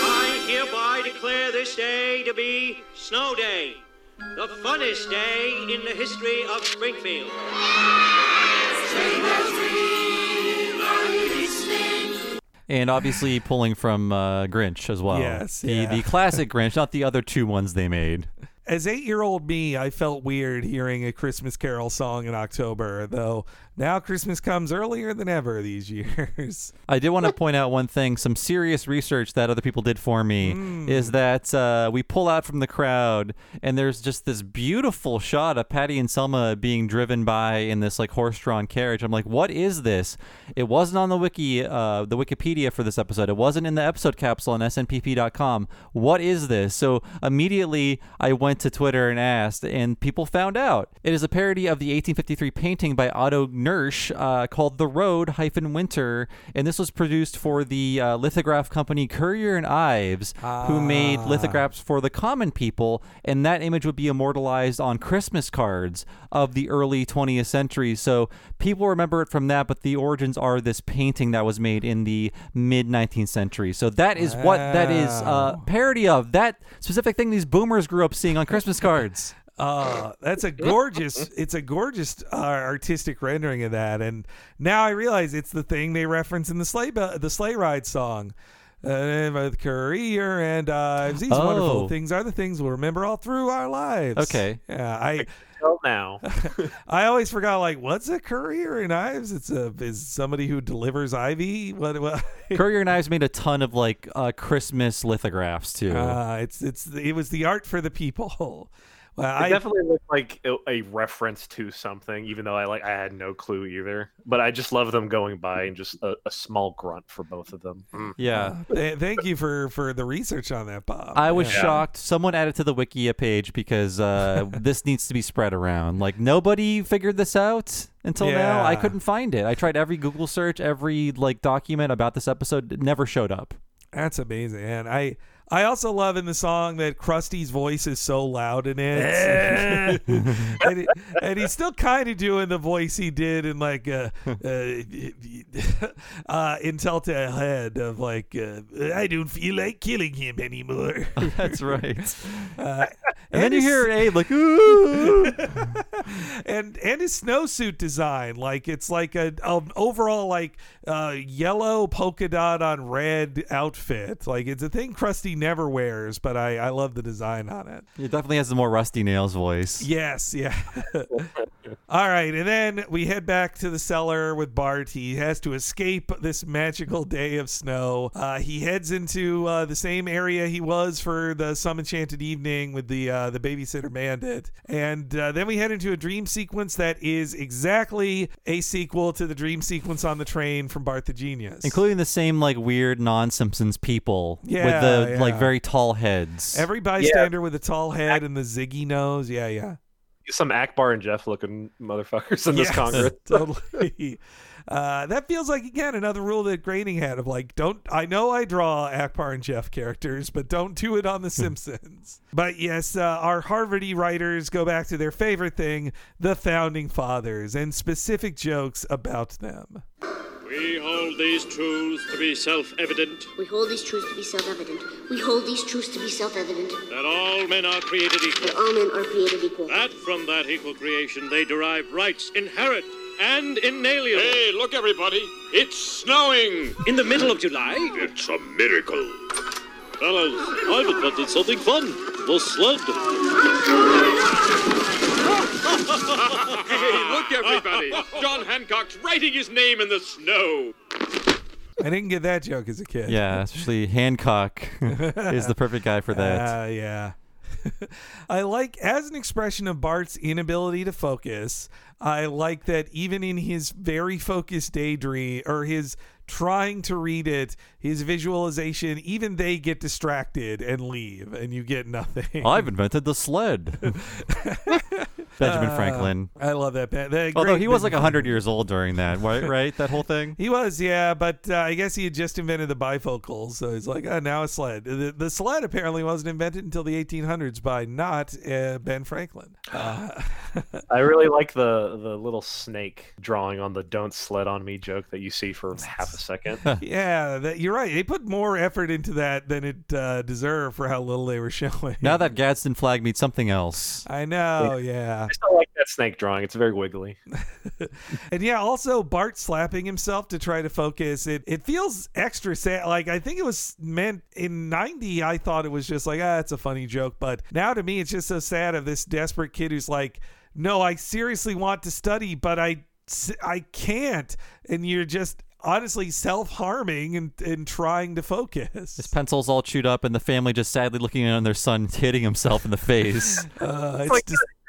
I hereby declare this day to be Snow Day, the funnest day in the history of Springfield. And obviously pulling from uh, Grinch as well. Yes, the yeah. the classic Grinch, not the other two ones they made. As eight year old me, I felt weird hearing a Christmas Carol song in October, though now Christmas comes earlier than ever these years. I did want to point out one thing. Some serious research that other people did for me Mm. is that uh, we pull out from the crowd, and there's just this beautiful shot of Patty and Selma being driven by in this like horse-drawn carriage. I'm like, what is this? It wasn't on the wiki, uh, the Wikipedia for this episode. It wasn't in the episode capsule on snpp.com. What is this? So immediately I went to Twitter and asked, and people found out. It is a parody of the 1853 painting by Otto Knirsch uh, called "The Road hyphen Winter," and this was produced for the uh, lithograph company Currier and Ives, who made lithographs for the common people, and that image would be immortalized on Christmas cards of the early 20th century. So people remember it from that, but the origins are this painting that was made in the mid 19th century. So that is what that is uh, parody of that specific thing these boomers grew up seeing on Christmas cards. Uh, that's a gorgeous. It's a gorgeous uh, artistic rendering of that, and now I realize it's the thing they reference in the sleigh be- the sleigh ride song. Uh, with career and uh, these Oh. wonderful things are the things we'll remember all through our lives. Okay. Yeah, I Till now. I always forgot like what's a courier in knives? It's a is somebody who delivers ivy. What? what? Currier and Ives made a ton of like uh, Christmas lithographs too. Uh, it's it's it was the art for the people. Well, it I definitely looked like a, a reference to something, even though I like I had no clue either. But I just love them going by and just a, a small grunt for both of them. Mm. Yeah. thank you for for the research on that, Bob. I was Yeah. shocked. Someone added to the Wikia page because uh, this needs to be spread around. Like nobody figured this out until now. I couldn't find it. I tried every Google search, every like document about this episode. It never showed up. That's amazing, and I I also love in the song that Krusty's voice is so loud in it, and, he- and he's still kind of doing the voice he did in like uh, uh, uh, in Telltale Head of like uh, I don't feel like killing him anymore. That's right. Uh, And then you hear Abe like, ooh. and and his snowsuit design, like it's like a, an overall like uh, yellow polka dot on red outfit. Like it's a thing Krusty never wears, but I I love the design on it. It definitely has the more Rusty Nails voice. Yes, yeah. All right, and then we head back to the cellar with Bart. He has to escape this magical day of snow. Uh, he heads into uh, the same area he was for the Some Enchanted Evening with the uh, the babysitter bandit, and uh, then we head into a dream sequence that is exactly a sequel to the dream sequence on the train from Bart the Genius. Including the same like weird non-Simpsons people with Yeah, the like very tall heads. Every bystander with a tall head and the ziggy nose. Yeah, yeah. Some Akbar and Jeff looking motherfuckers in this Yes, Congress. totally. Uh, that feels like again another rule that Groening had of like, don't. I know I draw Akbar and Jeff characters, but don't do it on The Simpsons. but yes, uh, our Harvardy writers go back to their favorite thing, the founding fathers, and specific jokes about them. We hold these truths to be self-evident We hold these truths to be self-evident. We hold these truths to be self-evident. that all men are created equal. That all men are created equal. That from that equal creation they derive rights inherent and inalienable. Hey, look everybody, it's snowing! In the middle of July? It's a miracle. Fellas, I've invented something fun. The sled. hey, look everybody! John Hancock's writing his name in the snow. I didn't get that joke as a kid. Yeah, especially Hancock is the perfect guy for that. Uh, yeah. I like, as an expression of Bart's inability to focus, I like that even in his very focused daydream or his trying to read it, his visualization, even they get distracted and leave, and you get nothing. I've invented the sled. Benjamin Uh, Franklin. I love that. Ben- that Although great he was like Benjamin 100 years old during that, right? Right? That whole thing? He was, yeah, but uh, I guess he had just invented the bifocals, so he's like, oh, now a sled. The, the sled apparently wasn't invented until the 1800s by not uh, Ben Franklin. Uh, I really like the the little snake drawing on the "Don't sled on me" joke that you see for half a second. yeah, that, you're right. They put more effort into that than it uh, deserved for how little they were showing. Now that Gadsden flag means something else. I know, yeah. I still like that snake drawing. It's very wiggly. and yeah, also Bart slapping himself to try to focus. It it feels extra sad. Like I think it was meant in '90. I thought it was just like ah, it's a funny joke, but now to me, it's just so sad of this desperate kid who's like, no, I seriously want to study, but I I can't, and you're just honestly self-harming and, and trying to focus. His pencil's all chewed up, and the family just sadly looking in on their son hitting himself in the face. Uh, It's like,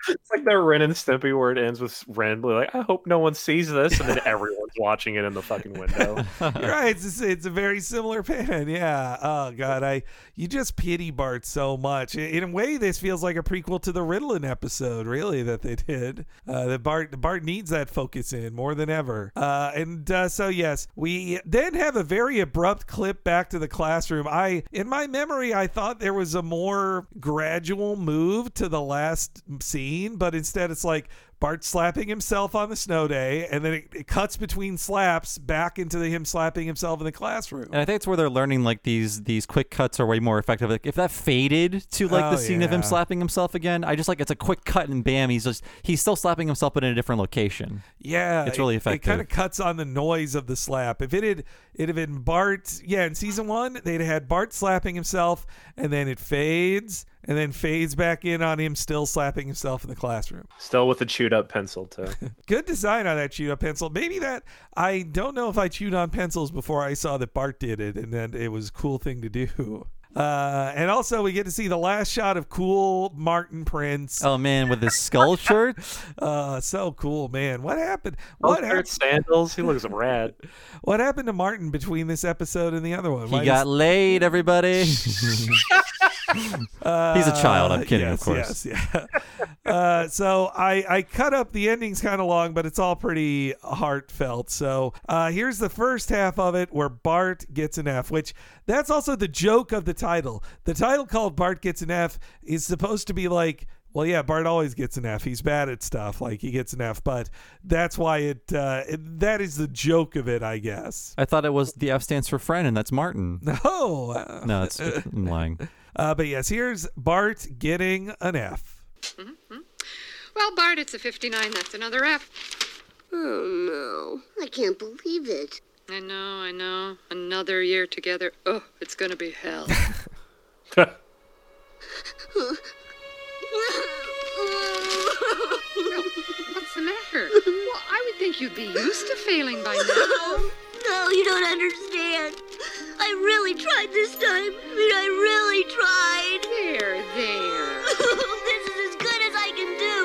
it's like the Ren and Stimpy where it ends with Ren being like, I hope no one sees this, and then everyone's watching it in the fucking window. You're right. It's, it's a very similar pan. Yeah. Oh God, I you just pity Bart so much. In in a way, this feels like a prequel to the Ritalin episode, really, that they did. Uh, that Bart Bart needs that focus in more than ever. Uh, and uh, so yes, we then have a very abrupt clip back to the classroom. I in my memory, I thought there was a more gradual move to the last scene, but instead it's like Bart slapping himself on the snow day, and then it, it cuts between slaps back into the, him slapping himself in the classroom. And I think it's where they're learning like these these quick cuts are way more effective. Like if that faded to like Oh, the scene of him slapping himself again, I just like it's a quick cut and bam, he's just he's still slapping himself but in a different location. Yeah, It's really it- effective. It kind of cuts on the noise of the slap. If it had it had been Bart, yeah, in season one they'd had Bart slapping himself, and then it fades, and then fades back in on him still slapping himself in the classroom. Still with the chewed up pencil too. Good design on that chewed up pencil. Maybe that I don't know if I chewed on pencils before I saw that Bart did it, and then it was a cool thing to do. Uh, and also, we get to see the last shot of cool Martin Prince. Oh man, with his skull shirt. Uh, so cool, man. What happened? What pair happened? sandals. He looks rad. What happened to Martin between this episode and the other one? He Why got is- laid, everybody. Uh, He's a child. I'm kidding, yes, of course. Yes, yeah. uh, so I, I cut up the ending's kind of long, but it's all pretty heartfelt. So uh, here's the first half of it where Bart gets an F, which that's also the joke of the title. The title called Bart Gets an F is supposed to be like, well, yeah, Bart always gets an F. He's bad at stuff, like he gets an F, but that's why it, uh, it that is the joke of it, I guess. I thought it was the F stands for friend, and that's Martin. No, uh, No, it's I'm lying. Uh, but yes, here's Bart getting an F. Well, Bart, it's a 59. That's another F. Oh no, I can't believe it. I know, I know. Another year together. Oh, it's gonna be hell. What's the matter? Well, I would think you'd be used to failing by now. No, you don't understand. I really tried this time. I mean, I really tried. There, there. this is as good as I can do,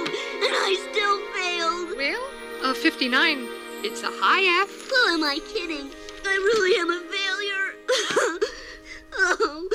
and I still failed. Well, a 59, it's a high F. Who am I kidding? I really am a failure. oh.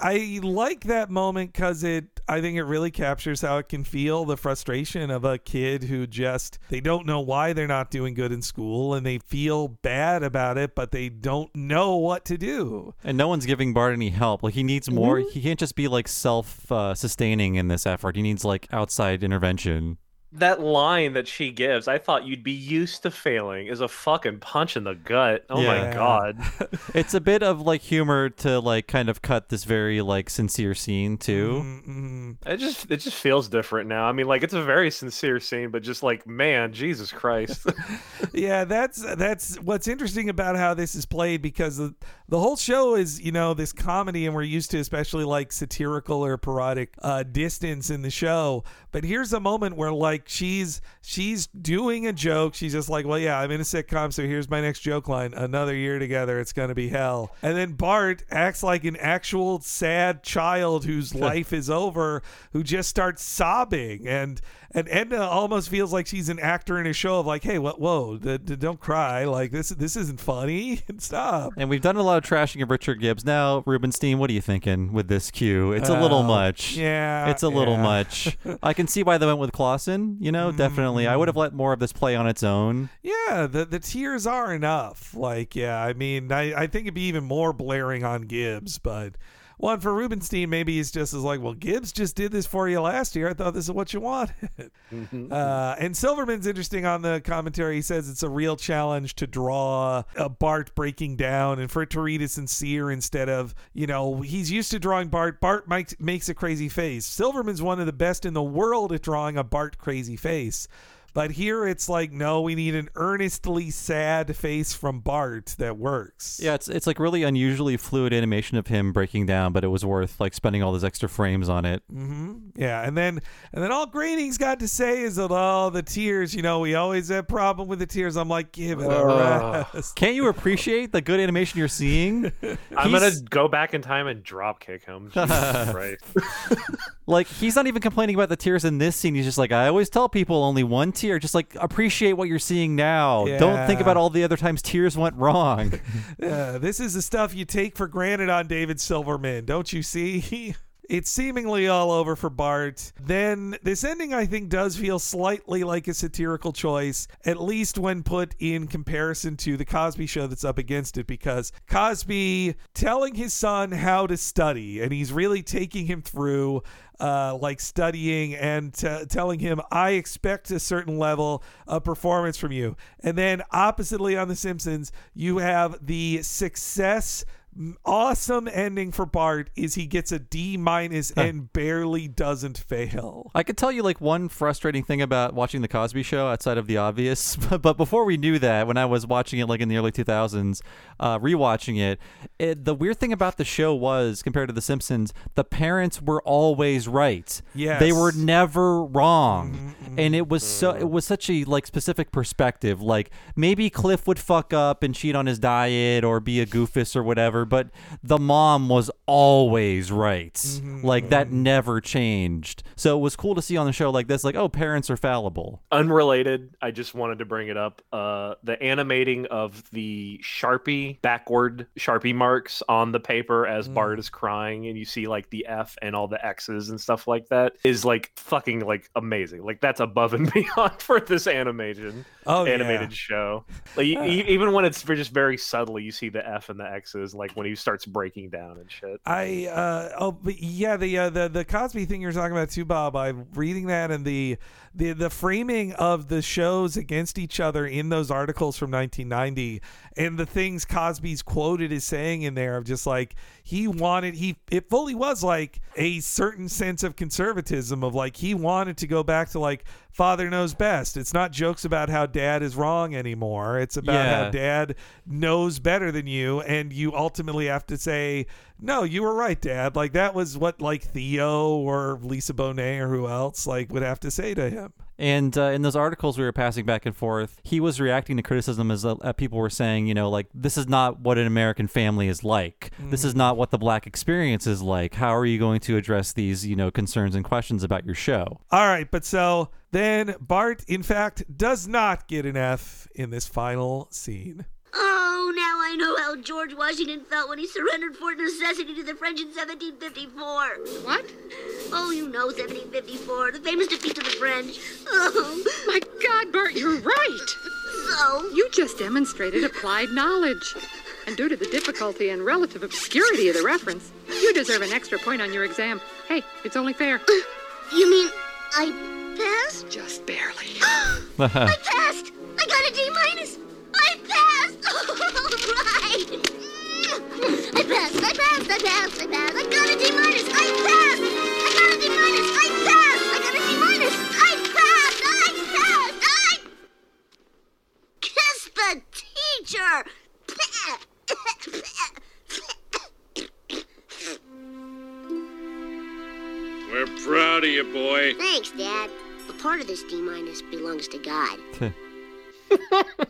I like that moment because it. I think it really captures how it can feel the frustration of a kid who just they don't know why they're not doing good in school and they feel bad about it, but they don't know what to do. And no one's giving Bart any help. Like he needs more. Mm-hmm. He can't just be like self uh, sustaining in this effort. He needs like outside intervention. That line that she gives, I thought you'd be used to failing, is a fucking punch in the gut. Oh Yeah. my god. it's a bit of like humor to like kind of cut this very like sincere scene too. Mm-hmm. It just it just feels different now. I mean, like it's a very sincere scene, but just like man, Jesus Christ. yeah, that's that's what's interesting about how this is played because the, the whole show is you know this comedy and we're used to especially like satirical or parodic uh, distance in the show. But here's a moment where like she's she's doing a joke. She's just like, well, yeah, I'm in a sitcom, so here's my next joke line. Another year together, it's gonna be hell. And then Bart acts like an actual sad child whose life is over, who just starts sobbing and. And Edna almost feels like she's an actor in a show of like, hey, what? Whoa, the, the- don't cry. Like this, this isn't funny. Stop. And we've done a lot of trashing of Richard Gibbs. Now, Rubinstein, what are you thinking with this cue? It's a little Oh, much. yeah, It's a little much. I can see why they went with Clausen, you know, mm-hmm. definitely. I would have let more of this play on its own. Yeah, the the tears are enough. Like, yeah, I mean, I, I think it'd be even more blaring on Gibbs, but one for Rubinstein, maybe he's just as like, well, Gibbs just did this for you last year. I thought this is what you wanted. Uh, and Silverman's interesting on the commentary. He says it's a real challenge to draw a Bart breaking down and for it to read as sincere instead of, you know, he's used to drawing Bart. Bart makes, makes a crazy face. Silverman's one of the best in the world at drawing a Bart crazy face. But here it's like, no, we need an earnestly sad face from Bart that works. Yeah, it's it's like really unusually fluid animation of him breaking down, but it was worth like spending all those extra frames on it. hmm Yeah, and then and then all Groening's got to say is that oh the tears, you know, we always have problem with the tears. I'm like, give it a Ugh. rest. Can't you appreciate the good animation you're seeing? I'm gonna go back in time and drop kick him. Jesus Christ. like he's not even complaining about the tears in this scene. He's just like, I always tell people only one tear. Just like appreciate what you're seeing now. Don't think about all the other times tears went wrong. Yeah, this is the stuff you take for granted on David Silverman, don't you see? It's seemingly all over for Bart. Then this ending, I think, does feel slightly like a satirical choice, at least when put in comparison to the Cosby show that's up against it, because Cosby telling his son how to study, and he's really taking him through uh, like studying and t- telling him, I expect a certain level of performance from you. And then, oppositely on The Simpsons, you have the success. Awesome ending for Bart is he gets a D minus and barely doesn't fail. I could tell you like one frustrating thing about watching the Cosby Show outside of the obvious, but before we knew that, when I was watching it like in the early 2000s, uh, rewatching it, it, the weird thing about the show was compared to The Simpsons, the parents were always right. Yes. they were never wrong, and it was so it was such a like specific perspective. Like maybe Cliff would fuck up and cheat on his diet or be a goofus or whatever, whatever, but the mom was always right. Mm-hmm. Like that never changed. So it was cool to see on the show like this, like, oh, parents are fallible. Unrelated, I just wanted to bring it up. Uh, the animating of the Sharpie backward Sharpie marks on the paper as Mm. Bart is crying, and you see like the F and all the X's and stuff like that is like fucking like amazing. Like that's above and beyond for this animation. Oh, yeah. animated show. Like e- even when it's just very subtly, you see the F and the X's, like when he starts breaking down and shit. I uh oh but yeah the uh, the the Cosby thing you're talking about too Bob I'm reading that and the the the framing of the shows against each other in those articles from 1990 and the things Cosby's quoted as saying in there of just like he wanted he it fully was like a certain sense of conservatism of like he wanted to go back to like father knows best. It's not jokes about how dad is wrong anymore. It's about how dad knows better than you and you ultimately have to say no you were right dad like that was what like theo or lisa bonet or who else like would have to say to him And uh, in those articles we were passing back and forth, he was reacting to criticism as uh, uh, people were saying, you know, like, this is not what an American family is like. This is not what the black experience is like. How are you going to address these, you know, concerns and questions about your show? all right but so then bart in fact does not get an f in this final scene Oh, now I know how George Washington felt when he surrendered Fort Necessity to the French in 1754. What? Oh, you know 1754, the famous defeat to the French. Oh, My God, Bart, you're right. so You just demonstrated applied knowledge. And due to the difficulty and relative obscurity of the reference, you deserve an extra point on your exam. Hey, it's only fair. Uh, you mean I passed? Just barely. I passed. I got a D minus. I passed. All right. I passed. I passed. I passed. I passed. I got a D minus. I passed. I got a D minus. I passed. I got a D minus. I passed. I passed. I kiss the teacher. We're proud of you, boy. Thanks, Dad. A part of this D minus belongs to God.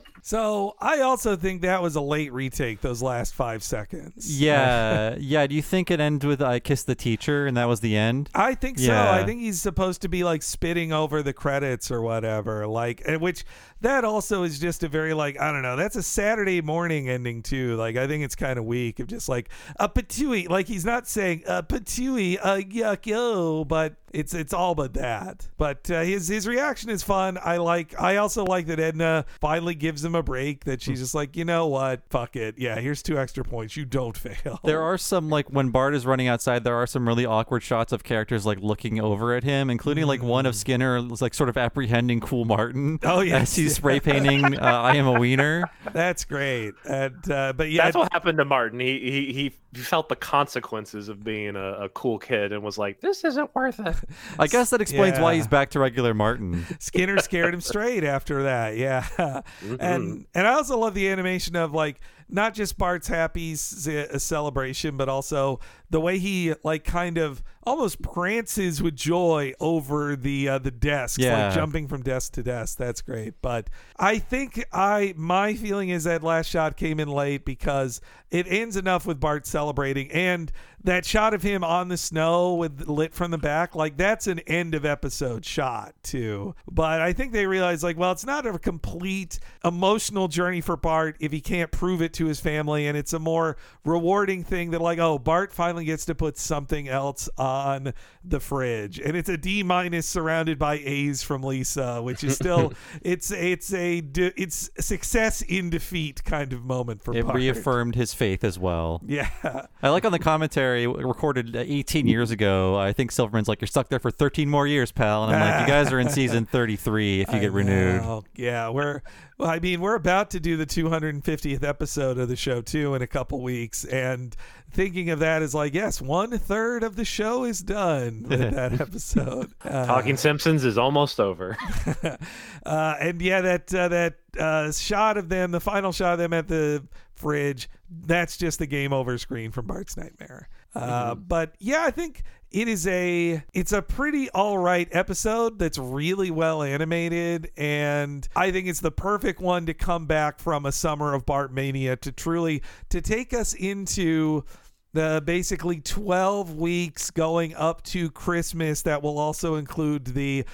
so i also think that was a late retake those last five seconds Yeah, yeah. Do you think it ends with "I kissed the teacher" and that was the end? I think so. I think he's supposed to be like spitting over the credits or whatever. Like, which that also is just a very like I don't know. That's a Saturday morning ending too. Like, I think it's kind of weak of just like a patooey. Like he's not saying a patooey, a yuck yo, but it's it's all but that. But uh, his his reaction is fun. I like. I also like that Edna finally gives him a break. That she's just like, you know what, fuck it. Yeah, here's two extra points. You don't fail. There are some like when Bart is running outside, there are some really awkward shots of characters like looking over at him, including like one of Skinner like sort of apprehending Cool Martin. Mm. Oh, yes. as he's spray painting uh, "I am a wiener." That's great. And uh, but yeah, That's what happened to Martin. He he he felt the consequences of being a, a cool kid and was like, "This isn't worth it." I guess that explains why he's back to regular Martin. Skinner scared him straight after that. Yeah. And and I also love the animation of like not just Bart's happy a celebration, but also the way he like kind of almost prances with joy over the uh, the desks, Yeah. like jumping from desk to desk. That's great. But I think I my feeling is that last shot came in late because it ends enough with Bart celebrating and that shot of him on the snow with lit from the back, like that's an end of episode shot too. But I think they realized like, well, it's not a complete emotional journey for Bart if he can't prove it to his family, and it's a more rewarding thing that like, oh, Bart finally gets to put something else on the fridge, and it's a D minus surrounded by A's from Lisa, which is still it's it's a de- it's success in defeat kind of moment for It Bart. reaffirmed his faith as well. Yeah. I like on the commentary recorded uh, 18 years ago. I think Silverman's like, "You're stuck there for 13 more years, pal," and I'm like, "You guys are in season 33 if you I get renewed." know. Yeah, we're. Well, I mean, we're about to do the 250th episode of the show too in a couple weeks, and thinking of that is like, yes, one third of the show is done with that episode. Uh, Talking Simpsons is almost over. uh, and yeah, that uh, that uh, shot of them, the final shot of them at the fridge, that's just the game over screen from Bart's Nightmare. Uh, But yeah, I think it is a it's a pretty all right episode that's really well animated and I think it's the perfect one to come back from a summer of Bart mania to truly to take us into the basically 12 weeks going up to Christmas that will also include the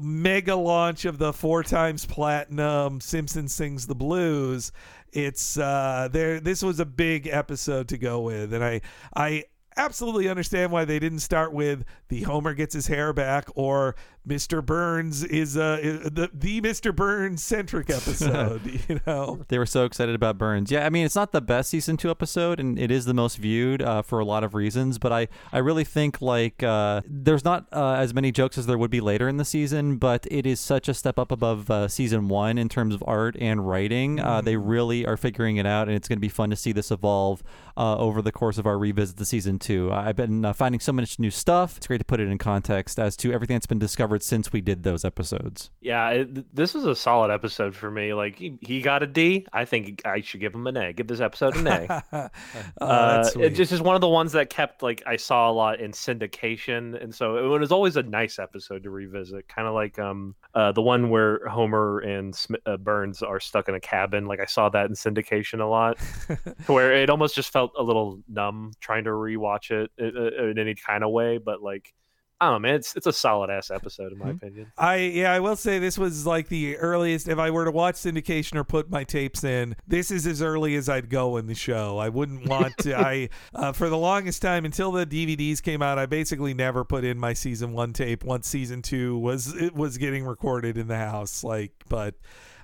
mega launch of the four times platinum Simpson sings the blues. It's uh there this was a big episode to go with and I I absolutely understand why they didn't start with the Homer gets his hair back or Mr. Burns is uh is the the Mr. Burns centric episode you know They were so excited about Burns. Yeah, I mean, it's not the best season two episode, and it is the most viewed uh, for a lot of reasons. But I, I really think like uh, there's not uh, as many jokes as there would be later in the season, but it is such a step up above uh, season one in terms of art and writing. Uh, they really are figuring it out, and it's going to be fun to see this evolve uh, over the course of our revisit to season two. I've been uh, finding so much new stuff. It's great to put it in context as to everything that's been discovered since we did those episodes. Yeah, it, this was a solid episode for me. Like he, he got a D. I think I should give him an A. Give this episode an A. Oh, uh, it just is one of the ones that kept like I saw a lot in syndication, and so it was always a nice episode to revisit. Kind of like um uh, the one where Homer and uh, Burns are stuck in a cabin. Like I saw that in syndication a lot, where it almost just felt a little numb trying to rewatch it in, in any kind of way. But like I don't know, man, it's it's a solid ass episode in my opinion. I yeah, I will say this was like the earliest. If I were to watch syndication or put my tapes in, this is as early as I'd go in the show. I wouldn't want to. I uh, for the longest time until the DVDs came out, I basically never put in my season one tape once season two was it was getting recorded in the house. Like, but.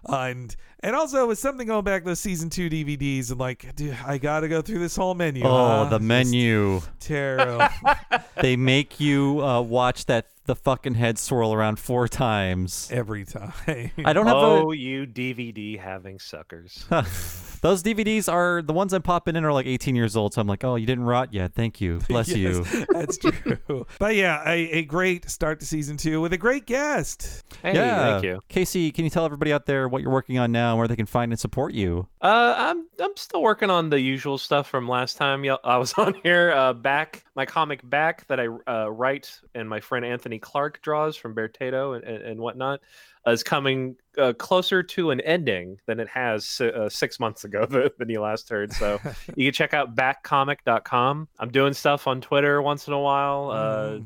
Uh, and and also with something going back those season two DVDs and like, dude, I got to go through this whole menu. Oh, huh? the Just menu. terrible. they make you uh, watch that the fucking head swirl around four times every time. I don't have oh, a. you DVD having suckers. Those DVDs are the ones I'm popping in are like 18 years old, so I'm like, oh, you didn't rot yet. Thank you. Bless you. That's true. but yeah, a, a great start to season two with a great guest. Hey, yeah. thank you. Casey, can you tell everybody out there what you're working on now and where they can find and support you? Uh, I'm I'm still working on the usual stuff from last time I was on here. Uh, back my comic back that I uh, write and my friend Anthony Clark draws from Beartato and, and, and whatnot uh, is coming uh, closer to an ending than it has uh, six months ago than you last heard. So you can check out backcomic.com. I'm doing stuff on Twitter once in a while. Uh,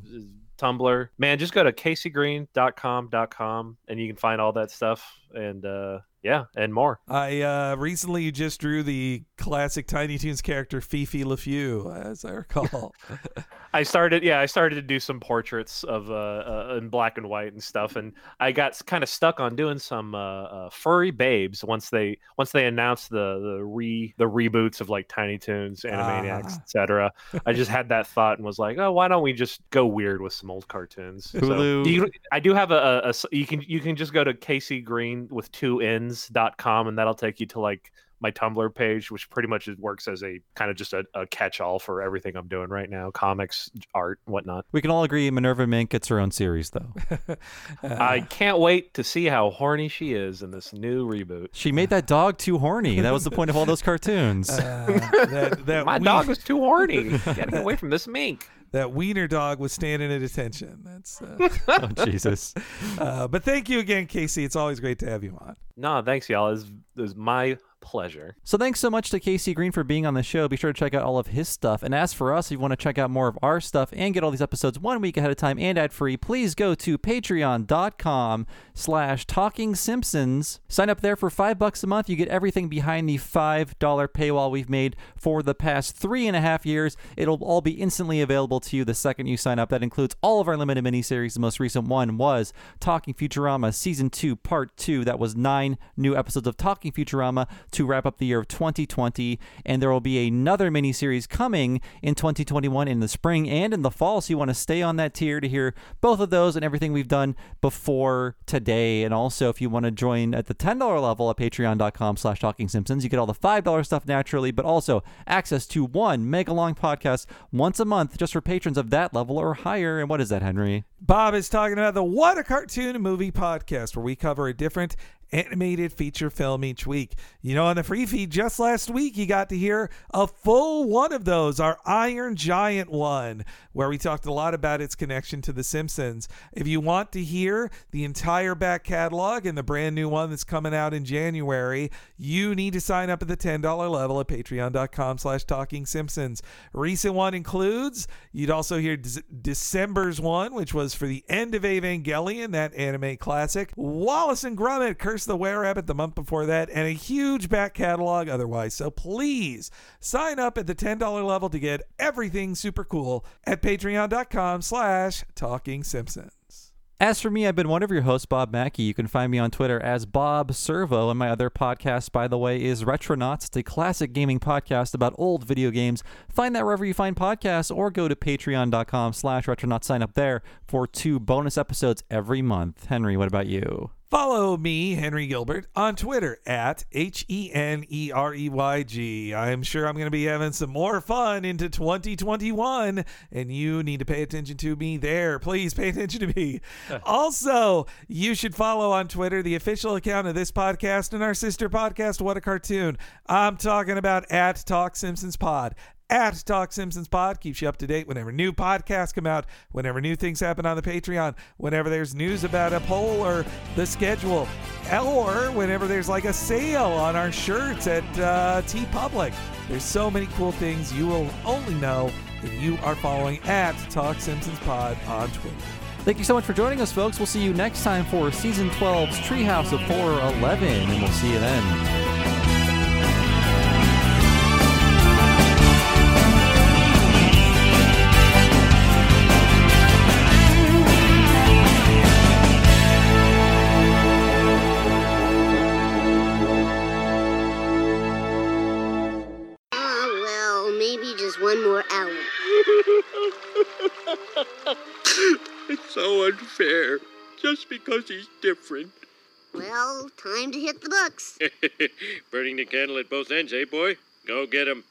Tumblr. Man, just go to caseygreen.com.com and you can find all that stuff and uh yeah, and more. I uh, recently just drew the classic Tiny Toons character Fifi La Fume, as I recall. I started, yeah, I started to do some portraits of uh, uh in black and white and stuff, and I got kind of stuck on doing some uh, uh, furry babes once they once they announced the the re the reboots of like Tiny Toons, Animaniacs, Ah. etc. I just had that thought and was like, oh, why don't we just go weird with some old cartoons? So Hulu. you, I do have a you can you can just go to Casey Green with two N's dot com and that'll take you to like my Tumblr page, which pretty much works as a kind of just a, a catch-all for everything I'm doing right now, comics, art, whatnot. We can all agree Minerva Mink gets her own series, though. I can't wait to see how horny she is in this new reboot. She made that dog too horny. That was the point of all those cartoons. Uh, that, that My wee- dog was too horny. Gotta away from this mink. That wiener dog was standing at attention. That's uh, oh, Jesus. uh, but thank you again, Casey. It's always great to have you on. No, thanks, y'all. It's, it's my pleasure. So thanks so much to Casey Green for being on the show. Be sure to check out all of his stuff. And as for us, if you want to check out more of our stuff and get all these episodes one week ahead of time and ad free, please go to patreon.com slash talking simpsons. Sign up there for five bucks a month. You get everything behind the five dollar paywall we've made for the past three and a half years. It'll all be instantly available to you the second you sign up. That includes all of our limited miniseries. The most recent one was Talking Futurama Season 2, Part 2. That was nine new episodes of Talking Futurama to wrap up the year of 2020. And there will be another miniseries coming in 2021 in the spring and in the fall. So you want to stay on that tier to hear both of those and everything we've done before today. And also, if you want to join at the $10 level at patreon.com slash talking simpsons, you get all the $5 stuff naturally, but also access to one mega long podcast once a month just for patrons of that level or higher. And what is that, Henry? Bob is talking about the What a Cartoon Movie podcast, where we cover a different animated feature film each week. You know, on the free feed just last week, you got to hear a full one of those, our Iron Giant one, where we talked a lot about its connection to The Simpsons. If you want to hear the entire back catalog and the brand new one that's coming out in January, you need to sign up at the $10 level at patreon.com slash talking simpsons. Recent one includes, you'd also hear Dec- December's one, which was for the end of Evangelion, that anime classic. Wallace and Gromit, Curse the Were Rabbit the month before that, and a huge back catalog otherwise. So please sign up at the $10 level to get everything super cool at patreon.com slash talking simpsons. As for me, I've been one of your hosts, Bob Mackey. You can find me on Twitter as Bob Servo, and my other podcast, by the way, is Retronauts. It's a classic gaming podcast about old video games. Find that wherever you find podcasts, or go to patreon.com slash retronauts. Sign up there for two bonus episodes every month. Henry, what about you? Follow me, Henry Gilbert, on Twitter at H E N E R E Y G. I'm sure I'm going to be having some more fun into 2021, and you need to pay attention to me there. Please pay attention to me. also, you should follow on Twitter the official account of this podcast and our sister podcast, What a Cartoon. I'm talking about at Talk Simpsons Pod at Talk Simpsons Pod keeps you up to date whenever new podcasts come out, whenever new things happen on the Patreon, whenever there's news about a poll or the schedule, or whenever there's like a sale on our shirts at uh, TeePublic. There's so many cool things you will only know if you are following at Talk Simpsons Pod on Twitter. Thank you so much for joining us, folks. We'll see you next time for Season 12's Treehouse of Horror 11, and we'll see you then. One more hour. it's so unfair. Just because he's different. Well, time to hit the books. Burning the candle at both ends, eh, boy? Go get him.